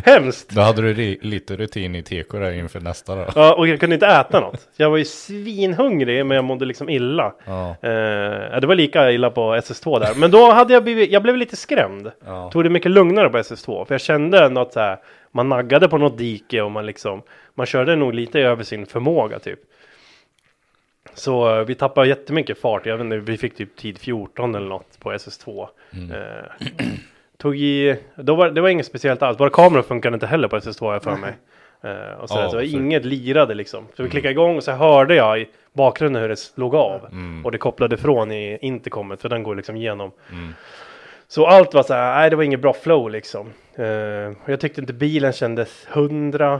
hemskt. Då hade du ri- lite rutin i teko där inför nästa då. Ja, och jag kunde inte äta något. Jag var ju svinhungrig men jag mådde liksom illa. Ja, Eh, det var lika illa på SS2 där. Men då hade jag blivit, jag blev lite skrämd. ja. tog det mycket lugnare på SS2. För jag kände att så här, man naggade på något dike och man liksom, man körde nog lite över sin förmåga typ. Så eh, vi tappade jättemycket fart. Jag vet inte, vi fick typ tid 14 eller något på SS2. Eh, tog i, då var, det var inget speciellt alls. Bara kameran funkade inte heller på SS2 har jag för mig. Eh, och så, Ja, så för- inget lirade liksom. Så vi klickade igång och så hörde jag i bakgrunden hur det slog av. Mm. Och det kopplade från i intercomet för den går liksom igenom. Mm. Så allt var så här, nej det var inget bra flow liksom. Eh, jag tyckte inte bilen kändes hundra.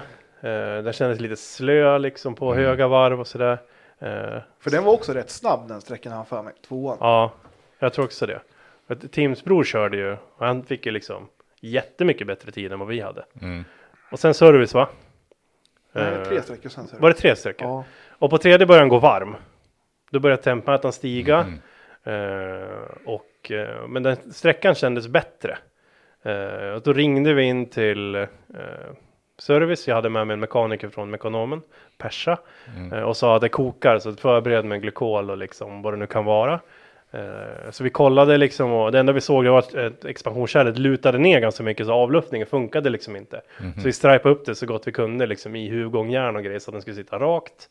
Uh, den kändes lite slö liksom på Mm. höga varv och sådär. Eh, För den var också rätt snabb den sträckan han för mig. Tvåan. ja, jag tror också det. För Tims bror körde ju och han fick ju liksom jättemycket bättre tid än vad vi hade. Mm. Och sen service va? Nej, Eh, tre sträckor sen. Så. Var det tre stycken? Ja. Och på tredje började han gå varm. Då började tempmätaren stiga. Mm. Eh, och, eh, men den sträckan kändes bättre. Eh, och då ringde vi in till eh, service. Jag hade med mig en mekaniker från Mekonomen, Persa. Mm. Eh, och sa att det kokar så förbered med glykol och liksom vad det nu kan vara. Eh, så vi kollade liksom och det enda vi såg det var att expansionskärlet lutade ner ganska mycket så avluftningen funkade liksom inte. Mhm. Så vi stripade upp det så gott vi kunde liksom i huvudgångjärn och grejer så att den skulle sitta rakt.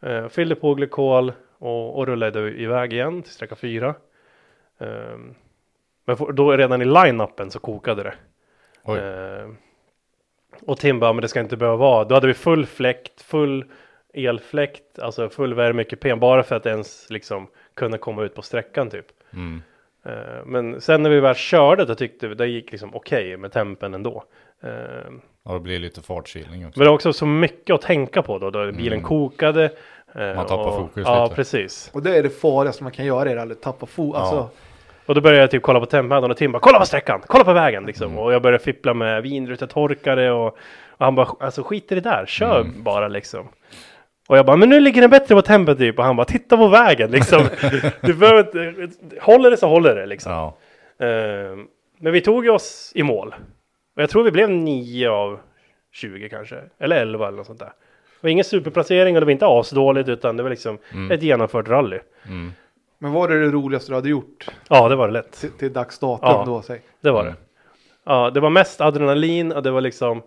Eh, fyllde på glykol och, och rullade iväg igen till sträcka fyra. Ehm, men då redan i line-upen så kokade det. Oj. Och Tim bara, men det ska inte behöva vara. Då hade vi full fläkt, full elfläkt, alltså full värmekupén bara för att ens liksom kunna komma ut på sträckan typ. Mm. Ehm, men sen när vi väl körde då tyckte vi det gick liksom okej med tempen ändå. Ehm, Ja, det blir lite fartkilning också. men det var också så mycket att tänka på då, då bilen Mm. kokade. eh, Man tappar och, fokus Ja, lite. precis. Och det är det farligaste man kan göra i rally. Tappa fo. Ja. Alltså, Och då började jag typ kolla på tempen och Tim bara kolla på sträckan, kolla på vägen liksom. Mm. Och jag började fippla med vindrutetorkare och, och han bara alltså skit i det där, kör Mm. bara liksom. Och jag bara men nu ligger den bättre på tempen typ och han bara titta på vägen liksom. du behöver inte, håller det så håller det liksom. Ja. Ehm, men vi tog oss i mål. Och jag tror vi blev 9 av 20 kanske. Eller 11 eller något sånt där. Det var ingen superplacering och det var inte asdåligt utan det var liksom Mm. ett genomfört rally. Mm. Men var det det roligaste du hade gjort Ja, det var det lätt. till, till dags datum Ja. då? Säg. Det var Mm. det. Ja, det var mest adrenalin och det var liksom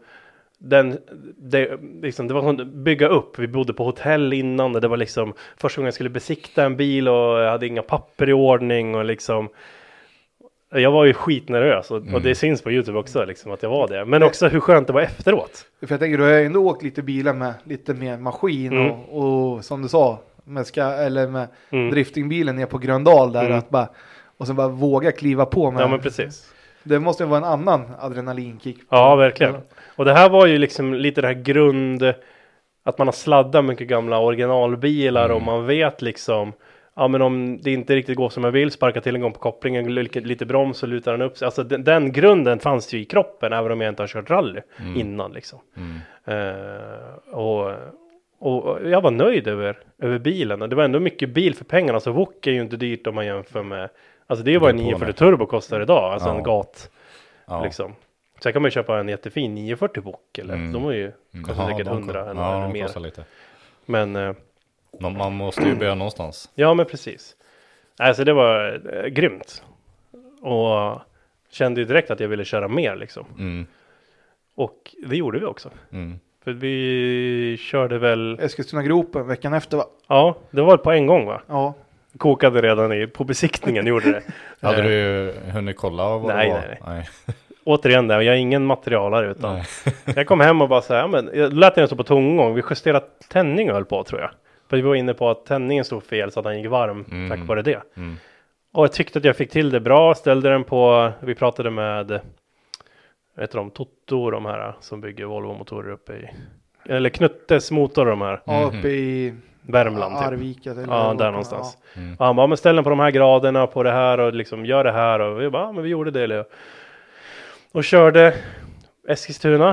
den, det, liksom, det var som bygga upp. Vi bodde på hotell innan och det var liksom första gången jag skulle besikta en bil och jag hade inga papper i ordning och liksom jag var ju skitnervös och, och Mm. det syns på Youtube också liksom att jag var det. Men också hur skönt det var efteråt. För jag tänker du har ju ändå åkt lite bilar med lite mer maskin Mm. och, och som du sa med, ska, eller med Mm. driftingbilen ner på Gröndal där Mm. att bara och sen bara våga kliva på med. Ja men precis. Det måste ju vara en annan adrenalinkick. Ja verkligen. Och det här var ju liksom lite det här grund, att man har sladdat mycket gamla originalbilar Mm. och man vet liksom Ja men om det inte riktigt går som jag vill, sparka till en gång på kopplingen, lite, lite broms och lutar den upp sig. Alltså den, den grunden fanns ju i kroppen även om jag inte har kört rally innan liksom. Mm. Eh, och, och jag var nöjd över, över bilen. Och det var ändå mycket bil för pengarna. Så Wok är ju inte dyrt om man jämför med. Alltså det är ju vad en Det är på 940 med. Turbo kostar idag. Alltså Ja. en gat Ja. liksom. Sen kan man ju köpa en jättefin 940 Wok eller Mm. de är ju Mm. kostar Ja, säkert de- 100 eller, ja, eller mer. lite. Men eh, Man, man måste ju börja någonstans. ja, men precis. Alltså det var eh, grymt. Och kände ju direkt att jag ville köra mer liksom. Mm. Och det gjorde vi också. Mm. För vi körde väl, Eskilstuna-gropen veckan efter va? ja, det var på en gång va? Ja. kokade redan i, på besiktningen gjorde det. Hade Eh, du hunnit kolla vad nej, det var? nej, nej. Återigen där, jag är ingen materialare utan Nej. jag kom hem och bara så här, men jag lät den stå på tomgång. Vi justerade tändning och höll på tror jag. För vi var inne på att tändningen stod fel så att den gick varm Mm. tack vare det. Mm. Och jag tyckte att jag fick till det bra, ställde den på, vi pratade med, heter de, Toto de här som bygger Volvo-motorer uppe i, eller Knuttes motor de här, Ja, Mhm. uppe i Värmland typ. Arvika. Eller Ja, där någonstans. Mm. Och han bara, men ställ den på de här graderna på det här och liksom gör det här och vi bara, ja, men vi gjorde det. Leo. Och körde Eskilstuna.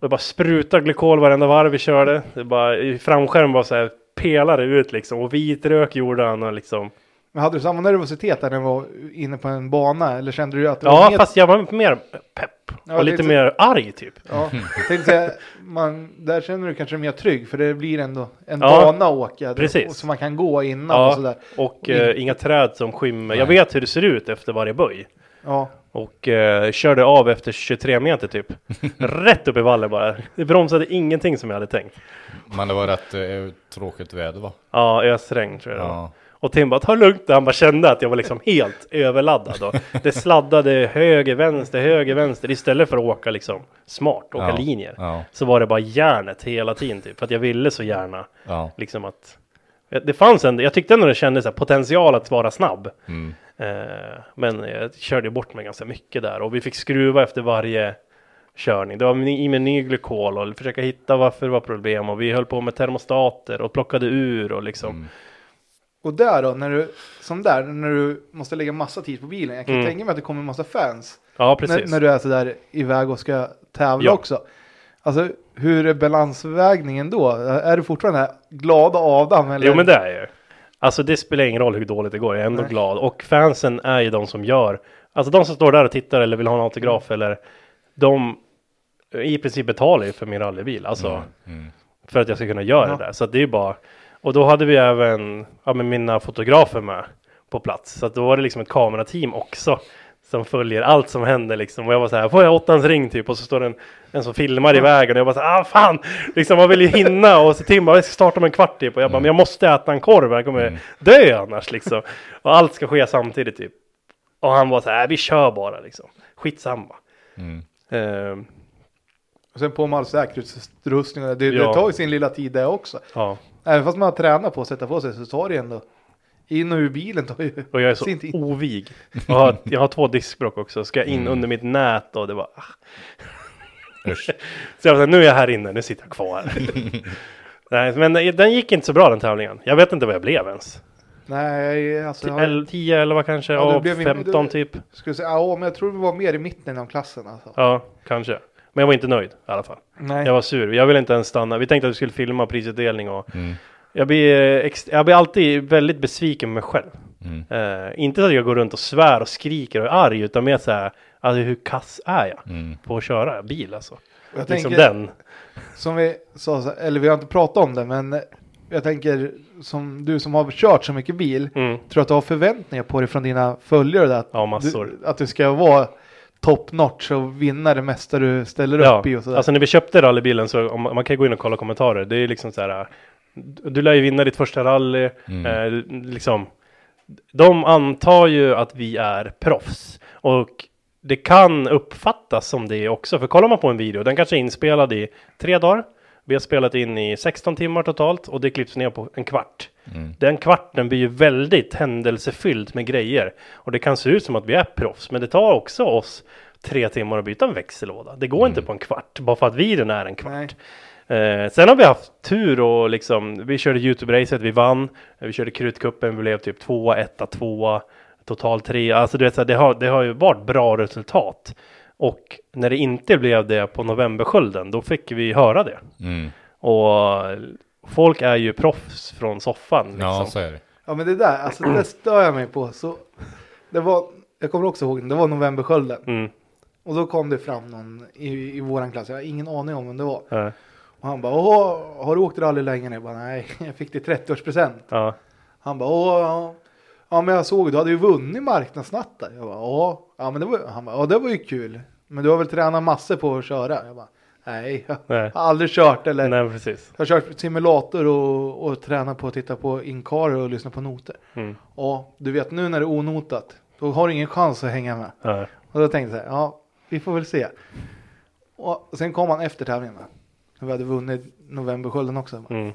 Och det bara sprutade glykol varenda varv vi körde. Det bara, i framskärmen var så här pelade ut liksom och vitrök gjorde han och liksom. Men hade du samma nervositet när du var inne på en bana? Eller kände du att det var Ja, mer- fast jag var mer pepp. Ja, och det lite så- mer arg typ. Ja, jag tänkte säga, man, där känner du kanske mer trygg för det blir ändå en Ja, bana att åka. precis. Och så man kan gå innan Ja. och sådär. Och eh, inga träd som skymmer. Jag vet hur det ser ut efter varje böj. Ja, Och eh, körde av efter 23 meter typ. Rätt upp i vallen bara. Det bromsade ingenting som jag hade tänkt. Men det var rätt eh, tråkigt väder va? Ja, ösregn tror jag det var. Och Tim bara, ta lugnt. Han bara kände att jag var liksom helt överladdad. Och det sladdade höger, vänster, höger, vänster. Istället för att åka liksom smart, åka Ja. linjer. Ja. Så var det bara järnet hela tiden typ. För att jag ville så gärna Ja. liksom att det fanns en, jag tyckte ändå det kändes så här, potential att vara snabb. Mm. Eh, men jag körde bort mig ganska mycket där och vi fick skruva efter varje körning. Det var i med ny glykol och försöka hitta varför det var problem och vi höll på med termostater och plockade ur och liksom. Mm. Och där då, när du, som där, när du måste lägga massa tid på bilen. Jag kan Mm. tänka mig att det kommer massa fans. Ja, precis. När, när du är sådär iväg och ska tävla Ja. också. Alltså, hur är balansvägningen då? Är du fortfarande här glada Adam? Eller? Jo men det är jag ju. Alltså det spelar ingen roll hur dåligt det går, jag är ändå Nej. glad. Och fansen är ju de som gör, alltså de som står där och tittar eller vill ha en autograf eller de i princip betalar ju för min rallybil. Alltså Mm. för att jag ska kunna göra Ja. det där. Så att det är ju bara, och då hade vi även ja, med mina fotografer med på plats. Så då var det liksom ett kamerateam också som följer allt som händer liksom. Och jag var så här, får jag åttans ring typ? Och så står det en, en som filmar i vägen och jag bara så här, ah fan! Liksom man vill ju hinna och så Tim bara, jag ska starta om en kvart typ. Och jag bara, men jag måste äta en korv, jag kommer Mm. dö annars liksom. Och allt ska ske samtidigt typ. Och han var så här, "Äh, vi kör bara liksom. Skitsamma. Mm. Ehm, Och sen på med all säkerhetsutrustning. Det, Ja. det tar ju sin lilla tid det också. ja. Även fast man har tränat på att sätta på sig så tar det ändå. In och ur bilen tar ju Och jag är så sin tid. ovig. Jag har, jag har två diskbråck också. Ska jag in Mm. under mitt nät och det var... Ah. Usch. Så jag var så här, nu är jag här inne, nu sitter jag kvar. Nej, men den gick inte så bra den tävlingen. Jag vet inte vad jag blev ens. Nej, alltså. jag har- 10, 11 kanske, Ja, du och blev in- 15 du- typ. Skulle säga, ja, men jag tror vi var mer i mitten av klassen alltså. Ja, kanske. Men jag var inte nöjd i alla fall. Nej. Jag var sur. Jag ville inte ens stanna. Vi tänkte att vi skulle filma prisutdelning och Mm. jag blir, ex- jag blir alltid väldigt besviken med mig själv. Mm. Eh, inte så att jag går runt och svär och skriker och är arg, utan mer så här, alltså hur kass är jag Mm. på att köra bil alltså? jag liksom tänker, den. som vi sa, så- eller vi har inte pratat om det, men jag tänker som du som har kört så mycket bil, Mm. tror att du har förväntningar på dig från dina följare där? Att, Ja, massor. du, att du ska vara top notch och vinna det mesta du ställer Ja, upp i och sådär. alltså när vi köpte rallybilen så om, man kan gå in och kolla kommentarer. Det är liksom så här. Du lär ju vinna ditt första rally. Mm. Eh, liksom. De antar ju att vi är proffs och det kan uppfattas som det också. För kollar man på en video, den kanske är inspelad i tre dagar. Vi har spelat in i 16 timmar totalt och det klipps ner på en kvart. Mm. Den kvarten blir ju väldigt händelsefylld med grejer. Och det kan se ut som att vi är proffs, men det tar också oss tre timmar att byta en växellåda. Det går inte på en kvart, bara för att videon är en kvart. Eh, sen har vi haft tur och liksom, vi körde Youtube-racet, vi vann. Vi körde Krutkuppen, vi blev typ tvåa, etta, tvåa, total tre. Alltså du vet, så här, det, har, det har ju varit bra resultat. Och när det inte blev det på novemberskölden, då fick vi höra det. Mm. Och folk är ju proffs från soffan. Liksom. Ja, så är det. Ja men det där, alltså det stör jag mig på. Så det var, jag kommer också ihåg, det var novemberskölden. Mm. Och då kom det fram någon i, i våran klass, jag har ingen aning om vem det var. Ja. Och han bara, åh, har du åkt rally länge? Jag bara, nej, jag fick det i 30-årspresent. Ja. Han bara, åh, ja. ja men jag såg, du hade ju vunnit marknadsnatten. Jag bara, åh, ja men det var, han bara, ja det var ju kul. Men du har väl tränat massor på att köra? Jag bara, nej, jag Nej. har aldrig kört eller. Nej, precis. Jag har kört simulator och, och tränat på att titta på inkarer och lyssna på noter. Mm. Och du vet nu när det är onotat, då har du ingen chans att hänga med. Ja. Och då tänkte jag så här, ja, vi får väl se. Och sen kom han efter tävlingen. va? Vi hade vunnit novemberskölden också. Bara, Mm.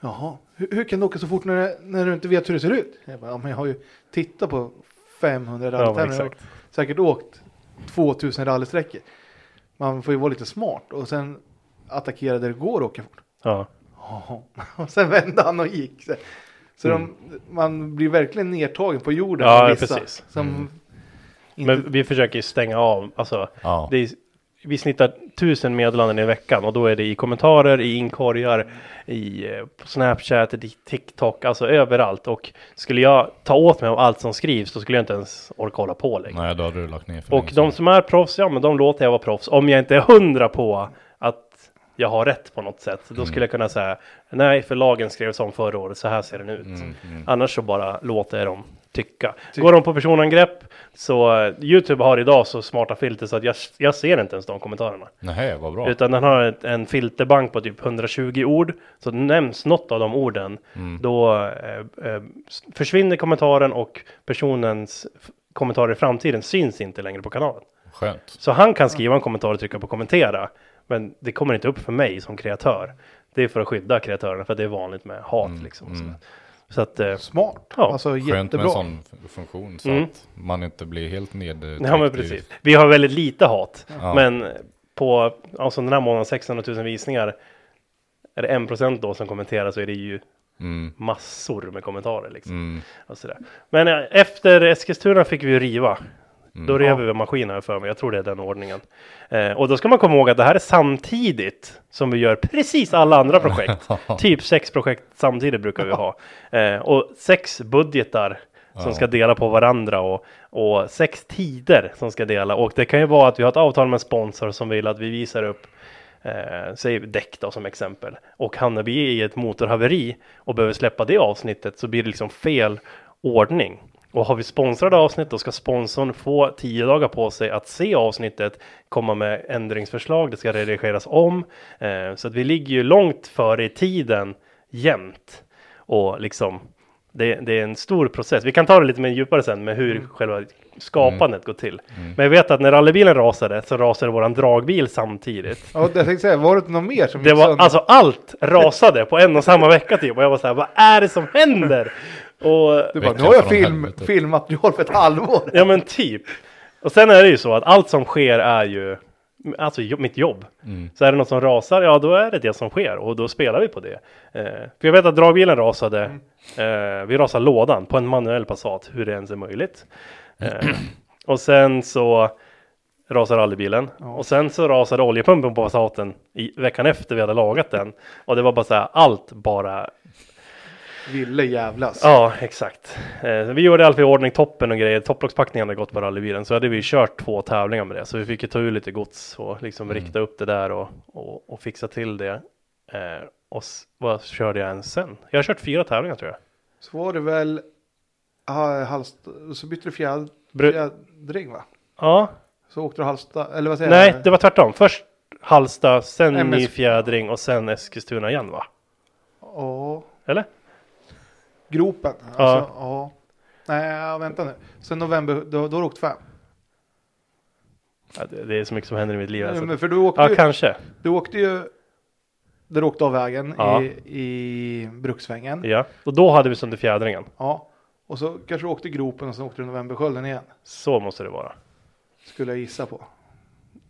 Jaha, hur, hur kan du åka så fort när, när du inte vet hur det ser ut? Jag bara, ja, men jag har ju tittat på 500 Ja, men rallytävlingar exakt. säkert åkt 2000 rallysträckor. Man får ju vara lite smart och sen attackera där det går att åka fort. Ja. Och sen vände han och gick. Så, så Mm. de, man blir verkligen nedtagen på jorden. Ja, vissa, precis. Som Mm. inte, Men vi försöker ju stänga av, alltså. Ja. Det är, vi snittar tusen meddelanden i veckan och då är det i kommentarer, i inkorgar, i eh, på Snapchat, i TikTok, alltså överallt. Och skulle jag ta åt mig av allt som skrivs, då skulle jag inte ens orka hålla på längre. Nej, då hade du lagt ner för Och de som är proffs, ja men de låter jag vara proffs. Om jag inte är hundra på att jag har rätt på något sätt, då skulle jag kunna säga nej, för lagen skrev som förra året, så här ser den ut. Mm, mm. Annars så bara låter jag dem tycka. Går de på personangrepp så eh, Youtube har idag så smarta filter så att jag, jag ser inte ens de kommentarerna. Nej, vad bra. Utan den har ett, en filterbank på typ 120 ord. Så nämns något av de orden. Mm. Då eh, eh, försvinner kommentaren och personens kommentarer i framtiden syns inte längre på kanalen. Skönt. Så han kan skriva en kommentar och trycka på kommentera. Men det kommer inte upp för mig som kreatör. Det är för att skydda kreatörerna för att det är vanligt med hat Mm, liksom. mm. Så att, eh, smart. Ja, alltså Skönt med jättebra. en sån funktion så Mm. att man inte blir helt ned. ja men precis. Vi har väldigt lite hat. Ja. Men på, alltså den här månaden 600 000 visningar. Är det 1% då som kommenterar så är det ju Mm, massor med kommentarer liksom. mm, Och sådär. Men eh, efter Eskilstuna fick vi ju riva. Mm. Då rev vi maskinen för mig. Jag tror det är den ordningen. Eh, och då ska man komma ihåg att det här är samtidigt som vi gör precis alla andra projekt. typ sex projekt samtidigt brukar vi ha. Eh, och sex budgetar som ska dela på varandra och, och sex tider som ska dela. Och det kan ju vara att vi har ett avtal med en sponsor som vill att vi visar upp Eh, säg däck då som exempel. Och hamnar vi i ett motorhaveri och behöver släppa det avsnittet så blir det liksom fel ordning. Och har vi sponsrade avsnitt då ska sponsorn få tio dagar på sig att se avsnittet, komma med ändringsförslag, det ska redigeras om. Eh, så att vi ligger ju långt före i tiden jämt. Och liksom det, det är en stor process. Vi kan ta det lite mer djupare sen med hur själva skapandet går till. Men jag vet att när rallybilen rasade så rasade våran dragbil samtidigt. Ja, jag tänkte säga, var det något mer som Det var alltså allt rasade på en och samma vecka typ och jag var så här, vad är det som händer? Och Du bara, nu har jag film, helvete. filmmaterial för ett halvår. ja men typ. Och sen är det ju så att allt som sker är ju alltså mitt jobb. Mm. Så är det något som rasar, ja då är det det som sker och då spelar vi på det. Eh, för jag vet att dragbilen rasade, eh, vi rasade lådan på en manuell Passat, hur det ens är möjligt. Eh, och sen så rasade rallybilen och sen så rasade oljepumpen på Passaten i veckan efter vi hade lagat den. Och det var bara så här, allt bara Ville jävlas. Ja, exakt. Eh, vi gjorde allt i ordning, toppen och grejer. Topplockspackningen hade gått på rallybilen. Så hade vi kört två tävlingar med det. Så vi fick ju ta ur lite gods och liksom rikta upp det där och, och, och fixa till det. Eh, och vad körde jag ens sen? Jag har kört fyra tävlingar tror jag. Så var det väl, ah, halst, så bytte du Bru- fjädring va? Ja, Så åkte du Halsta, eller vad säger nej, jag? det var tvärtom. Först Halsta, sen MS. ny fjädring och sen Eskilstuna igen va? Ja, Eller? Gropen. Alltså, ja. Nej, ja, vänta nu. Sen november, då, då har du åkt fem. Ja, det, det är så mycket som händer i mitt liv. Alltså. Men för du åkte, Ja, ju, kanske. du åkte ju, där du åkte av vägen Ja. i, i Brukssvängen. Ja, och då hade vi sönder fjädringen. Ja. Och så kanske du åkte gropen och så åkte du novemberskölden igen. Så måste det vara. Skulle jag gissa på.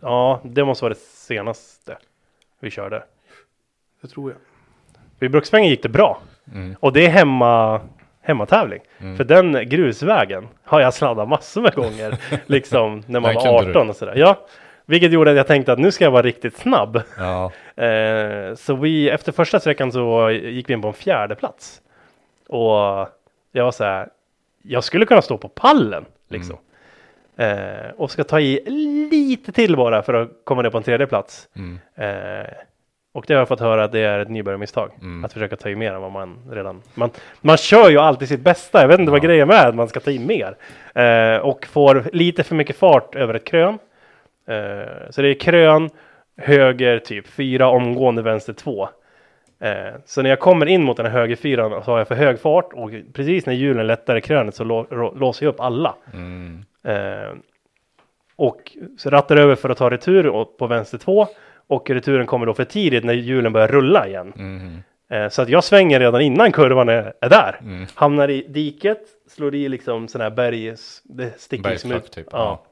Ja, det måste vara det senaste vi körde. Det tror jag. Vid Bruksvängen gick det bra. Mm. Och det är hemma, hemmatävling. Mm. För den grusvägen har jag sladdat massor med gånger. liksom när man var kunde du. 18 och sådär. Ja, vilket gjorde att jag tänkte att nu ska jag vara riktigt snabb. Ja. Eh, så vi, efter första sträckan så gick vi in på en fjärde plats. Och jag var så här, jag skulle kunna stå på pallen liksom. Eh, och ska ta i lite till bara för att komma ner på en tredje plats. Mm. Eh, och det har jag fått höra att det är ett nybörjarmisstag. Mm. Att försöka ta i mer än vad man redan... Man, man kör ju alltid sitt bästa. Jag vet inte vad Ja. grejen är, att man ska ta i mer. Eh, och får lite för mycket fart över ett krön. Eh, så det är krön, höger typ, fyra omgående, vänster två. Eh, så när jag kommer in mot den här högerfyran så har jag för hög fart och precis när hjulen lättar i krönet så lå, rå, låser jag upp alla. Mm. Eh, och så rattar över för att ta retur på vänster två. Och returen kommer då för tidigt när hjulen börjar rulla igen. Mm. Eh, så att jag svänger redan innan kurvan är, är där. Mm. Hamnar i diket, slår i liksom sån här bergs... Det sticker liksom ut. typ. Ja.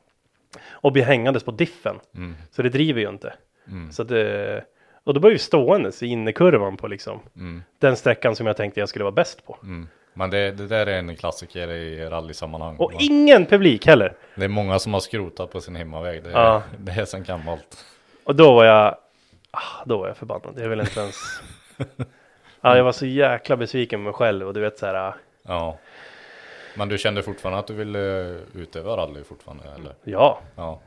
Och blir hängandes på diffen. Mm. Så det driver ju inte. Mm. Så att det, och då var vi ståendes i innerkurvan på liksom Mm. den sträckan som jag tänkte jag skulle vara bäst på. Mm. Men det, det där är en klassiker i rallysammanhang. Och ingen publik heller. Det är många som har skrotat på sin hemmaväg. Det är, Ja. det är sen gammalt. Och då var jag, ah, då var jag förbannad. Jag ville inte ens. ja, jag var så jäkla besviken på mig själv och du vet så här. ah, Ja. Men du kände fortfarande att du ville utöva rally fortfarande? Eller? Ja, Ja.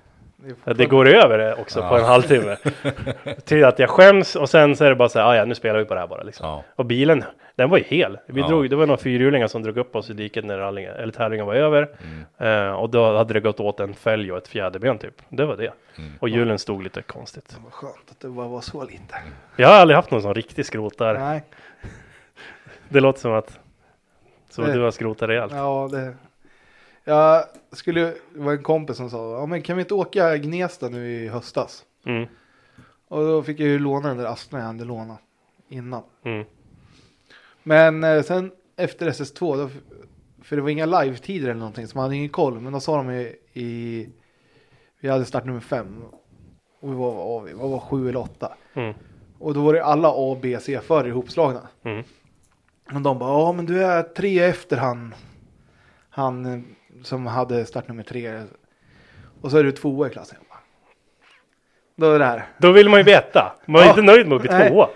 Det går över det också på Ja. en halvtimme. Till att jag skäms och sen så är det bara så här, ah, ja nu spelar vi på det här bara liksom. Ja. Och bilen, den var ju hel. Vi Ja. drog, det var några fyrhjulingar som drog upp oss i diket när rallingen, eller tävlingen var över. Mm. Eh, och då hade det gått åt en fälg och ett fjäderben typ. Det var det. Mm. Och hjulen stod lite konstigt. Det var skönt att det bara var så lite. Jag har aldrig haft någon sån riktig skrotare. Nej, Det låter som att, att Nej. du har skrotat rejält. ja det. Jag skulle, det var en kompis som sa, ja men kan vi inte åka Gnesta nu i höstas? Mm, Och då fick jag ju låna den där Astran jag hade lånat innan. mm, Men eh, sen efter SS2, då, för det var inga live-tider eller någonting, så man hade ingen koll. Men då sa de i, i vi hade start nummer fem. Och vi var, var vi, vad var sju eller åtta. mm, Och då var det alla A, B, C-förare ihopslagna. mm. Och de bara, ja men du är tre efter han. Han eh, som hade startnummer tre. Och så är du tvåa i klassen. Då är det här. Då vill man ju veta. Man är Ja. inte nöjd med att bli tvåa.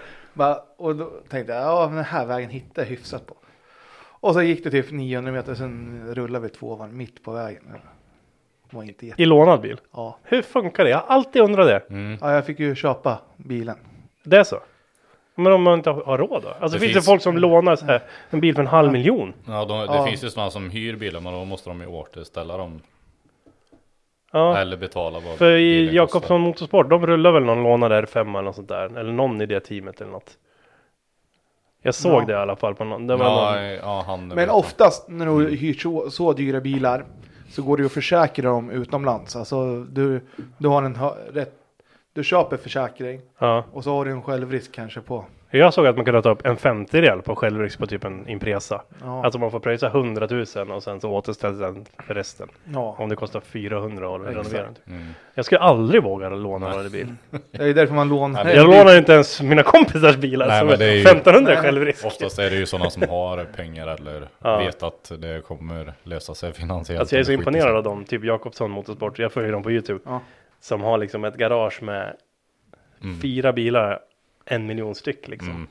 Och då tänkte jag, ja den här vägen hittar jag hyfsat på. Och så gick det typ 900 meter, sen rullade vi två varv mitt på vägen. Det var inte jätte... I lånad bil. Ja. Hur funkar det? Jag har alltid undrat det. Mm. ja, jag fick ju köpa bilen. Det är så? Men om man inte har råd då? Alltså Det finns det folk som lånar så här, en bil för en halv miljon? Ja, de, det Ja. finns ju sådana som hyr bilar men då måste de ju återställa dem. Ja. Eller betala vad För i Jakobsson Motorsport, de rullar väl någon lånad R5 eller något sånt där. Eller någon i det teamet eller något. Jag såg Ja. det i alla fall på någon. Det var Ja, någon. ja, han Men oftast när du hyr så, så dyra bilar så går det ju att försäkra dem utomlands. Alltså du, du har en rätt, du köper försäkring Ja. och så har du en självrisk kanske på. Jag såg att man kunde ta upp en 50 på självrisk på typ en Impresa. Ja, Alltså man får pröjsa 100 000 och sen så återställs den för resten. ja. Om det kostar 400 att renovera den. Mm. Jag skulle aldrig våga låna en rallybil. det är därför man lånar. Nej, Jag lånar inte ens mina kompisars bilar Nej, som men är det är ju- 1500 Nej. självrisk. Oftast är det ju sådana som har pengar eller Ja. vet att det kommer lösa sig finansiellt. Alltså jag är så imponerad av dem, typ Jakobsson Motorsport, jag följer dem på Youtube. Ja. Som har liksom ett garage med Mm. fyra bilar, en miljon styck liksom. Mm.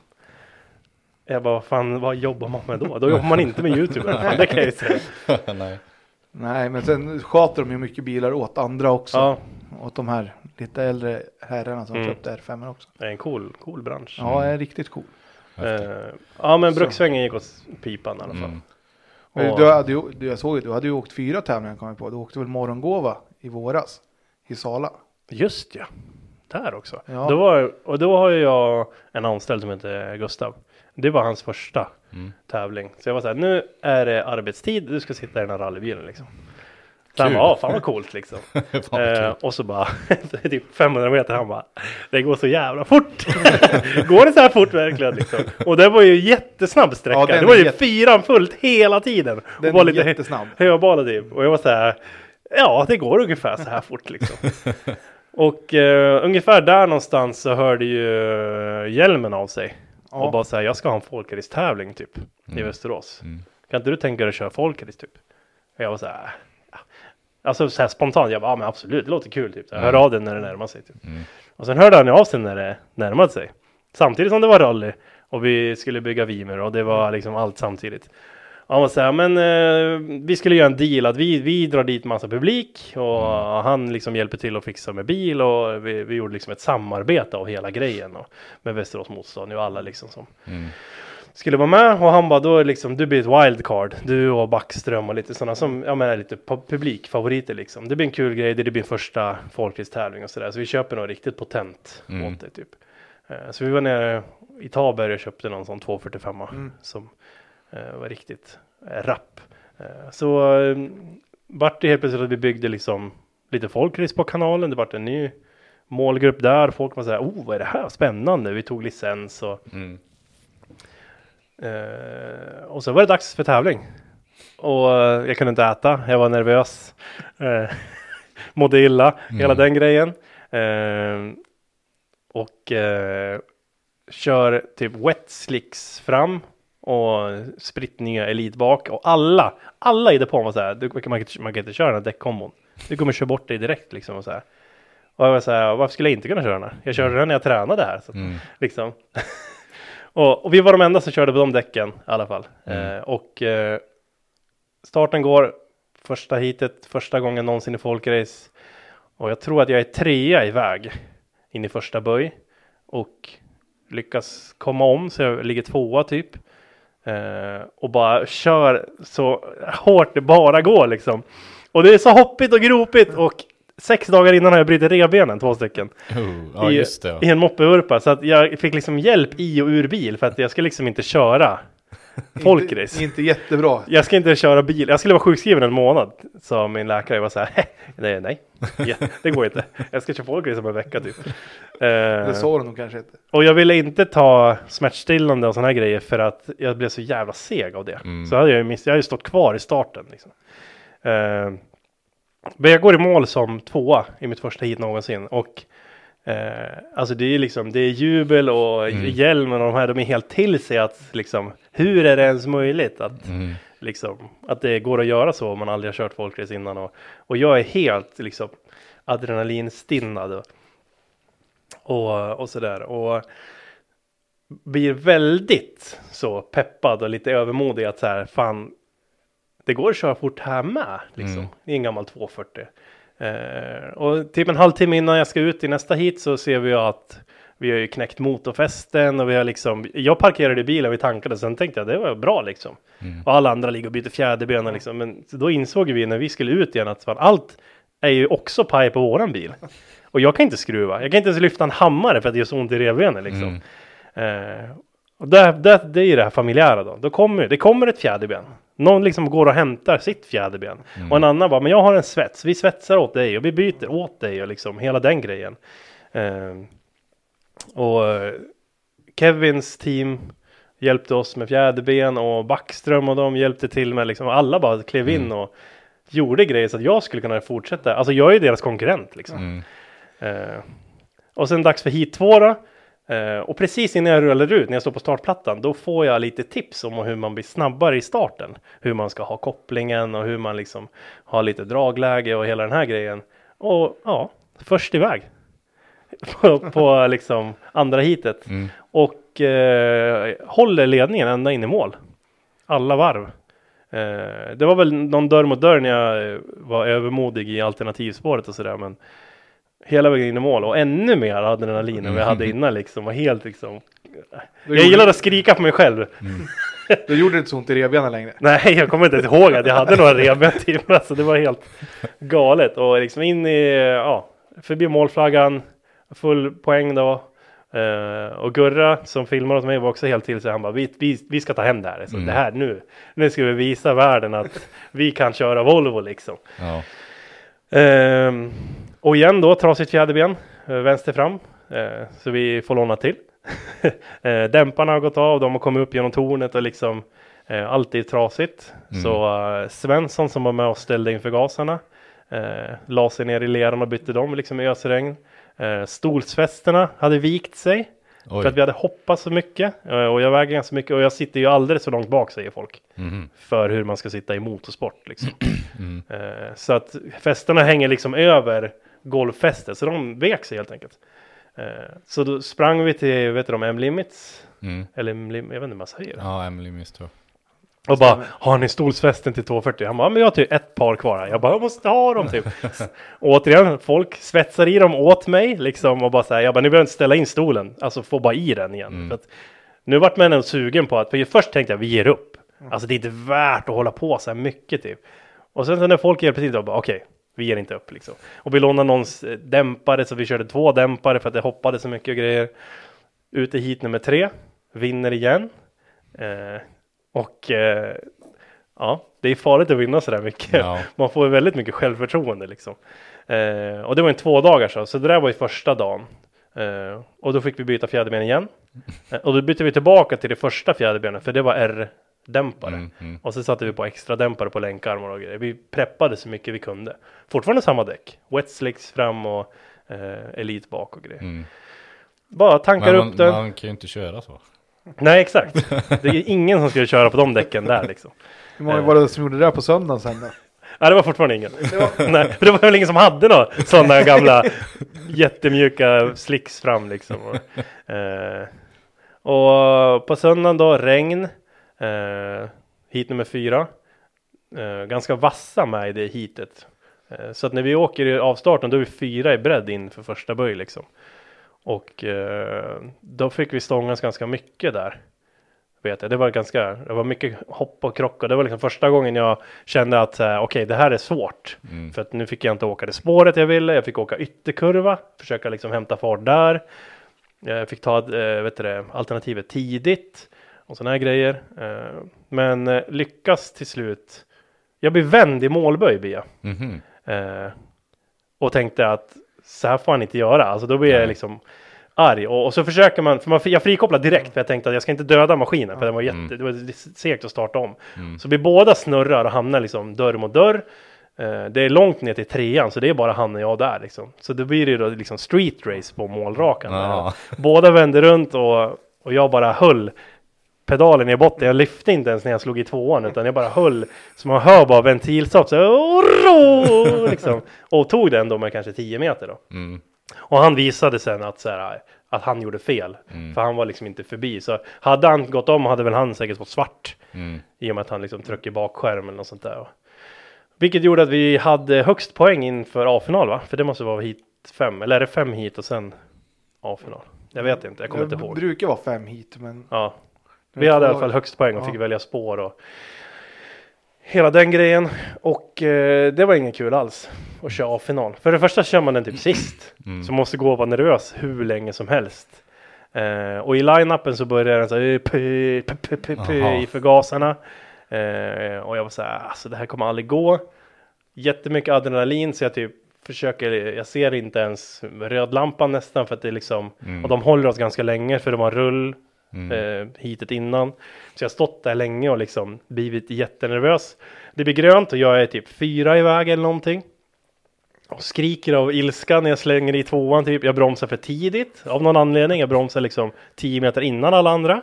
Jag bara, fan vad jobbar man med då? Då jobbar man inte med Youtube. fan, det kan jag säga. Nej. Nej, men sen sköter de ju mycket bilar åt andra också. Ja, Åt de här lite äldre herrarna som Mm. köpte R5 också. det är en cool, cool bransch. Ja, det är riktigt cool. Eh, ja men Brukssvängen gick åt pipan i alla fall. Mm. Och- Du hade ju, du, jag såg ju, du hade ju åkt fyra tävlingar kom jag på. Du åkte väl morgongåva i våras i Sala. Just ja, där också. Ja. Då var, och då har jag en anställd som heter Gustav. Det var hans första Mm. tävling. Så jag var så här, nu är det arbetstid, du ska sitta i den här rallybilen liksom. Så han bara, "Ja, fan vad coolt liksom. Vad eh, och så bara, typ 500 meter, han bara, det går så jävla fort. går det så här fort verkligen liksom? Och det var ju jättesnabb sträcka. Ja, det var ju jätte- fyran fullt hela tiden. Den och var är lite jättesnabb. höbala typ. Och jag var så här, ja det går ungefär så här fort liksom. Och eh, ungefär där någonstans så hörde ju eh, hjälmen av sig. Och Ja. bara säga jag ska ha en folkrace-tävling typ i Mm. Västerås. Mm. Kan inte du tänka dig att köra folkrace typ? Och jag var så här, ja. Alltså så här spontant, jag bara, ja men absolut, det låter kul typ. Jag hör Mm. av dig när det närmar sig typ. Mm. Och sen hörde han ju av sig när det närmade sig. Samtidigt som det var rally och vi skulle bygga Vimer och det var liksom allt samtidigt. Han var så här, men eh, vi skulle göra en deal att vi, vi drar dit massa publik och han liksom hjälper till att fixa med bil och vi, vi gjorde liksom ett samarbete av hela grejen och med Västerås Motstånd och alla liksom som Mm. skulle vara med. Och han bara då är liksom du blir ett wildcard. Du och Backström och lite sådana som ja men är lite pu- publikfavoriter liksom. Det blir en kul grej. Det blir en första folkracetävling och sådär. Så vi köper något riktigt potent Mm. åt det typ. Eh, så vi var nere i Taberg och köpte någon sån 245 Mm. som var riktigt eh, rapp Eh, så eh, vart det helt plötsligt att vi byggde liksom lite folkrace på kanalen det vart en ny målgrupp där folk var så här oh vad är det här spännande vi tog licens och Mm. Eh, och så var det dags för tävling. Och eh, jag kunde inte äta, jag var nervös. Eh, mådde illa, hela Mm. den grejen. Eh, och eh, kör typ wet slicks fram och spritt nya elit bak. Och alla, alla i depån var så här, du, man, kan, man kan inte köra den här däckkombon. Du kommer köra bort dig direkt liksom. Och så här. Och jag var så här, varför skulle jag inte kunna köra den här? Jag körde den när jag tränade här. Så Mm. liksom. och, och vi var de enda som körde på de däcken i alla fall. Mm. Eh, och eh, starten går första heatet, första gången någonsin i folkrace. Och jag tror att jag är trea i väg in i första böj. Och lyckas komma om så jag ligger tvåa typ. Eh, och bara kör så hårt det bara går liksom. Och det är så hoppigt och gropigt och sex dagar innan har jag brutit revbenen, två stycken Oh, ja, i, i en moppevurpa. Så att jag fick liksom hjälp i och ur bil för att jag ska liksom inte köra folkrace. Inte, inte jättebra. Jag ska inte köra bil. Jag skulle vara sjukskriven en månad. Sa min läkare. Jag var så här. nej, nej. Ja, det går inte. Jag ska köra folkrace om en vecka typ. Eh, Det sa du nog kanske inte. och jag ville inte ta smärtstillande och sådana här grejer för att jag blev så jävla seg av det. Mm. Så hade jag ju miss, jag hade ju stått kvar i starten. Liksom. Eh, men jag går i mål som tvåa i mitt första hit någonsin. Och eh, alltså det är liksom, det är jubel och Mm. hjälmen och de här, de är helt till sig att liksom, hur är det ens möjligt att Mm. liksom, att det går att göra så om man aldrig har kört folkrace innan. Och, och jag är helt liksom adrenalinstinnad och, och, sådär. Och blir väldigt så peppad och lite övermodig att så här, fan, det går att köra fort här med. Liksom. Mm. Är en gammal 240. Eh, och typ en halvtimme innan jag ska ut i nästa hit så ser vi att vi har ju knäckt motorfästen och vi har liksom, jag parkerade bilen, vi tankade, sen tänkte jag det var bra liksom. Mm. Och alla andra ligger och byter fjäderbenen liksom. Men då insåg vi när vi skulle ut igen att fan, allt är ju också paj på våran bil. Och jag kan inte skruva, jag kan inte ens lyfta en hammare för att det gör så ont i revbenen liksom. Mm. Eh, och det, det, det är ju det här familjära då. då kommer, det kommer ett fjäderben. Någon liksom går och hämtar sitt fjäderben. Mm. Och en annan bara, men jag har en svets. Vi svetsar åt dig och vi byter åt dig och liksom hela den grejen. Eh, och Kevins team hjälpte oss med fjäderben och Backström och de hjälpte till med liksom. Alla bara klev in Mm. och gjorde grejer så att jag skulle kunna fortsätta. Alltså jag är ju deras konkurrent liksom. Mm. Eh, och sen dags för hit två då. Eh, och precis innan jag rullar ut, när jag står på startplattan, då får jag lite tips om hur man blir snabbare i starten. Hur man ska ha kopplingen och hur man liksom har lite dragläge och hela den här grejen. Och ja, först iväg. på, på liksom andra hitet. Mm. Och eh, håller ledningen ända in i mål. Alla varv. Eh, det var väl någon dörr mot dörr när jag eh, var övermodig i alternativspåret och sådär. Men hela vägen in i mål och ännu mer adrenalin än vad jag hade innan liksom. Och helt liksom. Jag gjorde- gillar att skrika på mig själv. Då gjorde det inte så ont i revbenen längre. Nej, jag kommer inte ens ihåg att jag hade några revben till. Alltså det var helt galet. Och liksom in i, ja, förbi målflaggan. Full poäng då. Eh, och Gurra som filmar åt mig var också helt till sig. Han bara, vi, vi, vi ska ta hem det här. Så Mm. det här nu, nu ska vi visa världen att vi kan köra Volvo liksom. Ja. Ehm, och igen då, trasigt fjäderben, eh, vänster fram. Eh, så vi får låna till. eh, dämparna har gått av, de har kommit upp genom tornet och liksom allt är trasigt. Mm. Så Svensson som var med och ställde in förgasarna Eh, la sig ner i leran och bytte dem liksom i ösregn. Stolsfästena hade vikt sig. Oj. För att vi hade hoppat så mycket. Och jag väger ganska mycket och jag sitter ju alldeles så långt bak säger folk. Mhm. För hur man ska sitta i motorsport liksom. Mm. Så att fästena hänger liksom över golffästet. Så de vek sig helt enkelt. Eh, så då sprang vi till, vet du om M-limits? Mm. Eller M-lim- jag vet inte vad man säger. Ja, Emily Miss tror jag. Och bara, har ni stolsfästen till 240? Han bara, men jag har typ ett par kvar här. Jag bara, jag måste ha dem typ. Återigen, folk svetsar i dem åt mig liksom och bara så här, jag bara, ni behöver inte ställa in stolen. Alltså få bara i den igen. Mm. För att, nu vart man ändå sugen på att, för först tänkte jag, vi ger upp. Alltså det är inte värt att hålla på så här mycket typ. Och sen så när folk hjälper till, då bara, okej, vi ger inte upp liksom. Och vi lånade någons eh, dämpare, så vi körde två dämpare för att det hoppade så mycket och grejer. Ute hit nummer tre, vinner igen. Eh, och eh, ja, det är farligt att vinna sådär mycket. Ja. Man får ju väldigt mycket självförtroende liksom. Eh, och det var en två dagar så, så det där var ju första dagen. Eh, och då fick vi byta fjäderben igen. Eh, och då bytte vi tillbaka till det första fjäderbenet, för det var R-dämpare. Mm, mm. Och så satte vi på extra dämpare på länkarmar och grejer. Vi preppade så mycket vi kunde. Fortfarande samma däck. Wet slicks fram och eh, Elite bak och grejer. Mm. Bara tankar Men upp man, den. man kan ju inte köra så. Nej exakt. Det är ingen som skulle köra på de däcken där liksom. Hur många var det som gjorde det där på söndagen sen då? Nej det var fortfarande ingen. Nej, för det var väl ingen som hade några sådana gamla jättemjuka slicks fram liksom. Och, eh, och på söndagen då regn. Eh, hit nummer fyra. Eh, ganska vassa med i det hitet. Eh, så att när vi åker i avstarten då är vi fyra i bredd in för första böj liksom. Och eh, då fick vi stångas ganska mycket där. Vet jag. Det var ganska, det var mycket hopp och krock och det var liksom första gången jag kände att eh, okej det här är svårt. Mm. För att nu fick jag inte åka det spåret jag ville, jag fick åka ytterkurva, försöka liksom hämta fart där. Jag fick ta eh, vet du alternativet tidigt och sådana här grejer. Eh, men eh, lyckas till slut. Jag blir vänd i målböj blir jag. Mhm. Eh, och tänkte att så här får han inte göra. Alltså då blir jag liksom arg. Och, och så försöker man, för man, jag frikopplade direkt för jag tänkte att jag ska inte döda maskinen för den var jätte, Mm. det var segt att starta om. Mm. Så vi båda snurrar och hamnar liksom dörr mot dörr. Det är långt ner till trean så det är bara han och jag där liksom. Så då blir det då liksom street race på målrakan. Ja. Båda vände runt och, och jag bara höll pedalen i botten. Jag lyfte inte ens när jag slog i tvåan utan jag bara höll så man hör bara ventilstopp så liksom. och tog den då med kanske 10 meter då. Mm. Och han visade sen att, så här, att han gjorde fel. Mm. För han var liksom inte förbi. Så hade han gått om hade väl han säkert fått svart. Mm. I och med att han liksom tryckte bakskärm eller något sånt där. Vilket gjorde att vi hade högst poäng inför A-final va? För det måste vara hit fem. Eller är det fem hit och sen A-final? Jag vet inte, jag kommer inte Det ihåg. brukar vara fem hit men Ja. Vi hade i alla fall högst poäng och Ja. fick välja spår och hela den grejen. Och eh, det var ingen kul alls att köra A-final. För det första kör man den typ sist. Mm. Så måste gå och vara nervös hur länge som helst. Eh, och i line-upen så började den så här, py, py, py, py, i förgasarna. Eh, och jag var så här, alltså det här kommer aldrig gå. Jättemycket adrenalin så jag typ försöker, jag ser inte ens rödlampan nästan för att det är liksom, Mm. och de håller oss ganska länge för det var rull Mm. eh, hitet innan. Så jag har stått där länge och liksom blivit jättenervös. Det blir grönt och jag är typ fyra i väg eller någonting. Och skriker av ilska när jag slänger i tvåan typ. Jag bromsar för tidigt av någon anledning. Jag bromsar liksom 10 meter innan alla andra.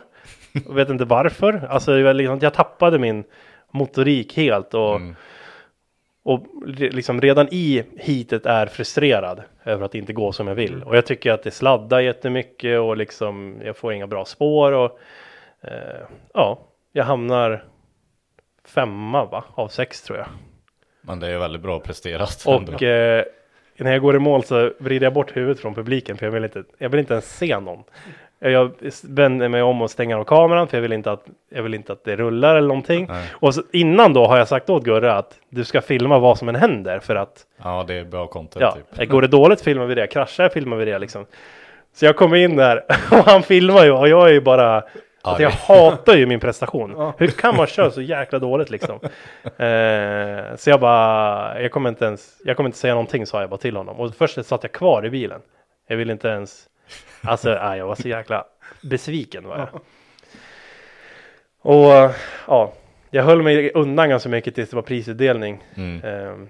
Jag vet inte varför. Alltså var liksom, jag tappade min motorik helt och, Mm. Och liksom redan i hitet är frustrerad över att det inte går som jag vill. Och jag tycker att det sladdar jättemycket och liksom jag får inga bra spår och eh, ja, jag hamnar femma va? av sex tror jag. Men det är ju väldigt bra presterat. Och eh, när jag går i mål så vrider jag bort huvudet från publiken för jag vill inte, jag vill inte ens se någon. Jag vänder mig om och stänger av kameran för jag vill inte att, jag vill inte att det rullar eller någonting. Nej. Och så, innan då har jag sagt åt Gurra att du ska filma vad som än händer för att Ja, det är bra content ja, typ. går det dåligt filmar vi det, kraschar jag filmar vi det liksom. Så jag kommer in där och han filmar ju och jag är ju bara Alltså jag hatar ju min prestation. Ja. Hur kan man köra så jäkla dåligt liksom? Eh, så jag bara, jag kommer inte ens, jag kommer inte säga någonting sa jag bara till honom. Och först satt jag kvar i bilen. Jag ville inte ens, alltså jag var så jäkla besviken var jag. Och ja, jag höll mig undan ganska mycket tills det var prisutdelning. Mm. Ehm,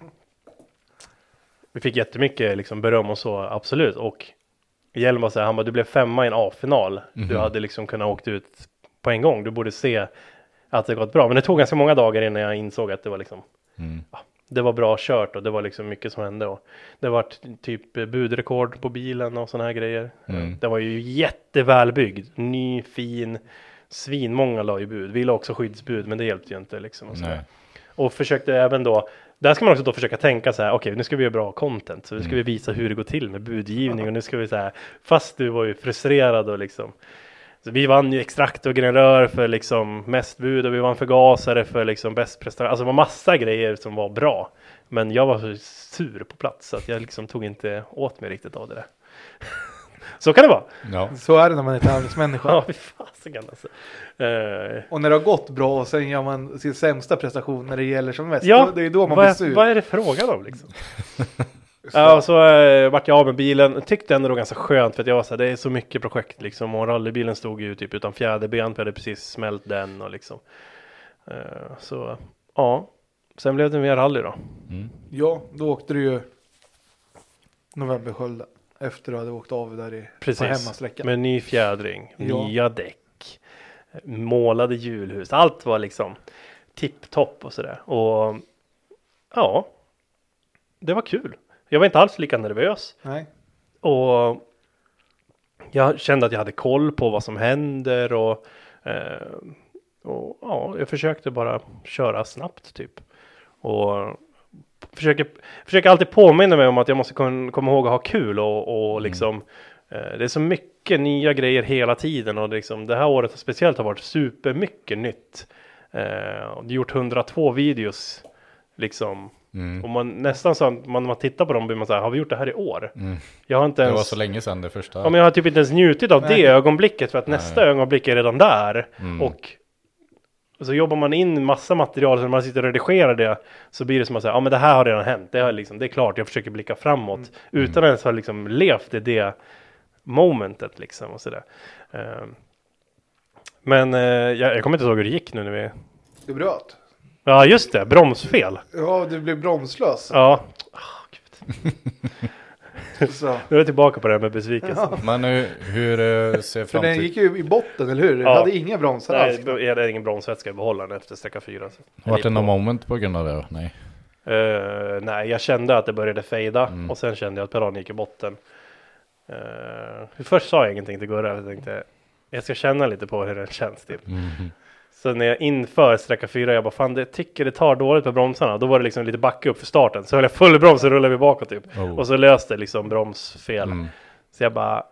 vi fick jättemycket liksom beröm och så, absolut. Och Hjelm var så här, han bara, du blev femma i en A-final. Du hade liksom kunnat åkt ut på en gång. Du borde se att det gått bra. Men det tog ganska många dagar innan jag insåg att det var liksom, Mm. ja, det var bra kört och det var liksom mycket som hände. Och det var typ budrekord på bilen och sådana här grejer. Mm. Den var ju jättevälbyggd, ny, fin, svinmånga la ju bud. Vi la också skyddsbud, men det hjälpte ju inte liksom. Och, så. Och försökte även då, där ska man också då försöka tänka så här, okej nu ska vi göra bra content, så nu ska vi visa hur det går till med budgivning och nu ska vi så här, fast du var ju frustrerad och liksom så vi vann ju extrakt och generör för liksom mest bud och vi vann förgasare för liksom bäst prestation. Alltså det var massa grejer som var bra. Men jag var så sur på plats så att jag liksom tog inte åt mig riktigt av det där. så kan det vara. Ja. Så är det när man är tävlingsmänniska. Ja, fy fasiken alltså. Eh, Och när det har gått bra och sen gör man sin sämsta prestation när det gäller som mest. ja, då- det är då man vad, blir sur. vad är det frågan om liksom? Ja, och så eh, vart jag av med bilen. Tyckte ändå det var ganska skönt för att jag var så här, det är så mycket projekt liksom. Och rallybilen stod ju typ utan fjäderben för jag hade precis smält den och liksom. Eh, så ja, sen blev det mer rally då. Mm. Ja, då åkte du ju Novemberskölden. Efter du hade åkt av där i, på Precis. hemmasträckan. Med ny fjädring, Ja. nya däck, målade hjulhus. Allt var liksom tipptopp och sådär. Och ja, det var kul. Jag var inte alls lika nervös. Nej. Och jag kände att jag hade koll på vad som händer och, eh, och ja, jag försökte bara köra snabbt typ. Och försöker, försöker alltid påminna mig om att jag måste kun- komma ihåg att ha kul och, och liksom eh, det är så mycket nya grejer hela tiden och liksom det här året speciellt har varit supermycket nytt. Eh, och har gjort 102 videos liksom Mm. och man nästan så att man, man tittar på dem blir man så här, har vi gjort det här i år? Mm. Jag har inte Det ens, var så länge sedan det första. ja, men jag har typ inte ens njutit av Nej. det ögonblicket för att nästa Nej. ögonblick är redan där. Mm. Och så jobbar man in massa material så när man sitter och redigerar det så blir det som att säga, ja men det här har redan hänt, det, har liksom, det är klart, jag försöker blicka framåt Mm. utan att ens ha liksom levt i det momentet liksom och sådär. Ehm, men eh, jag, jag kommer inte ihåg hur det gick nu när vi, Du bröt. Ja just det, bromsfel. Ja, du blev bromslös. Ja, Ah, gud. Så. nu är jag tillbaka på det här med besvikelse. Men hur, hur eh, ser För den framtiden gick ju i botten, eller hur? Du Ja. hade inga bromsar Nej, alls. jag hade ingen bromsvätska i behållaren efter sträcka fyra. så. Vart det någon på. moment på grund av det? Nej. Eh, nej, jag kände att det började fejda Mm. och sen kände jag att pedalen gick i botten. Uh, först sa jag ingenting till Gurra, jag tänkte jag ska känna lite på hur den känns typ. Så när jag inför sträcka fyra, jag bara fan det tycker det tar dåligt på bromsarna. Då var det liksom lite backa upp för starten. Så höll jag full broms och rullade vi bakåt typ. Oh. Och så löste liksom bromsfel. Mm. Så jag bara,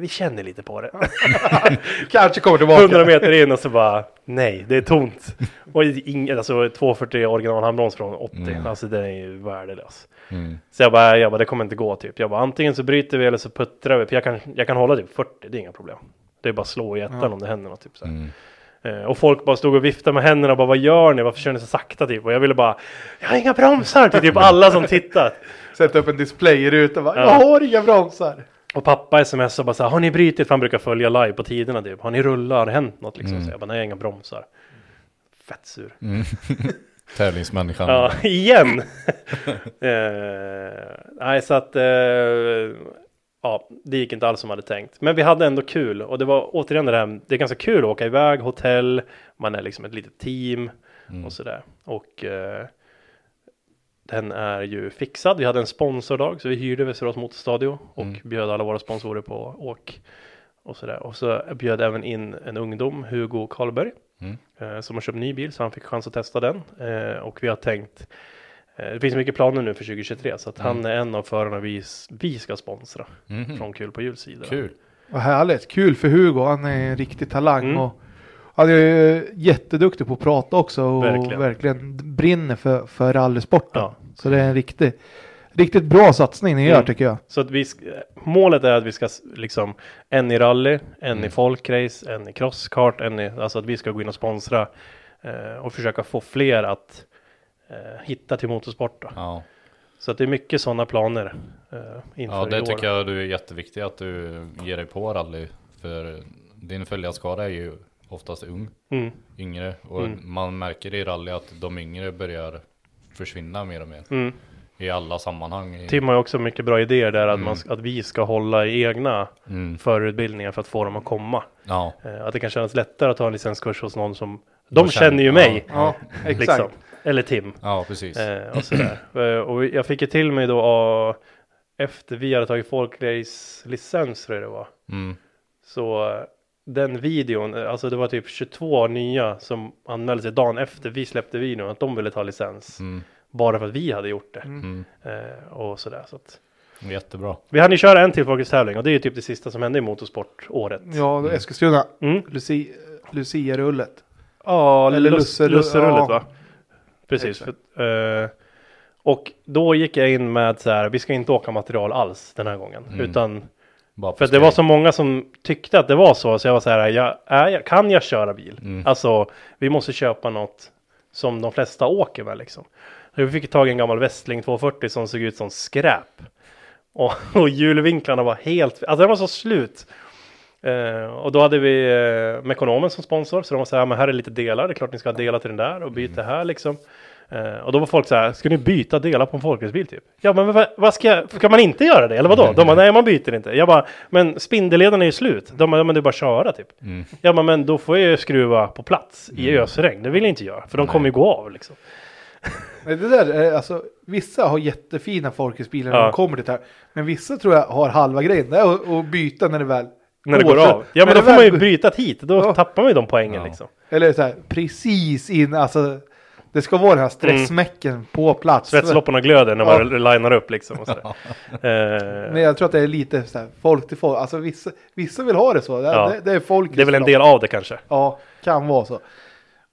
vi känner lite på det. Kanske kommer tillbaka. 100 meter in och så bara nej, det är tomt. Och ingen, alltså 240 original handbroms från 80, Mm. alltså den är ju värdelös. Mm. Så jag bara, jag bara, det kommer inte gå typ. Jag bara, antingen så bryter vi eller så puttrar vi. För jag kan, jag kan hålla typ 40, det är inga problem. Det är bara slå i ettan Ja. om det händer något typ så här. Mm. Och folk bara stod och viftade med händerna och bara, vad gör ni? Varför kör ni så sakta typ? Och jag ville bara, jag har inga bromsar till typ alla som tittat. Sätta upp en display i rutan. bara, Ja. Jag har inga bromsar. Och pappa smsade och bara så här, har ni brutit? För han brukar följa live på tiderna typ. Har ni rullat? Har det hänt något liksom? Mm. Så jag bara, nej, jag har inga bromsar. Fett sur. Mm. Tävlingsmänniskan. Ja, igen! eh, nej, så att... Eh, ja, det gick inte alls som jag hade tänkt. Men vi hade ändå kul. Och det var återigen det här, det är ganska kul att åka iväg, hotell, man är liksom ett litet team Mm. och sådär. Och eh, den är ju fixad. Vi hade en sponsordag, så vi hyrde Västerås Motorstadio och Mm. bjöd alla våra sponsorer på åk och sådär. Och så bjöd även in en ungdom, Hugo Karlberg, Mm. eh, som har köpt ny bil, så han fick chans att testa den. Eh, och vi har tänkt, det finns mycket planer nu för 2023, så att han Mm. är en av förarna vi, vi ska sponsra Mhm. från Kul på hjulsidan. Mm. Kul. Vad härligt. Kul för Hugo. Han är en riktig talang. Mm. Och han är jätteduktig på att prata också. Och Verkligen. verkligen, brinner för, för rallysporten. Ja. Så det är en riktig, riktigt bra satsning ni gör Mm. tycker jag. Så att vi, sk- målet är att vi ska liksom en i rally, en Mm. i folkrace, en i crosskart, en i, alltså att vi ska gå in och sponsra eh, och försöka få fler att eh, hitta till motorsport. Då. Ja. Så att det är mycket sådana planer eh, inför ja, i det år. tycker jag du är jätteviktigt att du ger dig på rally. För din följarskara är ju oftast ung, Mm, yngre. Och Mm. man märker i rally att de yngre börjar försvinna mer och mer. mm, i alla sammanhang. I, Tim har ju också mycket bra idéer där att, Mm. man, ska- att vi ska hålla i egna mm, förutbildningar för att få dem att komma. ja, Eh, att det kan kännas lättare att ta en licenskurs hos någon som de känner ju känner- mig. Ja, exakt. Liksom. Eller Tim. ja precis. Eh, och sådär. Eh, och jag fick ju till mig då ah, efter vi hade tagit folkrace-licens tror jag det var. Mm, Så eh, den videon, eh, alltså det var typ 22 nya som anmälde sig dagen efter vi släppte videon att de ville ta licens. mm, Bara för att vi hade gjort det. mm. Eh, och sådär. Så att. Jättebra. Vi hann ju köra en till folkrace-tävling och det är ju typ det sista som hände i motorsportåret. Ja, Eskilstuna. Mm. Lucia, Lucia-rullet. Ja, Eller eller lusse- lusserullet ja. va? Precis. För, eh, och då gick jag in med så här, vi ska inte åka material alls den här gången. Mm. Utan, för det var så många som tyckte att det var så. Så jag var så här, jag, är, kan jag köra bil? Mm. Alltså, vi måste köpa något som de flesta åker med liksom. Så vi fick tag i en gammal Westling 240 som såg ut som skräp. Och, och hjulvinklarna var helt, alltså den var så slut. Eh, och då hade vi eh, Mekonomen som sponsor, så de var så här, men här är lite delar, det är klart ni ska ha delar till den där och byta här liksom. Eh, och då var folk så här, ska ni byta delar på en folkracebil typ? Ja men vad, vad ska jag, ska man inte göra det eller vadå? De bara, nej man byter inte. Jag bara, men spindelledarna är ju slut. De bara, ja men det är bara att köra typ. Mm. Ja men, men då får jag ju skruva på plats i ösregn, det vill jag inte göra, för de kommer ju gå av liksom. Men det där, är, alltså, vissa har jättefina folkracebilar när Ja. de kommer dit här. Men vissa tror jag har halva grejen. Det är att byta när det väl När det går av. Ja men då får man ju bryta hit, då Ja. tappar man ju de poängen Ja. liksom. Eller så här, precis in, alltså. Det ska vara den här stressmäcken på plats. Svetslopparna glöder när Ja. man linar upp liksom. Och sådär. eh, Men jag tror att det är lite så här, folk till folk. Alltså vissa, vissa vill ha det så. Det, Ja. det, det är folk. det är väl en del av det kanske. Ja, kan vara så.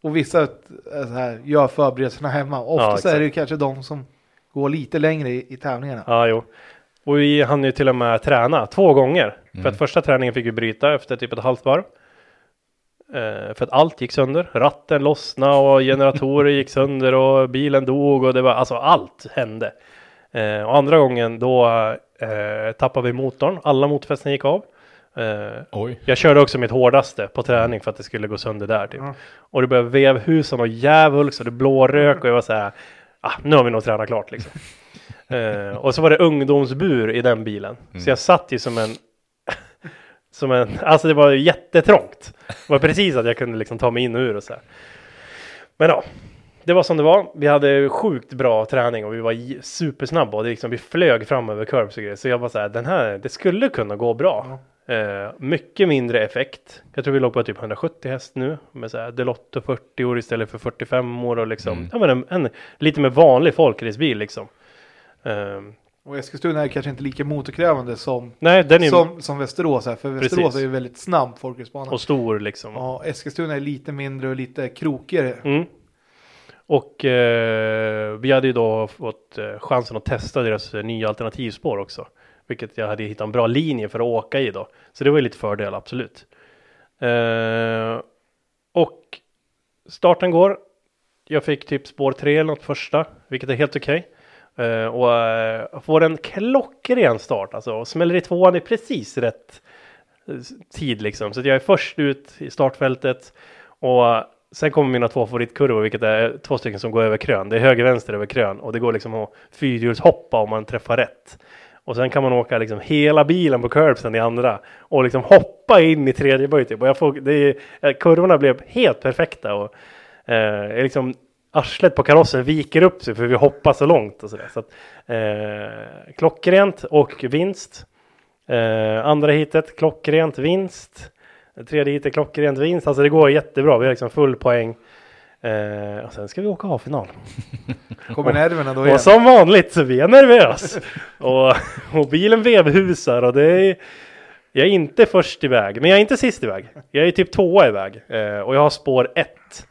Och vissa är så här, gör förberedelserna hemma. Ofta så exakt. är det ju kanske de som går lite längre i, i tävlingarna. Ja, jo. Och vi hann ju till och med träna två gånger. För Mm. att första träningen fick vi bryta efter typ ett halvt varv. Eh, för att allt gick sönder. Ratten lossnade och generatorer gick sönder och bilen dog och det var alltså allt hände. Eh, och andra gången då eh, tappade vi motorn. Alla motorfästen gick av. Eh, Oj. jag körde också mitt hårdaste på träning för att det skulle gå sönder där typ. Ja. Och det började vevhusa och djävulskt och det blårök och jag var så här, ah, nu har vi nog tränat klart liksom. Eh, och så var det ungdomsbur i den bilen. Så jag satt ju som en, som en, alltså det var jättetrångt. Det var precis att jag kunde liksom ta mig in och ur och så här. Men ja, det var som det var. Vi hade sjukt bra träning och vi var supersnabba och det liksom, vi flög fram över curves och grejer. Så jag var så här, den här, det skulle kunna gå bra. Eh, mycket mindre effekt. Jag tror vi låg på typ 170 häst nu med så här Delotto 40 år istället för 45 år och liksom, Mm. ja men en, en lite mer vanlig folkracebil liksom. Eh, Och Eskilstuna är kanske inte lika motorkrävande som, nej, den är som, som Västerås är. För Västerås Precis. är ju väldigt snabb folkracebana. och stor liksom. Ja, Eskilstuna är lite mindre och lite krokigare. Mm. Och eh, vi hade ju då fått eh, chansen att testa deras eh, nya alternativspår också. Vilket jag hade hittat en bra linje för att åka i då. Så det var ju lite fördel, absolut. Eh, och starten går. Jag fick typ spår 3 eller något första, vilket är helt okej. Eh, Eh, och eh, får en klockren start, alltså. Och smäller i tvåan i precis rätt eh, tid liksom. Så att jag är först ut i startfältet. Och sen kommer mina två favoritkurvor, vilket är två stycken som går över krön. Det är höger vänster över krön och det går liksom att fyrhjulshoppa om man träffar rätt. Och sen kan man åka liksom hela bilen på curbsen i andra och liksom hoppa in i tredje böj typ. Och jag får, det är, kurvorna blev helt perfekta och eh, liksom arslet på karossen viker upp sig för vi hoppar så långt och sådär. Så att, eh, klockrent och vinst. Eh, andra hitet klockrent vinst. Tredje hitet klockrent vinst. Alltså det går jättebra. Vi har liksom full poäng. Eh, och sen ska vi åka A-final. Kommer nerverna då igen? Och som vanligt så vi är nervös. och, och bilen vevhusar och det är jag är inte först iväg, men jag är inte sist iväg. Jag är typ tvåa iväg eh, och jag har spår ett.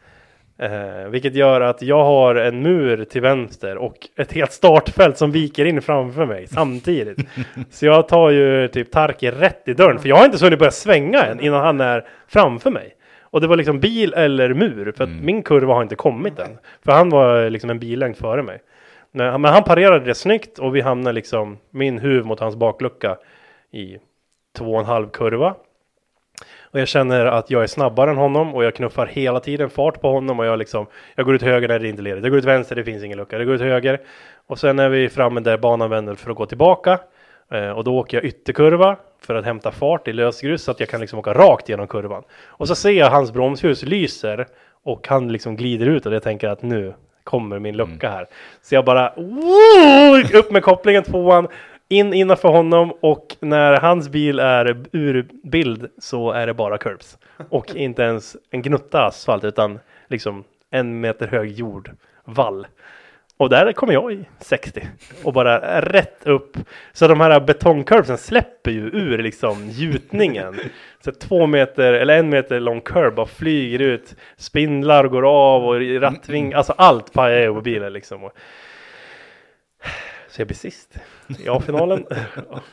Eh, vilket gör att jag har en mur till vänster och ett helt startfält som viker in framför mig samtidigt. Så jag tar ju typ Tarki rätt i dörren, för jag har inte så hunnit börja svänga än innan han är framför mig. Och det var liksom bil eller mur, för att min kurva har inte kommit än. För han var liksom en billängd före mig. Men men han parerade det snyggt och vi hamnade liksom min huv mot hans baklucka i två och en halv kurva. Och jag känner att jag är snabbare än honom och jag knuffar hela tiden fart på honom och jag liksom Jag går ut höger när det inte leder. Jag går ut vänster, det finns ingen lucka. Jag går ut höger Och sen är vi framme där banan vänder för att gå tillbaka. Eh, och då åker jag ytterkurva för att hämta fart i lösgrus så att jag kan liksom åka rakt genom kurvan. Och så ser jag hans bromsljus lyser och han liksom glider ut och jag tänker att nu kommer min lucka här. Så jag bara upp med kopplingen tvåan, in innanför honom och när hans bil är ur bild så är det bara curbs. Och inte ens en gnutta asfalt utan liksom en meter hög jordvall. Och där kommer jag i 60 och bara rätt upp. Så de här betongcurbsen släpper ju ur liksom gjutningen. Så två meter eller en meter lång curb bara flyger ut. Spindlar går av och rattving, alltså allt pajar ju på bilen liksom. Så jag blir sist i A-finalen.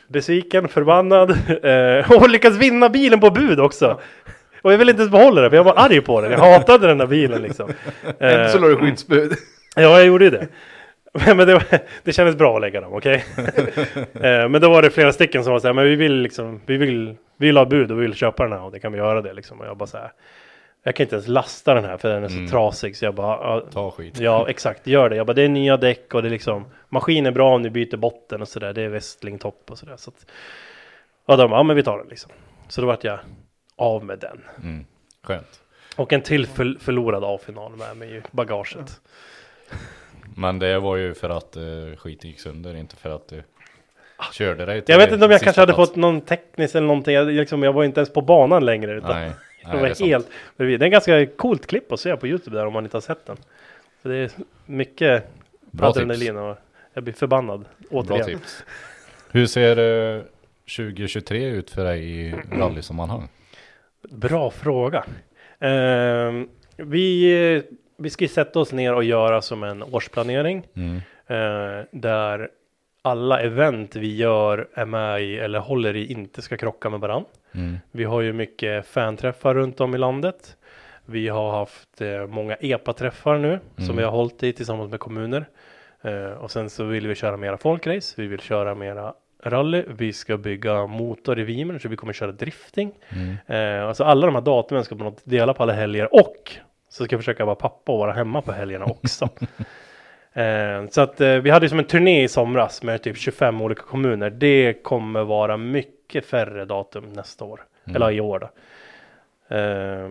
Besviken, förbannad eh, och lyckas vinna bilen på bud också. Och jag vill inte ens behålla den för jag var arg på den. Jag hatade den där bilen liksom. Ändå så Eh, la du skyddsbud. Ja, jag gjorde ju det. Men det, var, det kändes bra att lägga dem, okej? Eh, men då var det flera stycken som var så här, men vi vill liksom, vi vill, vi vill ha bud och vi vill köpa den här och det kan vi göra det liksom. Och jag bara så här, jag kan inte ens lasta den här för den är så Mm. trasig så jag bara, ja, Ta skit. ja exakt, gör det. Jag bara, det är nya däck och det är liksom, maskin är bra om ni byter botten och sådär, det är Westling topp och sådär. Så att, ja, de bara, ja men vi tar den liksom. Så då vart jag av med den. Mm. Skönt. Och en till för, förlorad A-final med mig i bagaget. Men det var ju för att uh, skiten gick sönder, inte för att du körde dig till Jag vet inte om jag kanske hade plats. fått någon teknisk eller någonting. Jag, liksom, jag var inte ens på banan längre. Utan Nej, nej är sant. helt bredvid. Det är en ganska coolt klipp att se på Youtube där om man inte har sett den. För det är mycket Bra adrenalin och jag blir förbannad Bra återigen. tips. Hur ser uh, 2023 ut för dig i rallysammanhang? Bra fråga. Ehm, vi, vi ska sätta oss ner och göra som en årsplanering. Mm. eh, där alla event vi gör är med i eller håller i inte ska krocka med varandra. Mm. Vi har ju mycket fanträffar runt om i landet. Vi har haft eh, många EPA-träffar nu som Mm. vi har hållit i tillsammans med kommuner. Eh, och sen så vill vi köra mera folkrace. Vi vill köra mera rally. Vi ska bygga motor i Vimen så vi kommer köra drifting. Mm. Eh, alltså alla de här datumen ska något dela på alla helger och så ska jag försöka vara pappa och vara hemma på helgerna också. eh, så att eh, vi hade som en turné i somras med typ 25 olika kommuner. Det kommer vara mycket färre datum nästa år. Mm. Eller i år då. Eh,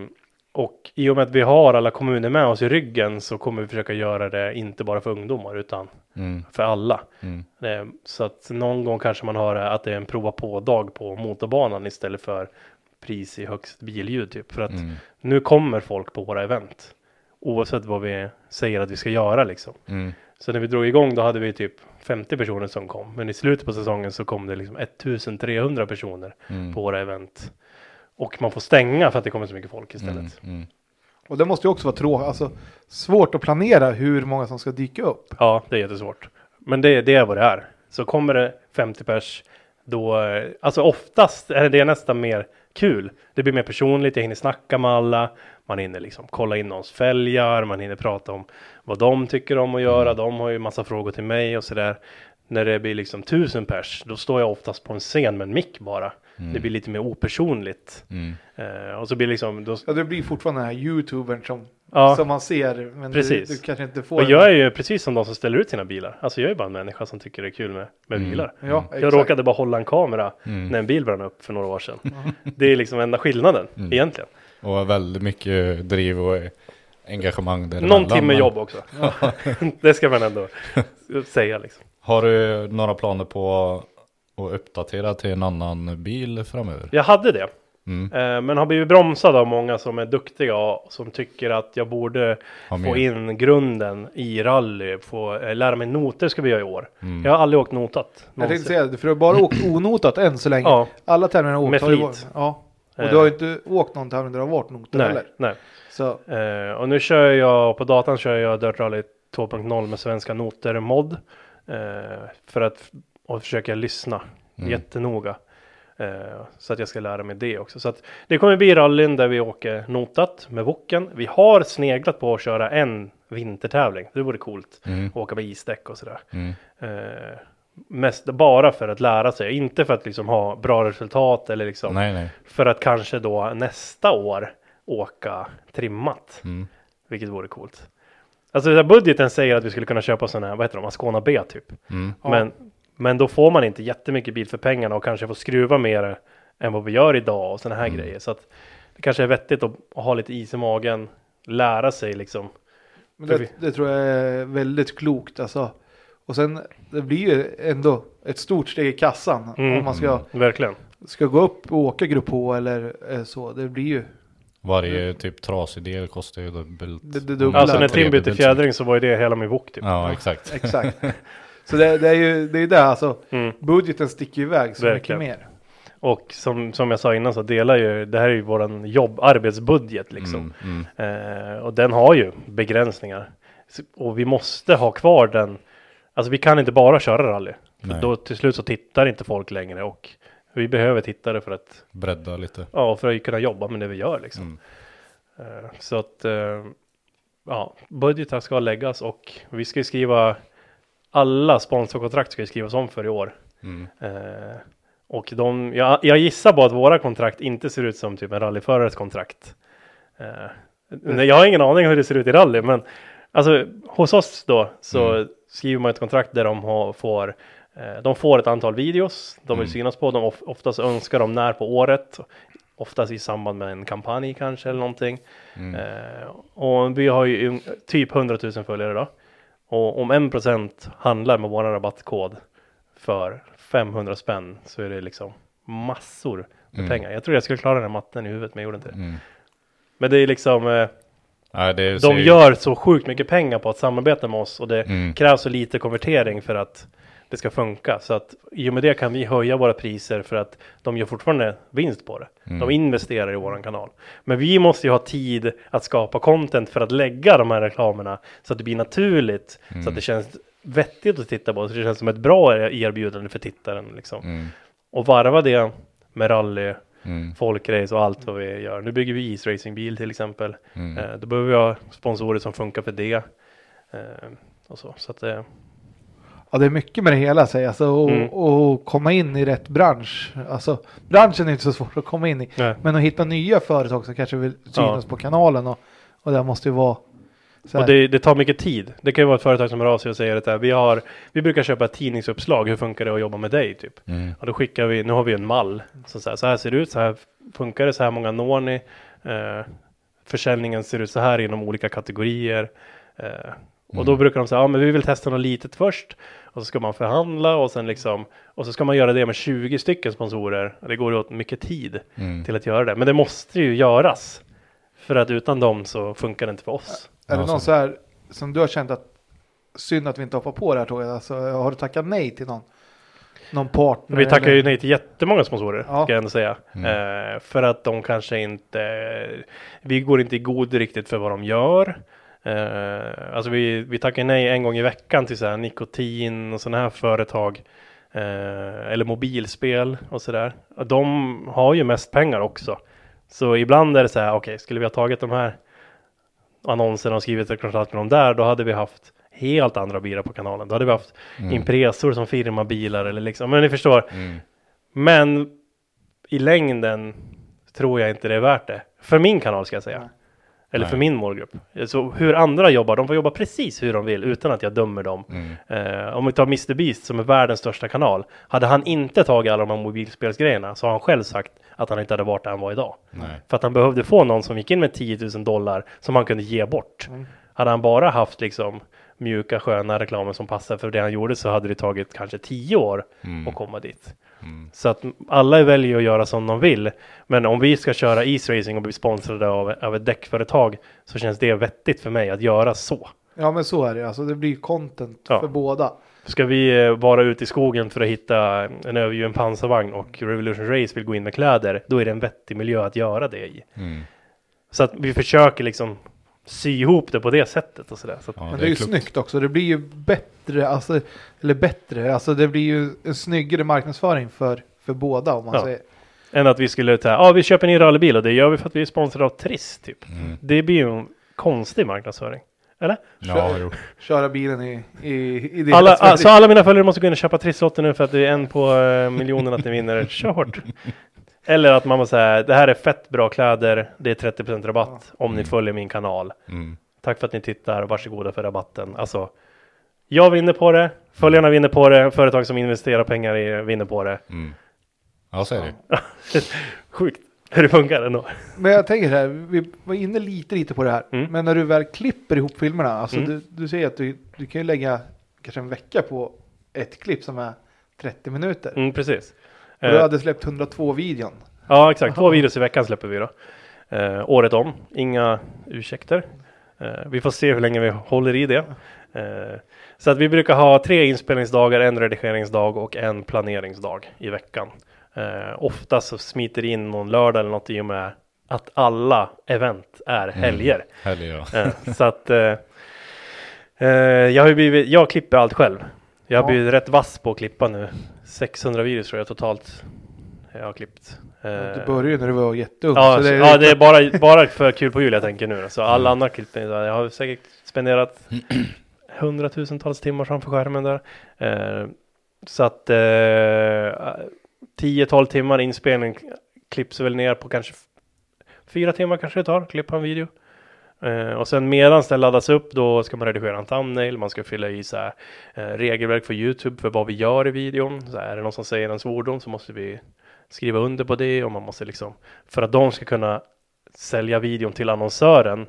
och i och med att vi har alla kommuner med oss i ryggen så kommer vi försöka göra det inte bara för ungdomar utan Mm. för alla. Mm. Så att någon gång kanske man hör att det är en prova på-dag på motorbanan istället för pris i högst billjud typ. För att Mm. nu kommer folk på våra event. Oavsett vad vi säger att vi ska göra liksom. Mm. Så när vi drog igång då hade vi typ 50 personer som kom. Men i slutet på säsongen så kom det liksom 1300 personer Mm. på våra event. Och man får stänga för att det kommer så mycket folk istället. Mm. Mm. Och det måste ju också vara tråkigt, alltså svårt att planera hur många som ska dyka upp. Ja, det är jättesvårt. Men det, det är vad det är. Så kommer det 50 pers, då, alltså oftast är det nästan mer kul. Det blir mer personligt, jag hinner snacka med alla, man hinner liksom kolla in någons fälgar, man hinner prata om vad de tycker om att göra, de har ju massa frågor till mig och sådär. När det blir liksom tusen pers, då står jag oftast på en scen med en mick bara. Det blir lite mer opersonligt. Mm. Eh, och så blir liksom, då, Ja, det blir fortfarande den här youtubern som, ja. som man ser. Men Precis. Du, du kanske inte får Och jag är ju precis som de som ställer ut sina bilar. Alltså jag är bara en människa som tycker det är kul med, med Mm. bilar. Ja, Jag exakt. råkade bara hålla en kamera Mm. när en bil brann upp för några år sedan. Det är liksom enda skillnaden Mm. egentligen. Och väldigt mycket driv och engagemang där Någon timme jobb också. det ska man ändå säga liksom. Har du några planer på att uppdatera till en annan bil framöver? Jag hade det. Mm. eh, Men har blivit bromsad av många som är duktiga och som tycker att jag borde få in grunden i rally. Få eh, lära mig noter ska vi göra i år. Mm. Jag har aldrig åkt notat. Jag tänkte någonsin. säga det, för du har bara åkt onotat än så länge. Ja, Alla tävlingar har åkt. Med har du flit. Ja. Och Eh. du har ju inte åkt någon tävling där det har varit noter nej, heller. nej. Så Eh, och nu kör jag på datan kör jag Dirt Rally 2.0 med svenska noter mod. Eh, för att och försöka lyssna Mm. jättenoga. Eh, så att jag ska lära mig det också. Så att det kommer bli rallyn där vi åker notat med woken. Vi har sneglat på att köra en vintertävling. Det vore coolt. Mm. Åka med isdäck och sådär. Mm. Mest bara för att lära sig. Inte för att liksom ha bra resultat eller liksom Nej, nej. för att kanske då nästa år åka trimmat. Mm. Vilket vore coolt. Alltså den här budgeten säger att vi skulle kunna köpa sådana här, vad heter de, Ascona B typ. Mm. Ja. Men, men då får man inte jättemycket bil för pengarna och kanske får skruva mer än vad vi gör idag och sådana här Mm. grejer. Så att det kanske är vettigt att, att ha lite is i magen, lära sig liksom. Men det, vi- det tror jag är väldigt klokt alltså. Och sen det blir ju ändå ett stort steg i kassan Mm. om man ska, Verkligen. ska gå upp och åka grupp H eller eh, så. Det blir ju Varje typ trasig del kostar ju dubbelt. Det- det dubbla. Alltså när Tim bytte fjädring så var ju det hela min wok typ. Ja, exakt. exakt. så det, det är ju det är det alltså. Mm. Budgeten sticker ju iväg så Verkligen. mycket mer. Och som, som jag sa innan så delar ju, det här är ju våran jobb, arbetsbudget liksom. Mm, mm. Eh, och den har ju begränsningar. Och vi måste ha kvar den. Alltså vi kan inte bara köra rally. För Nej. då till slut så tittar inte folk längre och vi behöver tittare för att, Bredda lite. ja, för att kunna jobba med det vi gör liksom. Mm. Eh, så att, eh, ja, budgetar ska läggas och vi ska skriva, alla sponsorkontrakt ska skrivas om för i år. Mm. Eh, och de, jag, jag gissar på att våra kontrakt inte ser ut som typ en rallyförares kontrakt. Eh, nej, jag har ingen aning hur det ser ut i rally, men alltså hos oss då så Mm. Skriver man ett kontrakt där de har, får eh, de får ett antal videos de vill Mm. synas på. De of, oftast önskar de när på året. Oftast i samband med en kampanj kanske eller någonting. Mm. Eh, och vi har ju typ 100 000 följare då. Och om 1% handlar med vår rabattkod för 500 spänn så är det liksom massor med Mm. pengar. Jag tror jag skulle klara den matten i huvudet men jag gjorde inte det. Mm. Men det är liksom, eh, Det de ser- gör så sjukt mycket pengar på att samarbeta med oss och det Mm. krävs så lite konvertering för att det ska funka. Så att i och med det kan vi höja våra priser för att de gör fortfarande vinst på det. Mm. De investerar i våran kanal. Men vi måste ju ha tid att skapa content för att lägga de här reklamerna så att det blir naturligt. Så Mm. att det känns vettigt att titta på. Så det känns som ett bra erbjudande för tittaren. Liksom. Mm. Och varva det med rally, Mm. folkrace och allt vad vi gör. Nu bygger vi isracingbil till exempel. Mm. Eh, då behöver vi ha sponsorer som funkar för det. Eh, och så. så att, eh, Ja, det är mycket med det hela säger. Alltså, och, Mm. och komma in i rätt bransch. Alltså, branschen är inte så svårt att komma in i. nej. Men att hitta nya företag som kanske vill synas på kanalen. Och, och det måste ju vara. Så Och det, det tar mycket tid. Det kan ju vara ett företag som hör av sig och säger att vi, har, vi brukar köpa ett tidningsuppslag. Hur funkar det att jobba med dig? Typ. Mm. Och då skickar vi, nu har vi en mall. Så, så, här, så här ser det ut, så här funkar det, så här många når ni. Eh, försäljningen ser ut så här inom olika kategorier. Eh, och då Mm. brukar de säga, ja men vi vill testa något litet först. Och så ska man förhandla och sen liksom, och så ska man göra det med 20 stycken sponsorer. Det går åt mycket tid Mm. till att göra det. Men det måste ju göras. För att utan dem så funkar det inte för oss. är det någon så. här som du har känt att synd att vi inte hoppar på det här tåget? Alltså, har du tackat nej till någon? Någon partner? Vi tackar eller? ju nej till jättemånga sponsorer, Ja. ska jag ändå säga. Mm. Eh, för att de kanske inte, vi går inte i god riktigt för vad de gör. Eh, alltså vi, vi tackar nej en gång i veckan till så här nikotin och sådana här företag. Eh, eller mobilspel och sådär. De har ju mest pengar också. Så ibland är det så här, okej, skulle vi ha tagit de här annonserna och skrivit ett kontrakt med dem där, då hade vi haft helt andra bilar på kanalen. Då hade vi haft Mm. Impresor som firmabilar eller liksom, men ni förstår. Mm. Men i längden tror jag inte det är värt det. För min kanal ska jag säga. Eller Nej. för min målgrupp. Så hur andra jobbar, de får jobba precis hur de vill utan att jag dömer dem. Mm. Eh, om vi tar Mr Beast som är världens största kanal. Hade han inte tagit alla de här mobilspelsgrejerna så har han själv sagt att han inte hade varit där han var idag. Nej. För att han behövde få någon som gick in med 10 000 dollar som han kunde ge bort. Mm. Hade han bara haft liksom mjuka sköna reklamer som passar för det han gjorde så hade det tagit kanske 10 år Mm. att komma dit. Mm. Så att alla väljer att göra som de vill. Men om vi ska köra East Racing och bli sponsrade av, av ett däckföretag så känns det vettigt för mig att göra så. Ja men så är det alltså. Det blir content Ja. för båda. Ska vi eh, vara ute i skogen för att hitta en övergiven pansarvagn och Revolution Race vill gå in med kläder, då är det en vettig miljö att göra det i. Mm. Så att vi försöker liksom sy ihop det på det sättet och sådär. Så Ja, Men det är ju klokt. snyggt också. Det blir ju bättre, alltså, eller bättre, alltså det blir ju en snyggare marknadsföring för, för båda om man Ja. säger. än att vi skulle ta, ja vi köper en ny rallybil och det gör vi för att vi är sponsrade av Triss typ. Mm. Det blir ju en konstig marknadsföring. Eller? Ja, jo. Köra bilen i, i, i det Alla, alltså alla mina följare måste gå in och köpa Trisslotter nu för att det är en på uh, miljonen att ni vinner. Kör hårt. Eller att man måste säga, det här är fett bra kläder, det är 30% rabatt om ni Mm. följer min kanal. Mm. Tack för att ni tittar och varsågoda för rabatten. Alltså, jag vinner på det, följarna vinner på det, företag som investerar pengar i vinner på det. Mm. Ja, så är det. Sjukt hur det funkar ändå. Men jag tänker så här, vi var inne lite lite på det här. Mm. Men när du väl klipper ihop filmerna, alltså Mm. du, du säger att du, du kan ju lägga kanske en vecka på ett klipp som är 30 minuter. Mm, precis. Och du Eh, hade släppt 102 videon. Ja, exakt. Två videos i veckan släpper vi då. Eh, året om. Inga ursäkter. Eh, vi får se hur länge vi håller i det. Eh, så att vi brukar ha tre inspelningsdagar, en redigeringsdag och en planeringsdag i veckan. Eh, oftast så smiter det in någon lördag eller något i och med att alla event är helger. Helg, ja. Eh, så att eh, eh, jag har blivit, jag klipper allt själv. Jag har Ja. blivit rätt vass på att klippa nu. 600 videos tror jag totalt jag har klippt. Eh, Du började ju när du var jätteung. Ja, det är, ja, det är bara, bara för kul på jul jag tänker nu. Så alla andra klippningar, jag har säkert spenderat hundratusentals timmar framför skärmen där. Eh, så att eh, 10-12 timmar inspelning klipps väl ner på kanske fyra timmar kanske det tar, klippa en video. Eh, och sen medan den laddas upp då ska man redigera en thumbnail, man ska fylla i så här, eh, regelverk för YouTube för vad vi gör i videon. Så här, är det någon som säger en svordom så måste vi skriva under på det och man måste liksom för att de ska kunna sälja videon till annonsören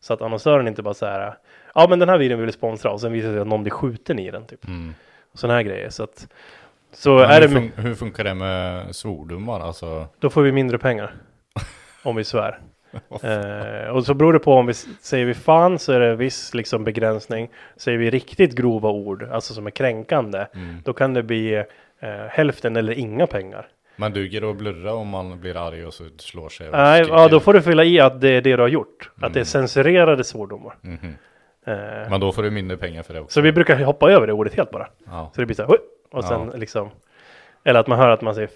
så att annonsören inte bara så här ja men den här videon vill vi sponsra och sen visar det sig att någon blir skjuten i den typ. Mm. Sådana här grejer så att så Men är hur, det fun hur funkar det med svordomar? Alltså, då får vi mindre pengar om vi svär. Eh, och så beror det på om vi säger vi fan så är det viss liksom begränsning. Säger vi riktigt grova ord, alltså som är kränkande, mm. då kan det bli eh, hälften eller inga pengar. Man duger det att blurra om man blir arg och så slår sig? Nej, ja, då får du fylla i att det är det du har gjort. Att det är Mm. censurerade svordomar. Mhm. Eh, Men då får du mindre pengar för det också? så vi brukar hoppa över det ordet helt bara. Ja. Så det blir så här, och sen Ja. liksom, eller att man hör att man säger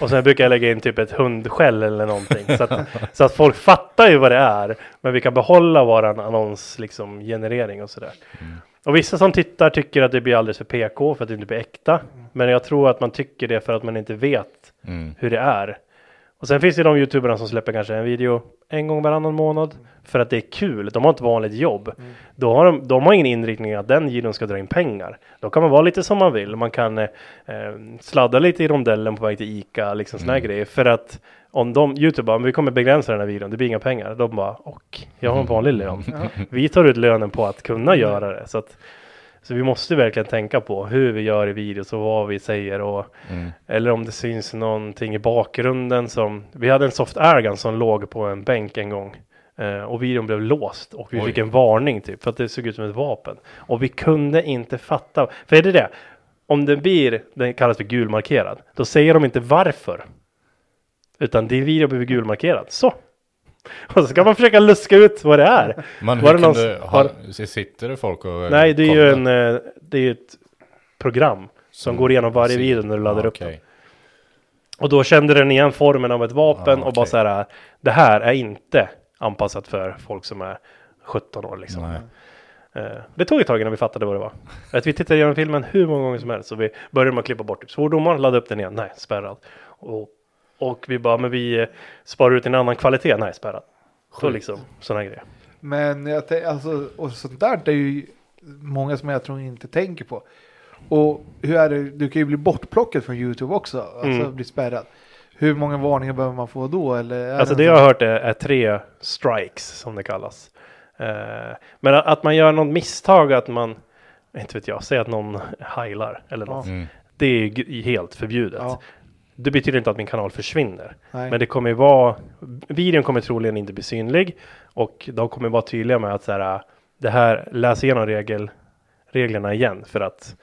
och sen brukar jag lägga in typ ett hundskäll eller någonting. Så att, så att folk fattar ju vad det är. Men vi kan behålla våran annons liksom generering och sådär. Mm. Och vissa som tittar tycker att det blir alldeles för PK för att det inte blir äkta. Men jag tror att man tycker det för att man inte vet Mm. hur det är. Och sen finns det de youtuberna som släpper kanske en video en gång varannan månad för att det är kul. De har ett vanligt jobb. Då har de, de har ingen inriktning att den videon ska dra in pengar. Då kan man vara lite som man vill. Man kan eh, sladda lite i rondellen på väg till Ica, liksom såna här Mm. grejer. För att om de, Youtube bara, om vi kommer begränsa den här videon, det blir inga pengar. De bara, och jag har en vanlig lön. Vi tar ut lönen på att kunna göra det. Så att så vi måste verkligen tänka på hur vi gör i videos och vad vi säger och Mm. eller om det syns någonting i bakgrunden som Vi hade en soft airgun som låg på en bänk en gång eh, och videon blev låst och vi Oj. fick en varning typ för att det såg ut som ett vapen och vi kunde inte fatta. För är det det? Om den blir, den kallas för gulmarkerad, då säger de inte varför. Utan din video blir gulmarkerad. Så! Och så ska man försöka luska ut vad det är. Men Var hur det någon du, har, sitter det folk och Nej, det är ju en, eh, det är ett program som går igenom varje video när du laddar ja, upp den. Och då kände den igen formen av ett vapen Ah, och bara så här, det här är inte anpassat för folk som är 17 år liksom. Nej. Eh, det tog ett tag innan vi fattade vad det var. Att vi tittade igenom filmen hur många gånger som helst så vi började med att klippa bort typ svordomar, ladda upp den igen, nej spärrad. Och, och vi bara, men vi eh, sparar ut en annan kvalitet, nej spärrad. Så liksom, sådana grejer. Men jag tän- alltså, och sånt där det är ju många som jag tror inte tänker på. Och hur är det, du kan ju bli bortplockad från YouTube också, alltså Mm. bli spärrad. Hur många varningar behöver man få då? Eller Alltså det sån- jag har hört är, är tre strikes som det kallas. Eh, men att, att man gör något misstag att man, inte vet jag, säg att någon heilar eller något. Mm. Det är helt förbjudet. Ja, Det betyder inte att min kanal försvinner. nej. Men det kommer ju vara, videon kommer troligen inte bli synlig. Och de kommer vara tydliga med att så här, det här, läs igenom regel, reglerna igen. För att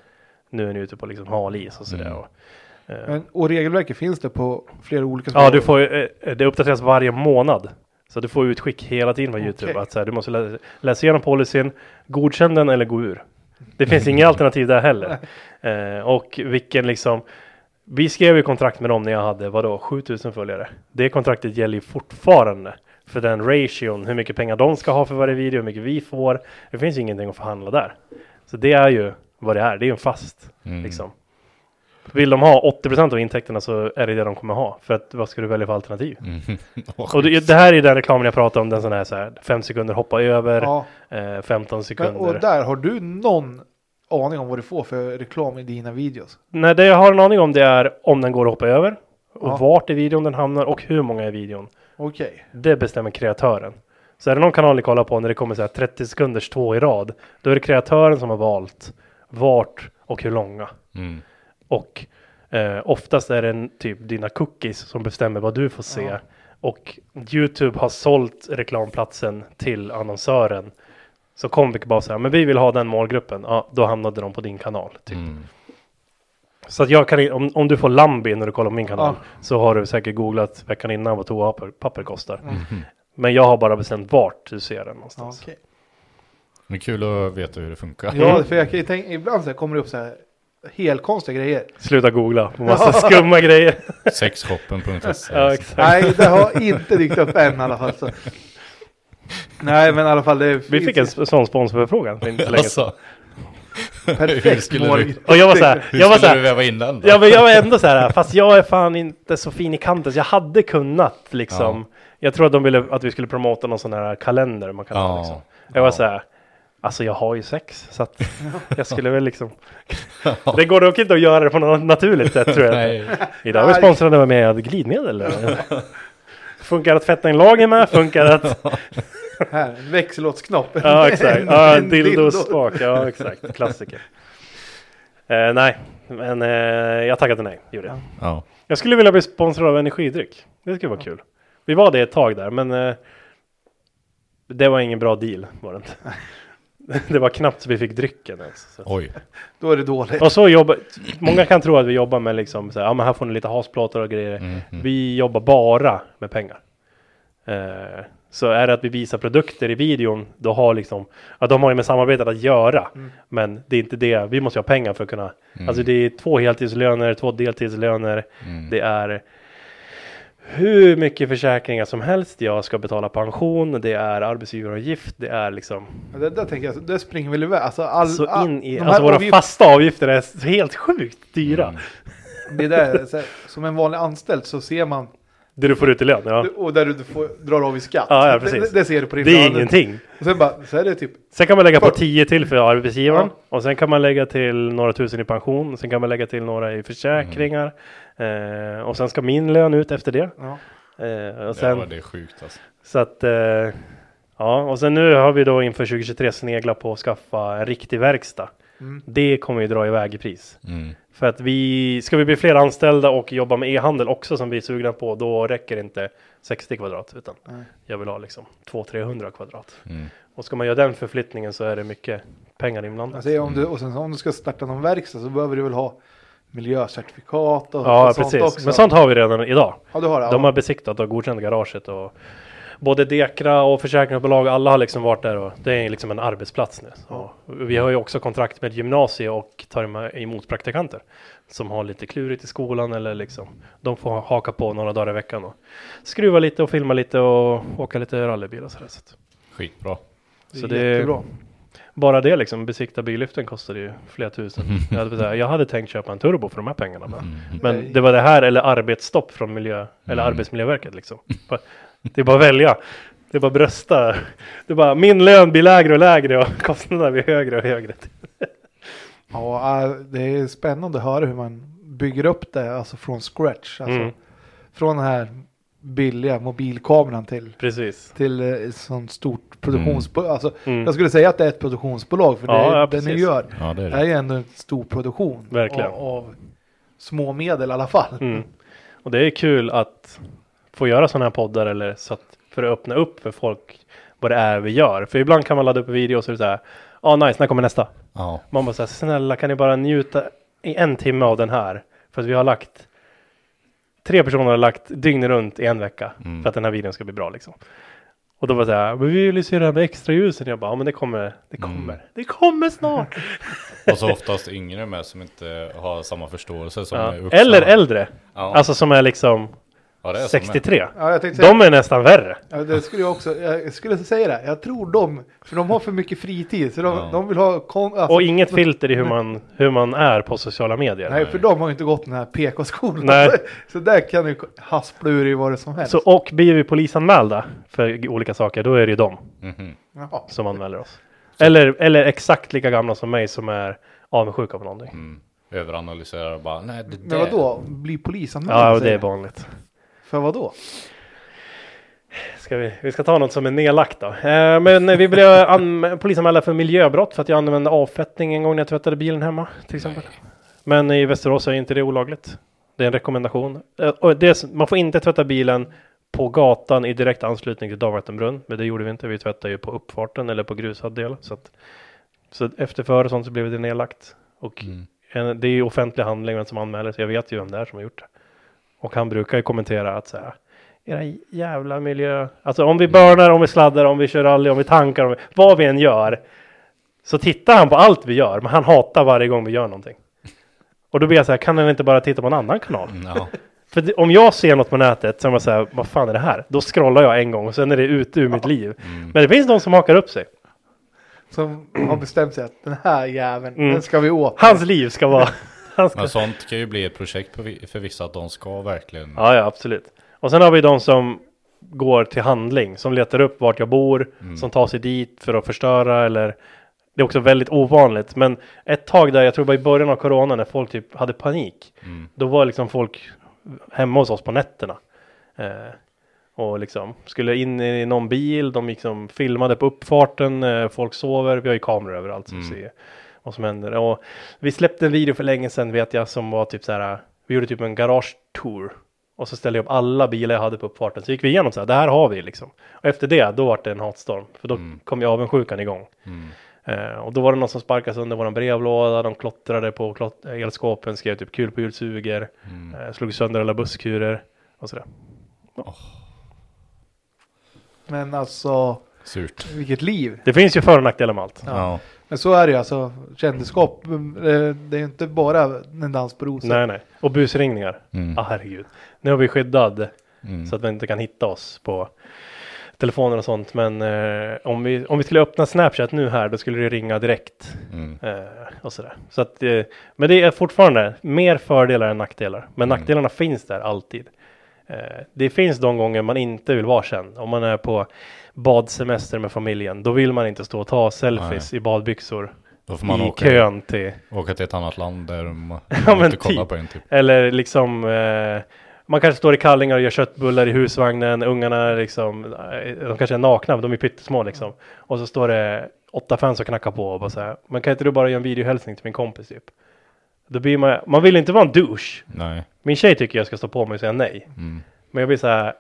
nu är ni ute på liksom hal is och sådär. Mm. Och, eh, Men, och regelverket finns det på flera olika Ja, du får eh, det uppdateras varje månad. Så du får utskick hela tiden från YouTube. Att så här, du måste lä läsa igenom policyn, godkänn den eller gå ur. Det finns inga alternativ där heller. Eh, och vilken liksom, vi skrev ju kontrakt med dem när jag hade, vadå, 7000 följare. Det kontraktet gäller ju fortfarande. För den ration, hur mycket pengar de ska ha för varje video, hur mycket vi får. Det finns ju ingenting att förhandla där. Så det är ju vad det är, det är ju en fast Mm. liksom. Vill de ha 80% av intäkterna så är det det de kommer ha. För att vad ska du välja för alternativ? Mm. Och det, det här är den reklamen jag pratar om, den sån här, så här 5 sekunder hoppa över, Ja, eh, 15 men, sekunder. och där har du någon aning om vad du får för reklam i dina videos? Nej, det jag har en aning om det är om den går att hoppa över, och Ja. vart i videon den hamnar och hur många i videon. Okej. Det bestämmer kreatören. Så är det någon kanal ni kollar på när det kommer så här 30 sekunders två i rad, då är det kreatören som har valt vart och hur långa. Mm. Och eh, oftast är det en, typ dina cookies som bestämmer vad du får se. Ja. Och Youtube har sålt reklamplatsen till annonsören. Så Comviq bara säga, men vi vill ha den målgruppen. Ja, då hamnade de på din kanal. Typ. Mm. Så att jag kan, om, om du får Lambi när du kollar på min kanal Ja. så har du säkert googlat veckan innan vad toapapper kostar. Mhm. Men jag har bara bestämt vart du ser den någonstans. Okej. Det är kul att veta hur det funkar. Ja, för jag tänka, ibland så kommer det upp så här helt konstiga grejer. Sluta googla på massa skumma grejer. Sexshoppen.se. Ja, exakt. Nej, det har inte dykt upp än i alla fall. Så. Nej, men i alla fall det Vi fick en sån sponsorförfrågan för inte så länge sedan. Alltså, perfekt mål. Och jag var så här, hur jag var så skulle du väva in den då? Ja men jag var ändå så här, fast jag är fan inte så fin i kanten så jag hade kunnat liksom. Jag tror att de ville att vi skulle promota någon sån här kalender man kan ha Ja. liksom. Jag var Ja. så här, alltså jag har ju sex så att jag skulle väl liksom. Det går dock inte att göra det på något naturligt sätt tror jag. Nej. Idag är vi sponsrade med glidmedel. Funkar att fetta en lager med, funkar att, Här, växellåtsknopp. ja exakt, ja, en dildospak, ja exakt, klassiker. Eh, nej, men eh, jag tackade nej, gjorde jag. Ja. Jag skulle vilja bli sponsrad av energidryck. Det skulle vara kul. Vi var det ett tag där, men eh, det var ingen bra deal. Var det, inte. det var knappt så vi fick drycken ens. Så. Oj. Då är det dåligt. Och så jobbar, många kan tro att vi jobbar med liksom, så här, ja men här får ni lite hasplåtar och grejer. Mm, mm. Vi jobbar bara med pengar. Eh, så är det att vi visar produkter i videon, då har liksom, ja de har ju med samarbetet att göra. Mm. Men det är inte det, vi måste ju ha pengar för att kunna, Mm. alltså det är två heltidslöner, två deltidslöner, Mm. det är hur mycket försäkringar som helst. Jag ska betala pension, det är arbetsgivaravgift, det är liksom Det där tänker jag, det springer väl iväg. Alltså, all, så all, in i, alltså våra avgift- fasta avgifter är helt sjukt dyra. Mm. Det där, så här, som en vanlig anställd så ser man, Det du får ut i lön, ja. och där du får, drar av i skatt. Ja, ja, det, precis. det, det ser du på din Det är lön. ingenting. Och sen bara, så är det typ, Sen kan man lägga på För- 10 till för arbetsgivaren. Ja. Och sen kan man lägga till några tusen i pension. Sen kan man lägga till några i försäkringar. Eh, och sen ska min lön ut efter det. ja. Eh, och sen, Ja, det är sjukt alltså. Så att, eh, ja, och sen nu har vi då inför 2023 sneglat på att skaffa en riktig verkstad. Mm. Det kommer ju dra iväg i pris. Mm. För att vi, ska vi bli fler anställda och jobba med e-handel också som vi är sugna på, då räcker inte 60 kvadrat, utan Nej. jag vill ha liksom 200-300 kvadrat. Mm. Och ska man göra den förflyttningen så är det mycket pengar inblandat. Alltså, om du, och sen om du ska starta någon verkstad så behöver du väl ha miljöcertifikat och, ja, och sånt precis. också. Men sånt har vi redan idag. Ja, du har det. De ja. har besiktat och godkänt garaget och både Dekra och försäkringsbolag, alla har liksom varit där och det är liksom en arbetsplats nu. Så vi har ju också kontrakt med gymnasie och tar em- emot praktikanter som har lite klurigt i skolan eller liksom de får haka på några dagar i veckan och skruva lite och filma lite och åka lite rallybil och sådär. Så Skitbra. det är så det- jättebra. Bara det liksom, besikta billyften kostade ju flera tusen. Jag hade, så här, jag hade tänkt köpa en turbo för de här pengarna. Men, Mm. men Nej. det var det här eller arbetsstopp från miljö, eller Mm. Arbetsmiljöverket liksom. Det är bara att välja. Det är bara att brösta. Det är bara min lön blir lägre och lägre och kostnaderna blir högre och högre. Ja, äh, det är spännande att höra hur man bygger upp det alltså från scratch. Alltså, Mm. Från den här billiga mobilkameran till, Precis. till eh, ett sånt stort produktionsbolag. Alltså, Mm. Jag skulle säga att det är ett produktionsbolag för Ja, det, ja, det ni gör Ja, det är det det. är ju ändå en stor produktion. Verkligen. Av, av små medel i alla fall. Mm. Och det är kul att få göra sådana här poddar eller så att för att öppna upp för folk vad det är vi gör. För ibland kan man ladda upp en video och så är det så här, ja ah, nice, när kommer nästa? Ja. Man bara så här, snälla kan ni bara njuta i en timme av den här? För att vi har lagt, tre personer har lagt dygnet runt i en vecka Mm. för att den här videon ska bli bra liksom. Och då var det så här, men vi vill ju se det här med extra ljusen. Jag bara, ja men det kommer, det kommer, Mm. det kommer snart. Och så oftast yngre med som inte har samma förståelse som Ja. Eller äldre, Ja. alltså som är liksom Ja, det är som 63. Ja, jag säga, De är nästan värre. ja, det skulle jag också, jag skulle säga det. Jag tror de, för de har för mycket fritid. Så de, Ja. de vill ha, kon, alltså, Och inget filter i hur man, hur man är på sociala medier. Nej, för de har ju inte gått den här PK-skolan. Nej. Så, där kan du haspla ur i vad det som helst. Så, och blir vi polisanmälda för olika saker, då är det ju de Mhm. Jaha. som anmäler oss. Eller, eller exakt lika gamla som mig som är avundsjuka på någonting. Mm. Överanalyserar och bara, nej det Men vadå? Bli polisanmäld? Ja, det är vanligt. För vadå? Ska vi, vi ska ta något som är nedlagt då. Eh, men vi blev anm- polisanmälda för miljöbrott för att jag använde avfettning en gång när jag tvättade bilen hemma till exempel. Men i Västerås är inte det olagligt. Det är en rekommendation. Eh, det man får inte tvätta bilen på gatan i direkt anslutning till dagvattenbrunn. Men det gjorde vi inte. Vi tvättade ju på uppfarten eller på grusad del. Så, att, så efter för och sånt så blev det nedlagt. Och Mm. en, det är ju offentlig handling vem som anmäler. Så jag vet ju vem det är som har gjort det. Och han brukar ju kommentera att så här. Era jävla miljö. Alltså om vi burnar, om vi sladdar, om vi kör rally, om vi tankar, om vi, vad vi än gör. Så tittar han på allt vi gör, men han hatar varje gång vi gör någonting. Och då blir jag så här, kan han inte bara titta på en annan kanal? Mm, Ja. För det, om jag ser något på nätet så är man så här, vad fan är det här? Då scrollar jag en gång och sen är det ute ur mitt liv. Mm. Men det finns de som hakar upp sig. Som har bestämt sig att den här jäveln, Mm. den ska vi åt. Hans liv ska vara... Ska, Men sånt kan ju bli ett projekt för vissa att de ska verkligen. ja, ja, absolut. Och sen har vi de som går till handling, som letar upp vart jag bor, Mm. som tar sig dit för att förstöra eller det är också väldigt ovanligt. Men ett tag där, jag tror bara i början av corona när folk typ hade panik, Mm. då var liksom folk hemma hos oss på nätterna. Eh, och liksom skulle in i någon bil, de liksom filmade på uppfarten, eh, folk sover, vi har ju kameror överallt som Mm. ser vad som händer. Och vi släppte en video för länge sedan vet jag som var typ så här, vi gjorde typ en garage-tour. Och så ställde jag upp alla bilar jag hade på uppfarten. Så gick vi igenom så här, det här har vi liksom. Och efter det, då var det en hatstorm. För då Mm. kom ju avundsjukan igång. Mm. Eh, och då var det någon som sparkade sönder våran brevlåda, de klottrade på klot- elskåpen, skrev typ kul på julsuger, Mm. eh, slog sönder alla busskurer och sådär. Men alltså, Surt. vilket liv. Det finns ju för och nackdelar med allt. Ja. Men så är det ju alltså, kändisskap, eh, det är ju inte bara en dans på rosor. Nej, nej. Och busringningar. Mm. Ah, herregud. Nu har vi skyddad Mm. så att man inte kan hitta oss på telefoner och sånt. Men eh, om, vi, om vi skulle öppna Snapchat nu här, då skulle det ringa direkt. Mm. Eh, och sådär. Så att, eh, men det är fortfarande mer fördelar än nackdelar. Men Mm. nackdelarna finns där alltid. Eh, det finns de gånger man inte vill vara känd. Om man är på badsemester med familjen, då vill man inte stå och ta selfies i badbyxor Då får man i åka, kön till åka till ett annat land där man Ja, inte kollar typ. på en typ. Eller liksom eh, Man kanske står i kallingar och gör köttbullar i husvagnen Ungarna är liksom eh, De kanske är nakna, de är pyttesmå liksom Och så står det åtta fans och knackar på och bara så här Men kan inte du bara göra en videohälsning till min kompis typ Då blir man Man vill inte vara en douche Nej. Min tjej tycker jag ska stå på mig och säga nej Mm. Men jag blir så här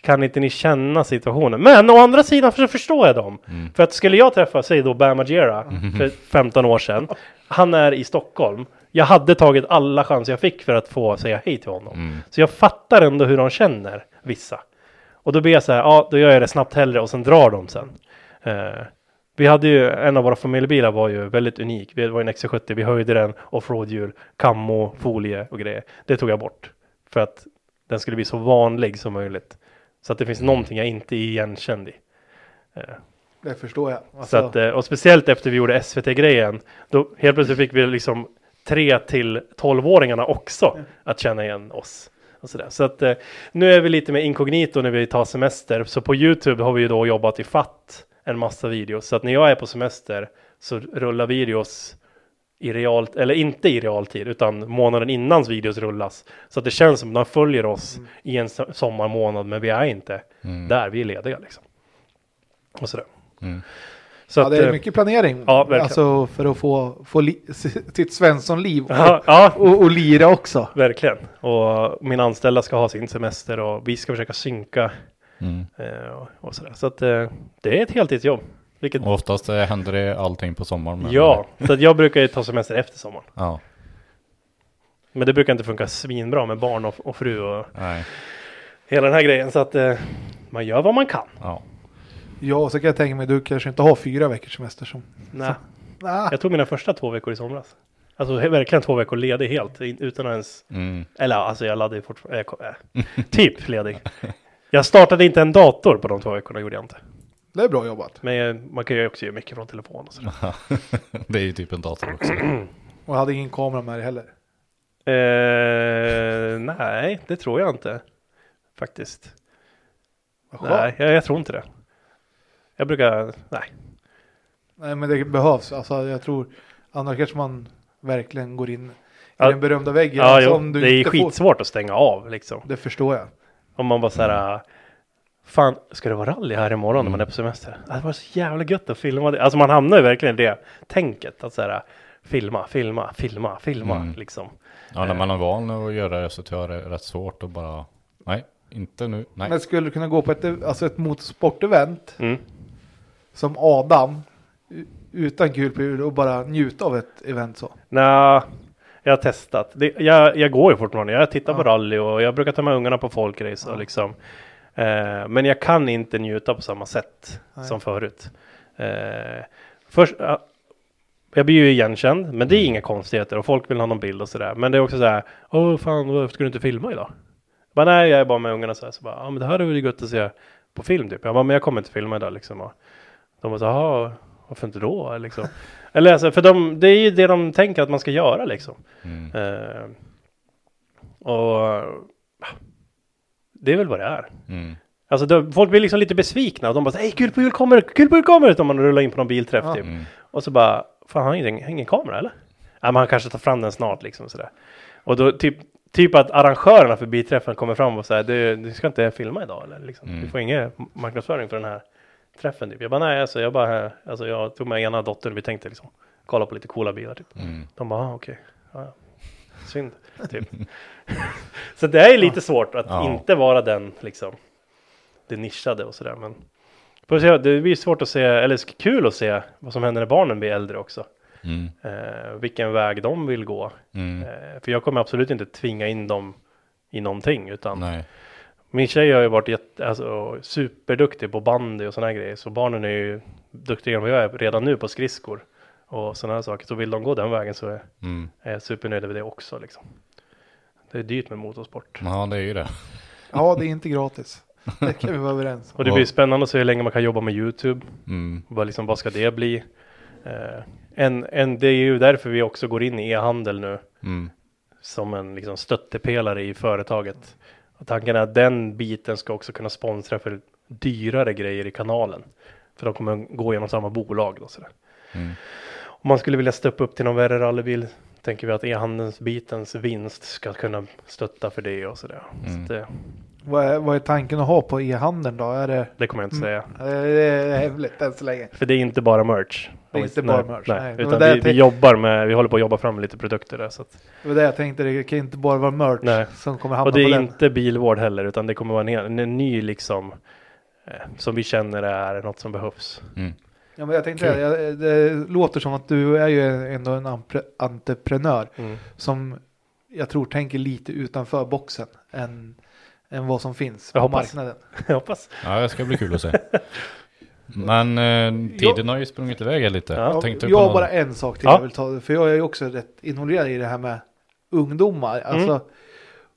Kan inte ni känna situationen? Men å andra sidan så förstår jag dem. Mm. För att skulle jag träffa, säg då Bam Margera för 15 år sedan Han är i Stockholm. Jag hade tagit alla chanser jag fick för att få säga hej till honom. Mm. Så jag fattar ändå hur de känner, vissa. Och då blir jag så här, ja då gör jag det snabbt hellre och sen drar de sen. Eh, Vi hade ju, en av våra familjebilar var ju väldigt unik. Det var en XC70, vi höjde den, offroadhjul, kammo, folie och grejer. Det tog jag bort För att den skulle bli så vanlig som möjligt Så att det finns någonting jag inte är igenkänd i eh, Det förstår jag. så Alltså, att, eh, och speciellt efter vi gjorde SVT-grejen, då helt plötsligt fick vi liksom 3 till 12-åringarna också att känna igen oss. Och sådär. Så att eh, nu är vi lite mer inkognito när vi tar semester. Så på YouTube har vi ju då jobbat i fatt en massa videos. Så att när jag är på semester så rullar videos i realt, eller inte i realtid, utan månaden innans videos rullas. Så att det känns som att de följer oss i en so- sommarmånad, men vi är inte Mm. där, vi är lediga liksom. Och sådär. Mm. Så ja, att, det är eh, mycket planering. Ja, verkligen. Alltså för att få, få li, sitt Svensson-liv och, Ja, ja, och, och lira också. verkligen. Och min anställda ska ha sin semester och vi ska försöka synka Mm. eh, och, och sådär. Så att eh, det är ett heltidsjobb. Vilket, Och oftast eh, händer det allting på sommaren. men- ja, så att jag brukar ju ta semester efter sommaren. Ja. Men det brukar inte funka svinbra med barn och, och fru och Nej. hela den här grejen. Så att eh, man gör vad man kan. Ja. Ja, så kan jag tänka mig du kanske inte har fyra veckors semester som... Nej. Ah, Jag tog mina första två veckor i somras. Alltså verkligen två veckor ledig helt utan ens, Mm. eller alltså jag laddade fortfarande, äh, typ ledig. Jag startade inte en dator på de två veckorna gjorde jag inte. Det är bra jobbat. Men man kan ju också göra mycket från telefon och sådär. det är ju typ en dator också. Och jag hade ingen kamera med dig heller. Eh, nej, det tror jag inte. Faktiskt. Skönt. Nej, jag, jag tror inte det. Jag brukar, nej. Nej men det behövs. Alltså jag tror annars kanske man verkligen går in i Ja. den berömda väggen. Ja, alltså, jo, om du det är inte får- skitsvårt att stänga av liksom. Det förstår jag. Om man bara såhär, fan, ska det vara rally här imorgon när man är Mm. på semester? Det var så jävla gött att filma det. Alltså man hamnar ju verkligen i det tänket. Att såhär, filma, filma, filma, filma Mm. liksom. Ja, när man är van att göra det så tror jag det är rätt svårt att bara, nej, inte nu, nej. Men skulle du kunna gå på ett, alltså ett motorsportevent Mm. som Adam utan kul på hjul och bara njuta av ett event så? Nej, jag har testat. Det, jag, jag går ju fortfarande. Jag tittar på Ja. rally och jag brukar ta med ungarna på folkrace och liksom. Eh, men jag kan inte njuta på samma sätt Nej. som förut. Eh, först, ja, jag blir ju igenkänd, men det är inga konstigheter och folk vill ha någon bild och sådär. Men det är också så här, åh fan, varför ska du inte filma idag? Bara, nej, jag är bara med ungarna så här, så bara, ja men det här är väl gött att se på film typ. Jag bara, men jag kommer inte filma idag liksom. Och de bara, så, jaha, varför inte då? Liksom. Eller alltså, för de, det är ju det de tänker att man ska göra liksom. Mm. Eh, och det är väl vad det är. Mm. Alltså de, folk blir liksom lite besvikna och de bara hej kul på jul kommer, kul på jul kommer! Om man rullar in på någon bilträff Ja. typ. Mm. Och så bara, fan han har ingen, ingen kamera eller? Ja men han kanske tar fram den snart liksom sådär. Och då typ, typ att arrangörerna för bilträffen kommer fram och säger du, du ska inte filma idag eller? Liksom. Mm. Du får ingen marknadsföring för den här träffen typ. Jag bara nej alltså jag bara, alltså jag tog med ena dottern, vi tänkte liksom kolla på lite coola bilar typ. Mm. De bara, ah, okej. Ja, ja. Synd, typ. så det är lite svårt att Ja. inte vara den, liksom, det nischade och sådär. Men det blir svårt att se, eller kul att se vad som händer när barnen blir äldre också. Mm. Eh, vilken väg de vill gå. Mm. Eh, för jag kommer absolut inte tvinga in dem i någonting, utan Nej. min tjej har ju varit jätte, alltså, superduktig på bandy och sådana grejer. Så barnen är ju duktigare än vad jag är redan nu på skridskor och sådana här saker. Så vill de gå den vägen så är Mm. jag supernöjd med det också liksom. Det är dyrt med motorsport. Ja, det är ju det. Ja, det är inte gratis. Det kan vi vara överens om. Och det blir spännande att se hur länge man kan jobba med YouTube. Mm. Vad, liksom, vad ska det bli? Eh, en, en, det är ju därför vi också går in i e-handel nu. Mm. Som en liksom, stöttepelare i företaget. Och tanken är att den biten ska också kunna sponsra för dyrare grejer i kanalen. För de kommer gå genom samma bolag. Då, sådär. Mm. Om man skulle vilja steppa upp till någon värre rallybil tänker vi att e-handelns bitens vinst ska kunna stötta för det och sådär. Mm. Så det, Vad är, vad är tanken att ha på e-handeln då? Är det, det kommer jag inte säga. eh, det är hemligt än så länge. För det är inte bara merch. Det är inte bara merch, nej. Nej, utan vi, jag vi tänkte- jobbar med, vi håller på att jobba fram lite produkter där. Så att, Det var det jag tänkte, det kan inte bara vara merch Nej. som kommer hamna och det på är den. inte bilvård heller, utan det kommer vara en, hel- en ny liksom, eh, som vi känner är något som behövs. Mm. Ja, men jag tänkte, det, jag- det låter som att du är ju ändå en entreprenör som jag tror tänker lite utanför boxen än, än vad som finns Jag på hoppas. marknaden. Jag hoppas. Ja, det ska bli kul att se. Men eh, tiden har ju sprungit iväg lite. Ja, Jag tänkte jag har bara en sak till Ja. jag vill ta, för jag är ju också rätt involverad i det här med ungdomar. Mm. Alltså,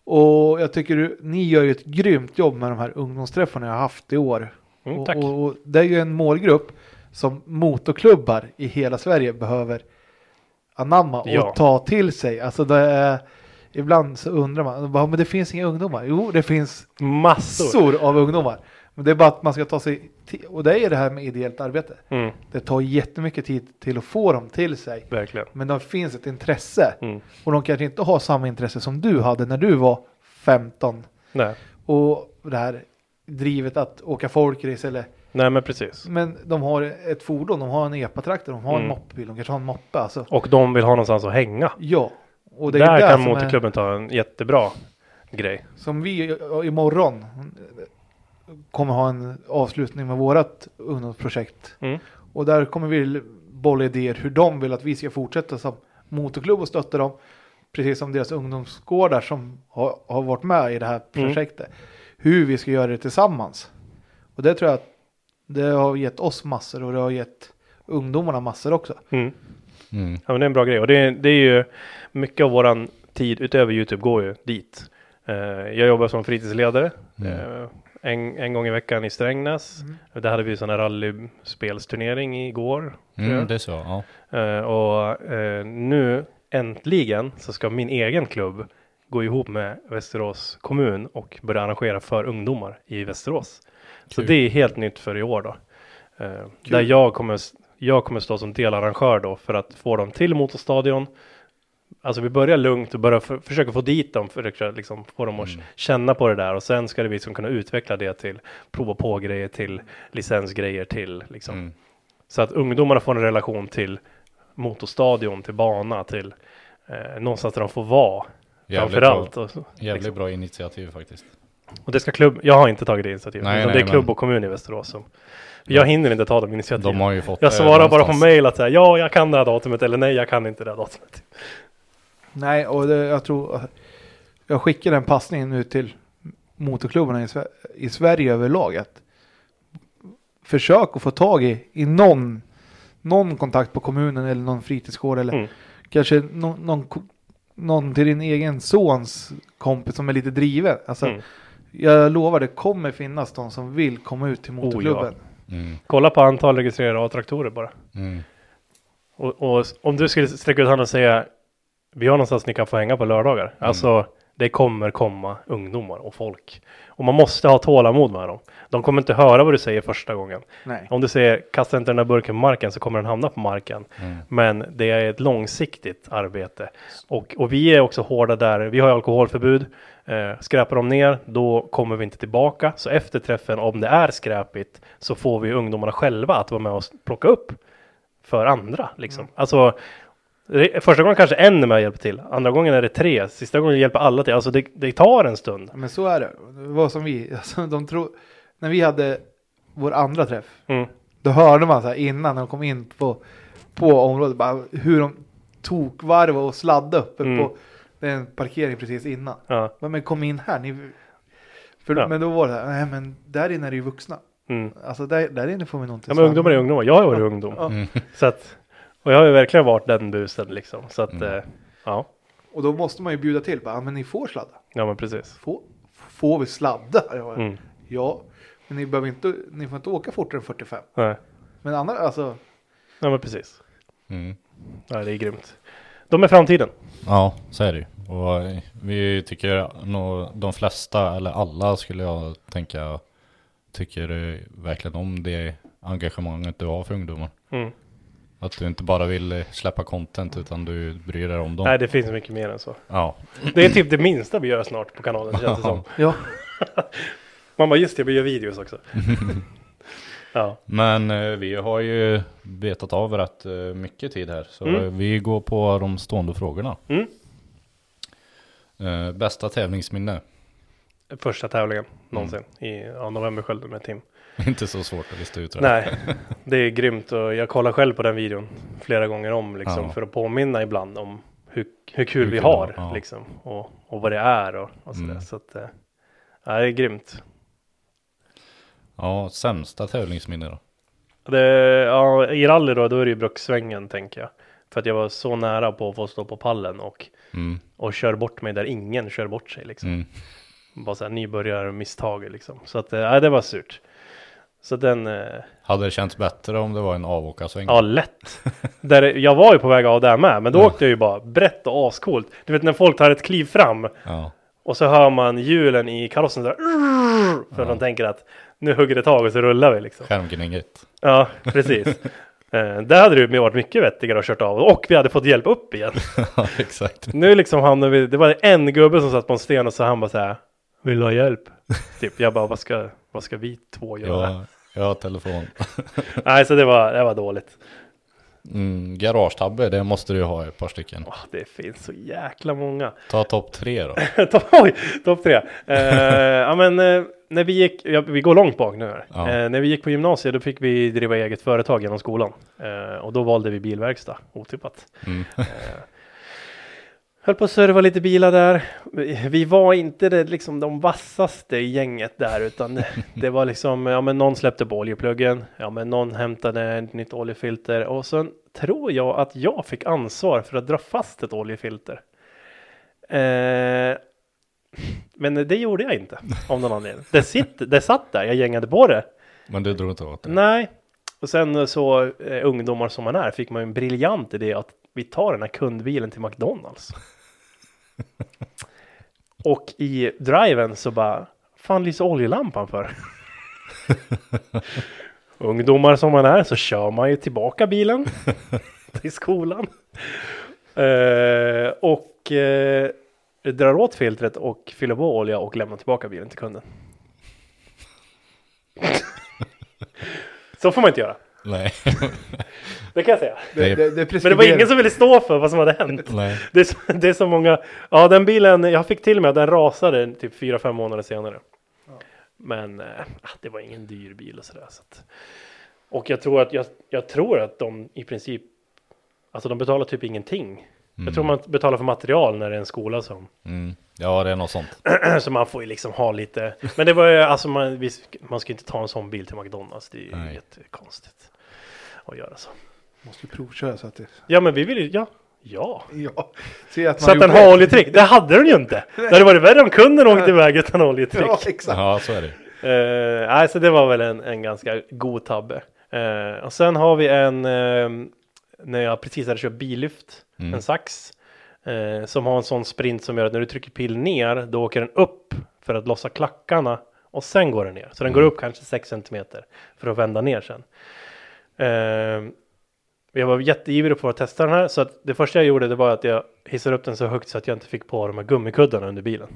och jag tycker du, ni gör ju ett grymt jobb med de här ungdomsträffarna jag har haft i år. Mm, och, tack. och, och det är ju en målgrupp som motorklubbar i hela Sverige behöver anamma och Ja. ta till sig. Alltså det är, ibland så undrar man, men det finns inga ungdomar. Jo, det finns Massor. massor av ungdomar. Men det är bara att man ska ta sig till, och det är det här med ideellt arbete. Mm, Det tar jättemycket tid till att få dem till sig. verkligen. Men det finns ett intresse. Mm. Och de kanske inte har samma intresse som du hade när du var 15. Nej. Och det här drivet att åka folkrace eller Nej, men precis. men de har ett fordon, de har en epatraktor, de har en Mm. moppebil, de kanske har en moppe. Alltså. Och de vill ha någonstans att hänga. Ja, och det är Där det kan som, är, motorklubben ta en jättebra grej. som vi imorgon kommer ha en avslutning med vårat ungdomsprojekt. Mm. Och där kommer vi bolla idéer hur de vill att vi ska fortsätta som motorklubb och stötta dem. Precis som deras ungdomsgårdar som har, har varit med i det här Mm. projektet. Hur vi ska göra det tillsammans. Och det tror jag att det har gett oss massor och det har gett ungdomarna massor också. Mm. Mm. Ja men det är en bra grej och det, är- det är ju mycket av våran tid utöver Youtube går ju dit. Eh, jag jobbar som fritidsledare Mm. eh, en, en gång i veckan i Strängnäs. Där hade vi sån här rallyspelsturnering igår. Mm, det är så, ja. Eh, och nu äntligen så ska min egen klubb gå ihop med Västerås kommun och börja arrangera för ungdomar i Västerås. Så det är helt nytt för i år då. Eh, där jag kommer, jag kommer stå som delarrangör då för att få dem till motorstadion. Alltså vi börjar lugnt och börjar för, försöka få dit dem, försöka liksom få dem att Mm. känna på det där och sen ska det vi som kunna utveckla det till prova på grejer till licensgrejer till liksom. Mm. Så att ungdomarna får en relation till motorstadion, till bana, till eh, någonstans där de får vara. Jävligt Framförallt. bra, Och, jävligt liksom. bra initiativ faktiskt. Och det ska klubb, jag har inte tagit det initiativet, Nej, utan nej, det är klubb men- och kommun i Västerås som, jag hinner inte ta de initiativen. De har ju fått jag det svarar bara på mail att säga ja, jag kan det här datumet eller nej, jag kan inte det här datumet. Nej, och det, jag tror jag skickar den passningen nu till motorklubbarna i, i Sverige överlag. Att försök att få tag i, i någon, någon kontakt på kommunen eller någon fritidsgård eller Mm. kanske någon, någon, någon till din egen sons kompis som är lite driven. Alltså, Mm. Jag lovar, det kommer finnas de som vill komma ut till Oh, ja. motorklubben. Mm. Kolla på antal registrerade A-traktorer bara. Mm. Och, och om du skulle sträcka ut handen och säga vi har någonstans ni kan få hänga på lördagar. Alltså det kommer komma ungdomar och folk. Och man måste ha tålamod med dem. De kommer inte höra vad du säger första gången. Nej. Om du säger kasta inte den där burken på marken så kommer den hamna på marken. Mm. Men det är ett långsiktigt arbete. Och, och vi är också hårda där. Vi har ju alkoholförbud. Eh, skräpar de ner, då kommer vi inte tillbaka. Så efter träffen, om det är skräpigt, så får vi ungdomarna själva att vara med och plocka upp för andra. Liksom. Alltså, det- första gången kanske en är med och hjälper till. Andra gången är det tre. Sista gången hjälper alla till. Alltså det, det tar en stund. Men så är det. Det var som vi, alltså, de tror, när vi hade vår andra träff. Mm. Då hörde man så här innan de kom in på, på området bara hur de tog varv och sladdade uppe Mm. på den parkering precis innan. Ja. Men, men kom in här. Ni, för, Ja. Men då var det här, nej men där inne är det ju vuxna. Mm. Alltså där, där inne får vi nog inte Ja men ungdomar är ungdomar. Jag har varit ungdom. Ja. Mm. Så att, och jag har ju verkligen varit den busen liksom. Så att, Mm. eh, ja. Och då måste man ju bjuda till. Bara, "Ja, men ni får sladda. Ja men precis. Får, får vi sladda? Bara, Mm. Ja, men ni, behöver inte, ni får inte åka fortare än 45. Nej. Men annars, alltså, Ja men precis. Mm. Ja, det är grymt. De är framtiden. Ja, så är det ju. Och vi tycker nog de flesta, eller alla skulle jag tänka, tycker verkligen om det engagemanget du har för ungdomar. Mm. Att du inte bara vill släppa content utan du bryr dig om dem. Nej det finns mycket mer än så. Ja, Det är typ det minsta vi gör snart på kanalen känns det som. ja. Man bara just det, vi gör videos också. ja. men eh, vi har ju betat av rätt eh, mycket tid här. Så Mm. eh, vi går på de stående frågorna. Mm. Eh, bästa tävlingsminne? Första tävlingen någonsin i ja, novemberskölden med Tim. inte så svårt att lista ut. jag. Nej, det är grymt och jag kollar själv på den videon flera gånger om liksom Ja. för att påminna ibland om hur, hur kul Hur vi kul det har var, ja. liksom och, och vad det är och, och sådär. Mm. Så att, eh, ja, det är grymt. Ja, sämsta tävlingsminne då? Det, ja, I rally då, då är det ju Bruksvängen tänker jag. För att jag var så nära på att få stå på pallen och, Mm. och kör bort mig där ingen kör bort sig liksom. Mm. Bara så här nybörjarmisstag liksom. Så att, ja, det var surt. Så den, eh, Hade det känts bättre om det var en avåkarsväng? ja lätt. där, jag var ju på väg av där med, men då Ja. åkte jag ju bara brett och ascoolt. Du vet när folk tar ett kliv fram Ja. och så hör man hjulen i karossen där. För Ja. de tänker att nu hugger det tag och så rullar vi liksom. Skärmgnigget. Ja, precis. eh, där hade det ju varit mycket vettigare att kört av och vi hade fått hjälp upp igen. ja, exakt. Nu liksom hamnar vi, det var en gubbe som satt på en sten och så han bara så här. Vill du ha hjälp? Typ, jag bara, vad ska, vad ska vi två göra? Jag, jag har telefon. Nej, så det var, det var dåligt. Mm, garagetabbe, det måste du ha ett par stycken. Åh, det finns så jäkla många. Ta topp tre då. Oj, topp tre. Eh, ja, men eh, när vi gick, ja, vi går långt bak nu här. Ja. Eh, när vi gick på gymnasiet, då fick vi driva eget företag genom skolan. Eh, och då valde vi bilverkstad, otippat. Mm. Höll på att serva lite bilar där. Vi- var inte det, liksom de vassaste i gänget där utan det, det var liksom, ja men någon släppte på oljepluggen, ja men någon hämtade ett nytt oljefilter och sen tror jag att jag fick ansvar för att dra fast ett oljefilter. Eh, men det gjorde jag inte av någon anledning. Det, sitt, det satt där, jag gängade på det. Men du drog inte åt det? Nej, och sen så eh, ungdomar som man är fick man ju en briljant idé att vi tar den här kundbilen till McDonalds. och i driven så bara, fan lyser oljelampan för? ungdomar som man är så kör man ju tillbaka bilen till skolan. Eh, och eh, drar åt filtret och fyller på olja och lämnar tillbaka bilen till kunden. så får man inte göra. Nej. Det kan jag säga. Det, det, det är Men det var ingen som ville stå för vad som hade hänt. Nej. Det är, så, det är så många. Ja, den bilen, jag fick till mig att den rasade typ fyra fem månader senare. Men eh, det var ingen dyr bil och sådär. Så att, och jag tror att jag, jag tror att de i princip, alltså de betalar typ ingenting. Jag tror man betalar för material när det är en skola som, Mm. Ja, det är något sånt. så man får ju liksom ha lite. Men det var ju, alltså man, man ska inte ta en sån bil till McDonalds. Det är ju Nej. jättekonstigt att göra så. Måste ju provköra så att det... Ja, men vi vill ju, ja, ja. Ja. Se att man Så att den har rätt. oljetryck. Det hade den ju inte. Det hade varit värre om kunden åkte iväg utan oljetryck. Ja, exakt. Ja, så är det. Nej, så det var väl en, en ganska god tabbe. Eh, och sen har vi en, eh, när jag precis hade köpt billyft, Mm. en sax. Eh, som har en sån sprint som gör att när du trycker pil ner, då åker den upp för att lossa klackarna. Och sen går den ner. Så den går upp kanske 6 cm för att vända ner sen. Eh, jag var jätteivrig på att testa den här, så att det första jag gjorde det var att jag hissade upp den så högt så att jag inte fick på de här gummikuddarna under bilen.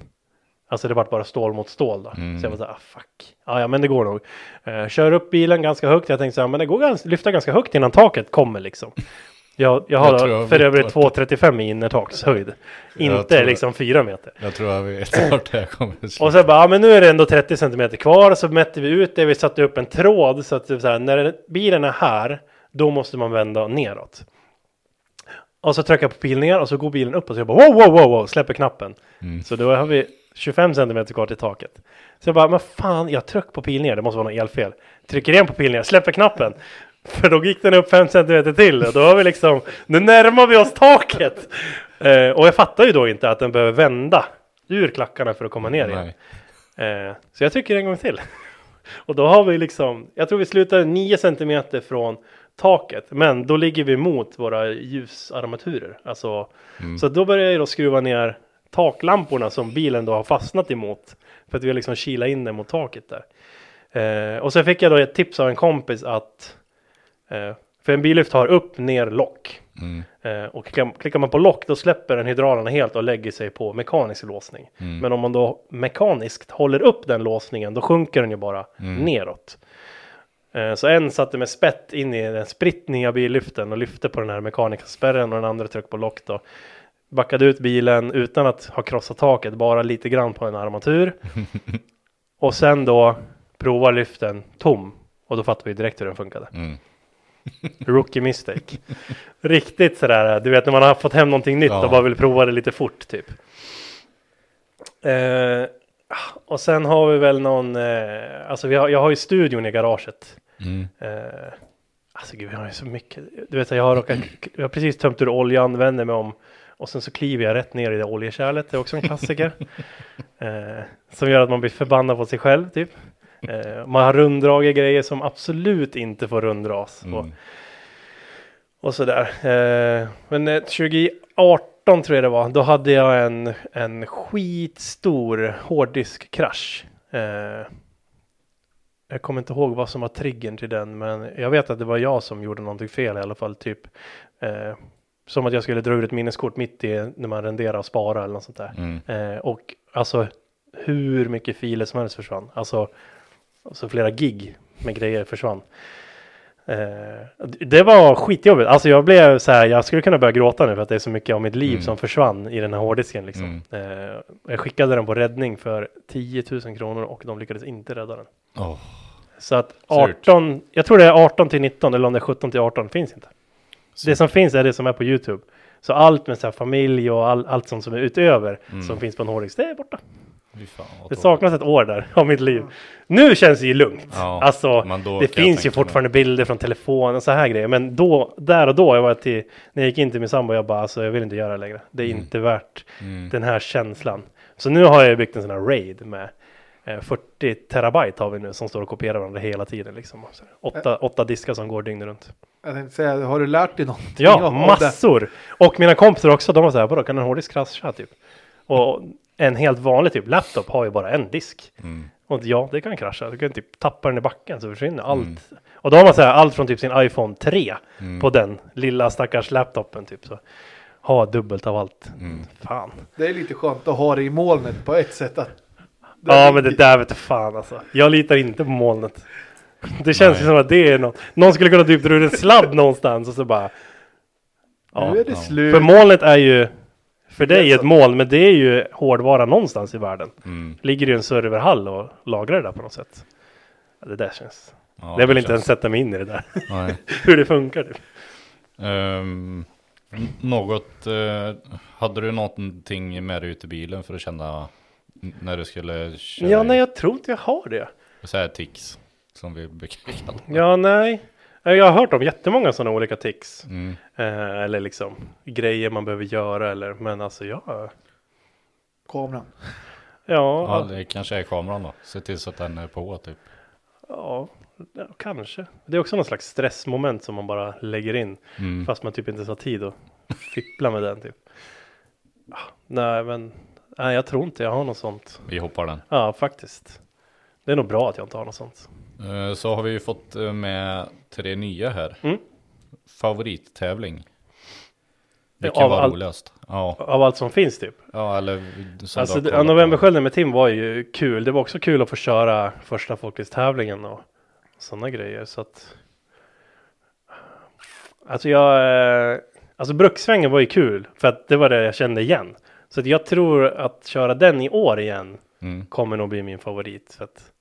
Alltså det var bara stål mot stål då. Mm. Så jag var så här, ah, fuck. Ja, ja, men det går nog. Eh, kör upp bilen ganska högt. Jag tänkte så här, men det går ganska, lyfta ganska högt innan taket kommer liksom. Jag, jag har Jag jag för övrigt vart- 2,35 i innertakshöjd. Inte tror- liksom 4 meter. Jag tror jag vet vart det här kommer att Och sluta. så bara, ja, men nu är det ändå 30 cm kvar. Så mätte vi ut det. Vi satte upp en tråd. Så att så här, när bilen är här, då måste man vända neråt. Och så trycker jag på pil ner och så går bilen upp och så jag bara wow, wow, wow, wow, släpper knappen. Mm. Så då har vi 25 cm kvar till taket. Så jag bara, men fan, jag tryck på pil ner, det måste vara något elfel. Trycker igen på pil ner, släpper knappen. För då gick den upp 5 cm till och då har vi liksom, nu närmar vi oss taket. Eh, och jag fattar ju då inte att den behöver vända ur klackarna för att komma ner igen. Eh, så jag trycker en gång till. Och då har vi liksom, jag tror vi slutar 9 cm från taket. Men då ligger vi mot våra ljusarmaturer. Alltså, Mm. Så då börjar jag då skruva ner taklamporna som bilen då har fastnat emot. För att vi har liksom kilat in den mot taket där. Eh, och så fick jag då ett tips av en kompis att för en billyft har upp, ner, lock. Mm. Eh, och klickar, man på lock då släpper den hydraulerna helt och lägger sig på mekanisk låsning. Mm. Men om man då mekaniskt håller upp den låsningen då sjunker den ju bara Mm. neråt. Eh, så en satte med spett in i den sprittning av billyften och lyfte på den här mekaniska spärren och den andra tryckte på lock då. Backade ut bilen utan att ha krossat taket, bara lite grann på en armatur. och sen då provar lyften tom. Och då fattar vi direkt hur den funkade. Mm. Rookie mistake. Riktigt sådär, du vet när man har fått hem någonting nytt Ja. och bara vill prova det lite fort typ. Eh, och sen har vi väl någon, eh, alltså vi har, jag har ju studion i garaget. Mm. Eh, alltså gud, vi har ju så mycket. Du vet, jag har, råkat, jag har precis tömt ur oljan, vänder mig om och sen så kliver jag rätt ner i det oljekärlet. Det är också en klassiker. eh, som gör att man blir förbannad på sig själv typ. Eh, man har runddragit grejer som absolut inte får runddras. Och, Mm. och sådär. Eh, men eh, 2018 tror jag det var, då hade jag en, en skitstor hårddiskkrasch. Eh, jag kommer inte ihåg vad som var triggern till den, men jag vet att det var jag som gjorde någonting fel i alla fall. Typ eh, som att jag skulle dra ur ett minneskort mitt i när man renderar och sparar eller något sånt där. Mm. Eh, och alltså hur mycket filer som helst försvann. Alltså, alltså flera gig med grejer försvann. Eh, det var skitjobbigt. Alltså jag blev så här, jag skulle kunna börja gråta nu för att det är så mycket av mitt liv Mm. som försvann i den här hårddisken liksom. Eh, jag skickade den på räddning för 10 000 kronor och de lyckades inte rädda den. Åh. Så att Surt. 18, jag tror det är 18 till 19 eller om det är 17 till 18 finns inte. Det Surt. som finns är det som är på YouTube. Så allt med så familj och all, allt sånt som är utöver Mm. som finns på en hårddisk, det är borta. Fan, Det saknas ett år där av mitt liv. Nu känns det ju lugnt. Ja, alltså, det finns ju fortfarande bilder från telefonen och så här grejer. Men då, där och då, jag var till, när jag gick in till min sambo, jag bara, alltså jag vill inte göra det längre. Det är inte värt Mm. den här känslan. Så nu har jag byggt en sån här raid med eh, 40 terabyte har vi nu som står och kopierar varandra hela tiden. Liksom. Så Åtta, åtta diskar som går dygnet runt. Jag tänkte säga, har du lärt dig någonting? Ja, massor! Och mina kompisar också, de var så här, vadå kan en hårddisk krascha typ? Och en helt vanlig typ laptop har ju bara en disk. Mm. Och ja, det kan krascha. Du kan typ tappa den i backen så försvinner allt. Mm. Och då har man så här, allt från typ sin iPhone 3 Mm. på den lilla stackars laptopen typ. Så ha dubbelt av allt. Mm. Fan. Det är lite skönt att ha det i molnet på ett sätt. Att Ja, men det där vet du fan alltså. Jag litar inte på molnet. Det känns ju som att det är något. Någon skulle kunna typ dra ur en sladd någonstans och så bara. Ja. nu är det slut. För molnet är ju för dig ett moln, men det är ju hårdvara någonstans i världen. Mm. Ligger det i en serverhall och lagrar det där på något sätt. Ja, det där känns. Ja, jag vill det inte ens sätta mig in i det där. Hur det funkar typ. N- något, eh, hade du någonting med dig ut i bilen för att känna när du skulle köra? Ja, nej, jag tror inte jag har det. Så här tics, som vi brukar kalla det. Ja, nej. Jag har hört om jättemånga sådana olika tics. Mm. Eh, eller liksom grejer man behöver göra eller, men alltså jag. Kameran. Ja, Ja, det kanske är kameran då. Se till så att den är på typ. ja, ja, kanske. Det är också någon slags stressmoment som man bara lägger in. Mm. Fast man typ inte har tid att fippla med den typ. Ah, Nej, men nej, jag tror inte jag har något sånt. Vi hoppar den. Ja, faktiskt. Det är nog bra att jag inte har något sånt. Eh, Så har vi ju fått eh, med tre nya här. Mm. Favorittävling. Vilken Av var all- roligast? Ja, Av allt som finns typ. ja eller som Alltså, det-. Novemberskölden med Tim var ju kul. Det var också kul att få köra första folkracetävlingen och sådana grejer. Så att. Alltså jag. eh, Alltså Brukssvängen var ju kul för att det var det jag kände igen. Så att jag tror att köra den i år igen Mm. kommer nog bli min favorit. För att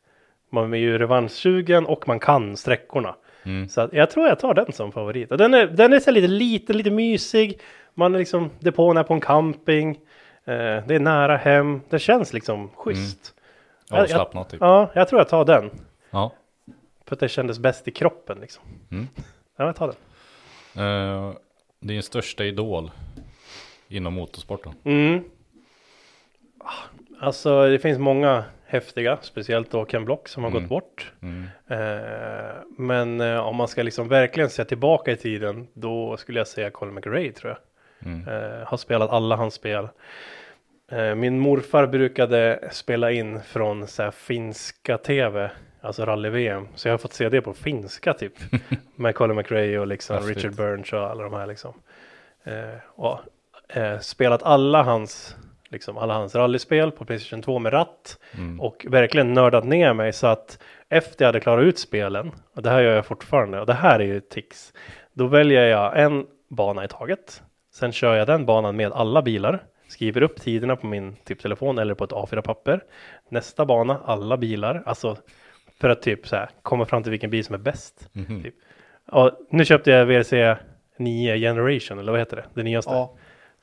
man är ju revanschsugen och man kan sträckorna. Mm. Så jag tror jag tar den som favorit. Och den är, den är så lite liten, lite mysig. Man är liksom, depån är på en camping. Eh, det är nära hem. Det känns liksom schysst. Jag- Avslappnat typ. Ja, jag tror jag tar den. Ja. För att det kändes bäst i kroppen liksom. Mm. Ja, jag tar den. Eh, din största idol inom motorsporten? Mm. Alltså det finns många häftiga, speciellt då Ken Block som har Mm. gått bort. Mm. Eh, men eh, om man ska liksom verkligen se tillbaka i tiden, då skulle jag säga Colin McRae tror jag. Mm. Eh, har spelat alla hans spel. Min morfar brukade spela in från så här, finska tv, alltså rally-VM. Så jag har fått se det på finska typ. med Colin McRae och liksom Häftigt. Richard Burns och alla de här liksom. Och spelat alla hans, liksom alla hans rallyspel på Playstation 2 med ratt. Mm. Och verkligen nördat ner mig så att efter jag hade klarat ut spelen, och det här gör jag fortfarande, och det här är ju tics. Då väljer jag en bana i taget. Sen kör jag den banan med alla bilar. Skriver upp tiderna på min typ telefon eller på ett A4-papper. Nästa bana, alla bilar. Alltså för att typ så här komma fram till vilken bil som är bäst. Mhm. Typ. Och nu köpte jag WRC 9 Generation, eller vad heter det? Det nyaste. Ja.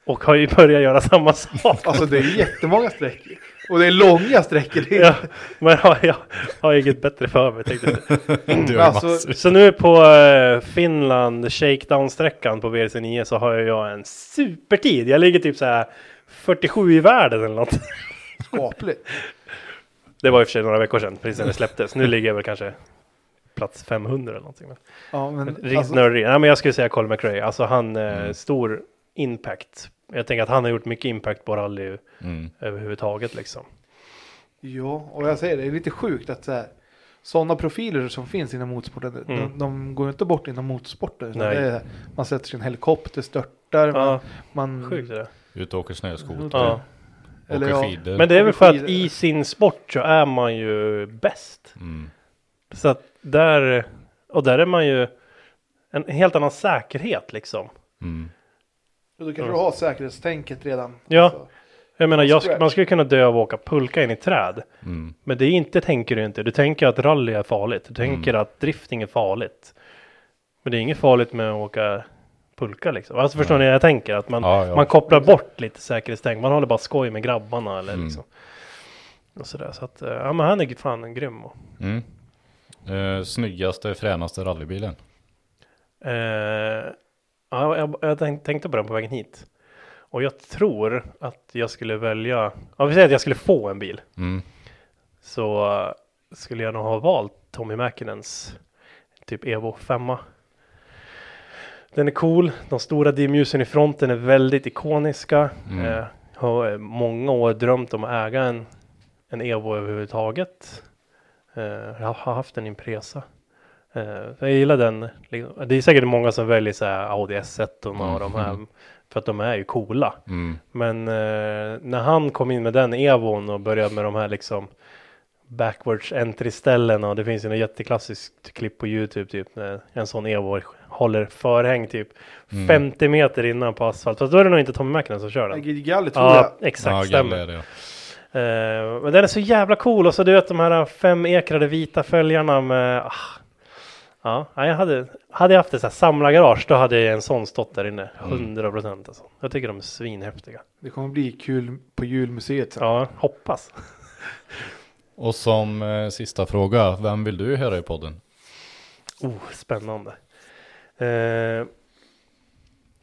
Och har ju börjat göra samma sak. Alltså det är jättemånga sträckor. Och det är långa sträckor. Ja, men har jag har inget bättre för mig tänkte jag. Du har Alltså. Så nu på eh, Finland shakedown-sträckan på WRC9 så har jag en supertid. Jag ligger typ så här 47 i världen eller något. Skapligt. Det var i och för sig några veckor sedan, precis när det släpptes. Nu ligger jag väl kanske plats 500 eller någonting. Men Ja, men riktigt alltså, nördig. Nej, men jag skulle säga Colin McRae. Alltså han, eh, Mm. stor impact. Jag tänker att han har gjort mycket impact på rally Mm. överhuvudtaget liksom. Ja, och jag säger det, det är lite sjukt att så här, sådana profiler som finns inom motorsporten, Mm. de, de går ju inte bort inom motorsporten. utan Nej. Det är, man sätter sin helikopter, störtar, man, Ja, man sjukt är det. Ut och åker snöskoter. Ja. Eller åker ja. skidor. Men det är väl för att i sin sport så är man ju bäst. Mm. Så att där, och där är man ju en helt annan säkerhet liksom. Mm. Och då kanske du har säkerhetstänket redan. Ja. Alltså, Jag menar, jag, man skulle kunna dö av att åka pulka in i träd. Mm. Men det är inte, tänker du inte. Du tänker att rally är farligt. Du tänker att drifting är farligt. Men det är inget farligt med att åka pulka liksom. Alltså förstår ni vad jag tänker? Att man, Ja, ja. man kopplar bort lite säkerhetstänk. Man håller bara skoj med grabbarna eller Mm. liksom. Och sådär. Så att, eh, ja men han är fan grym. Och, Mm. Eh, snyggaste, fränaste rallybilen? eh, ja, jag, jag tänk, tänkte på den på vägen hit. Och jag tror att jag skulle välja, ja vi säger att jag skulle få en bil. Mm. Så eh, skulle jag nog ha valt Tommy Mäkinens typ Evo 5. Den är cool, de stora dimljusen i fronten är väldigt ikoniska. Mm. Eh, har eh, många år drömt om att äga en, en Evo överhuvudtaget. Eh, jag har haft en Impresa. Eh, jag gillar den. liksom. Det är säkert många som väljer så här Audi S1 och de här. Mm. För att de är ju coola. Mm. Men eh, när han kom in med den Evon och började med de här liksom backwards entry ställen och det finns ju en jätteklassiskt klipp på Youtube typ när en sån Evo håller förhäng typ Mm. 50 meter innan på asfalt. Fast då är det nog inte Tommy Mäkinen som kör den. Gigi Galli tror Ja, jag. exakt ja, stämmer. Det, ja. Eh, men den är så jävla cool och så du vet de här fem ekrade vita fälgarna med ah, Ja, jag hade, hade jag haft ett samlargarage då hade en sån stått där inne. Mm. 100 procent alltså. Jag tycker de är svinhäftiga. Det kommer bli kul på julmuseet sen. Ja, hoppas. Och som eh, sista fråga, vem vill du höra i podden? Oh, spännande. Eh,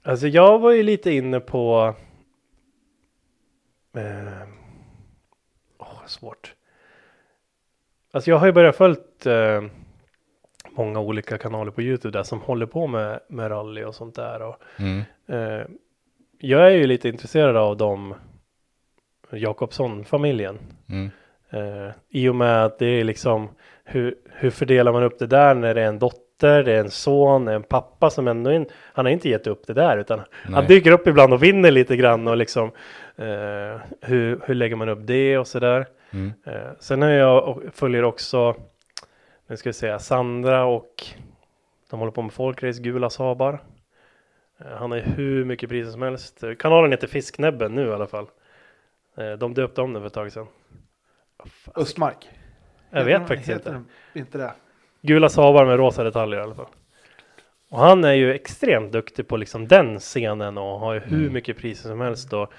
alltså jag var ju lite inne på... Eh, åh, svårt. Alltså jag har ju börjat följt eh, många olika kanaler på Youtube där som håller på med, med rally och sånt där. Och, Mm. eh, jag är ju lite intresserad av dem Jakobsson-familjen. Mm. Eh, I och med att det är liksom hur, hur fördelar man upp det där när det är en dotter, det är en son, en pappa som ändå in, han har inte gett upp det där utan han Nej. dyker upp ibland och vinner lite grann och liksom eh, hur, hur lägger man upp det och sådär. Mm. Eh, sen är jag och följer också, nu ska vi säga Sandra och de håller på med folkrace, Gula Sabar. Eh, han har ju hur mycket priser som helst. Kanalen heter Fisknäbben nu i alla fall. Eh, de döpte om den för ett tag sedan. Östmark. Jag vet faktiskt Heter inte. Inte det. Gula Sabar med rosa detaljer i alla fall. Och han är ju extremt duktig på liksom den scenen och har ju hur Mm. mycket priser som helst och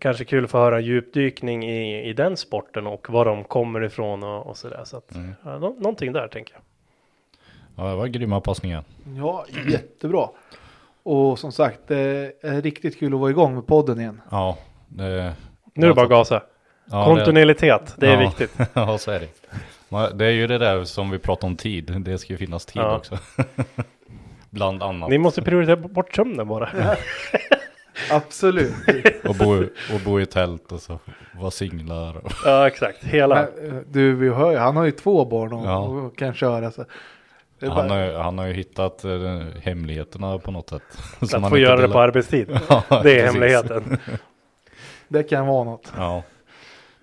kanske kul att få höra en djupdykning i, i den sporten och var de kommer ifrån och, och sådär. Så att, Mm. ja, nå- någonting där tänker jag. Ja, det var grymma passningar. Ja, jättebra. Och som sagt, det är riktigt kul att vara igång med podden igen. Ja, det, Nu är det bara att gasa. ja, Kontinuitet, det är Ja. viktigt. Det, ja, så är det. Det är ju det där som vi pratar om tid. Det ska ju finnas tid Ja. också. Bland annat. Ni måste prioritera bort sömnen bara. Absolut. Och bo, och bo i tält och så vara singlar. Och, ja, exakt. Hela. Men, eh, du, vi hör ju, han har ju två barn och, Ja. och kan köra. Så. Det är han, bara- har, ju- han har ju hittat eh, hemligheterna på något sätt. att få göra det delar. på arbetstid. Ja, Det är hemligheten. Det kan vara något. Ja.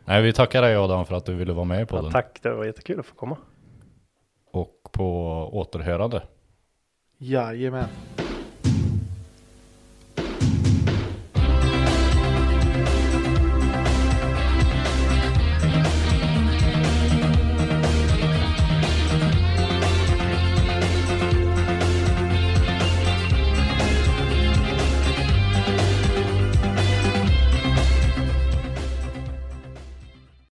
Nej, vi tackar dig Adam för att du ville vara med i Ja, podden. tack, det var jättekul att få komma. Och på återhörande. Jajamän.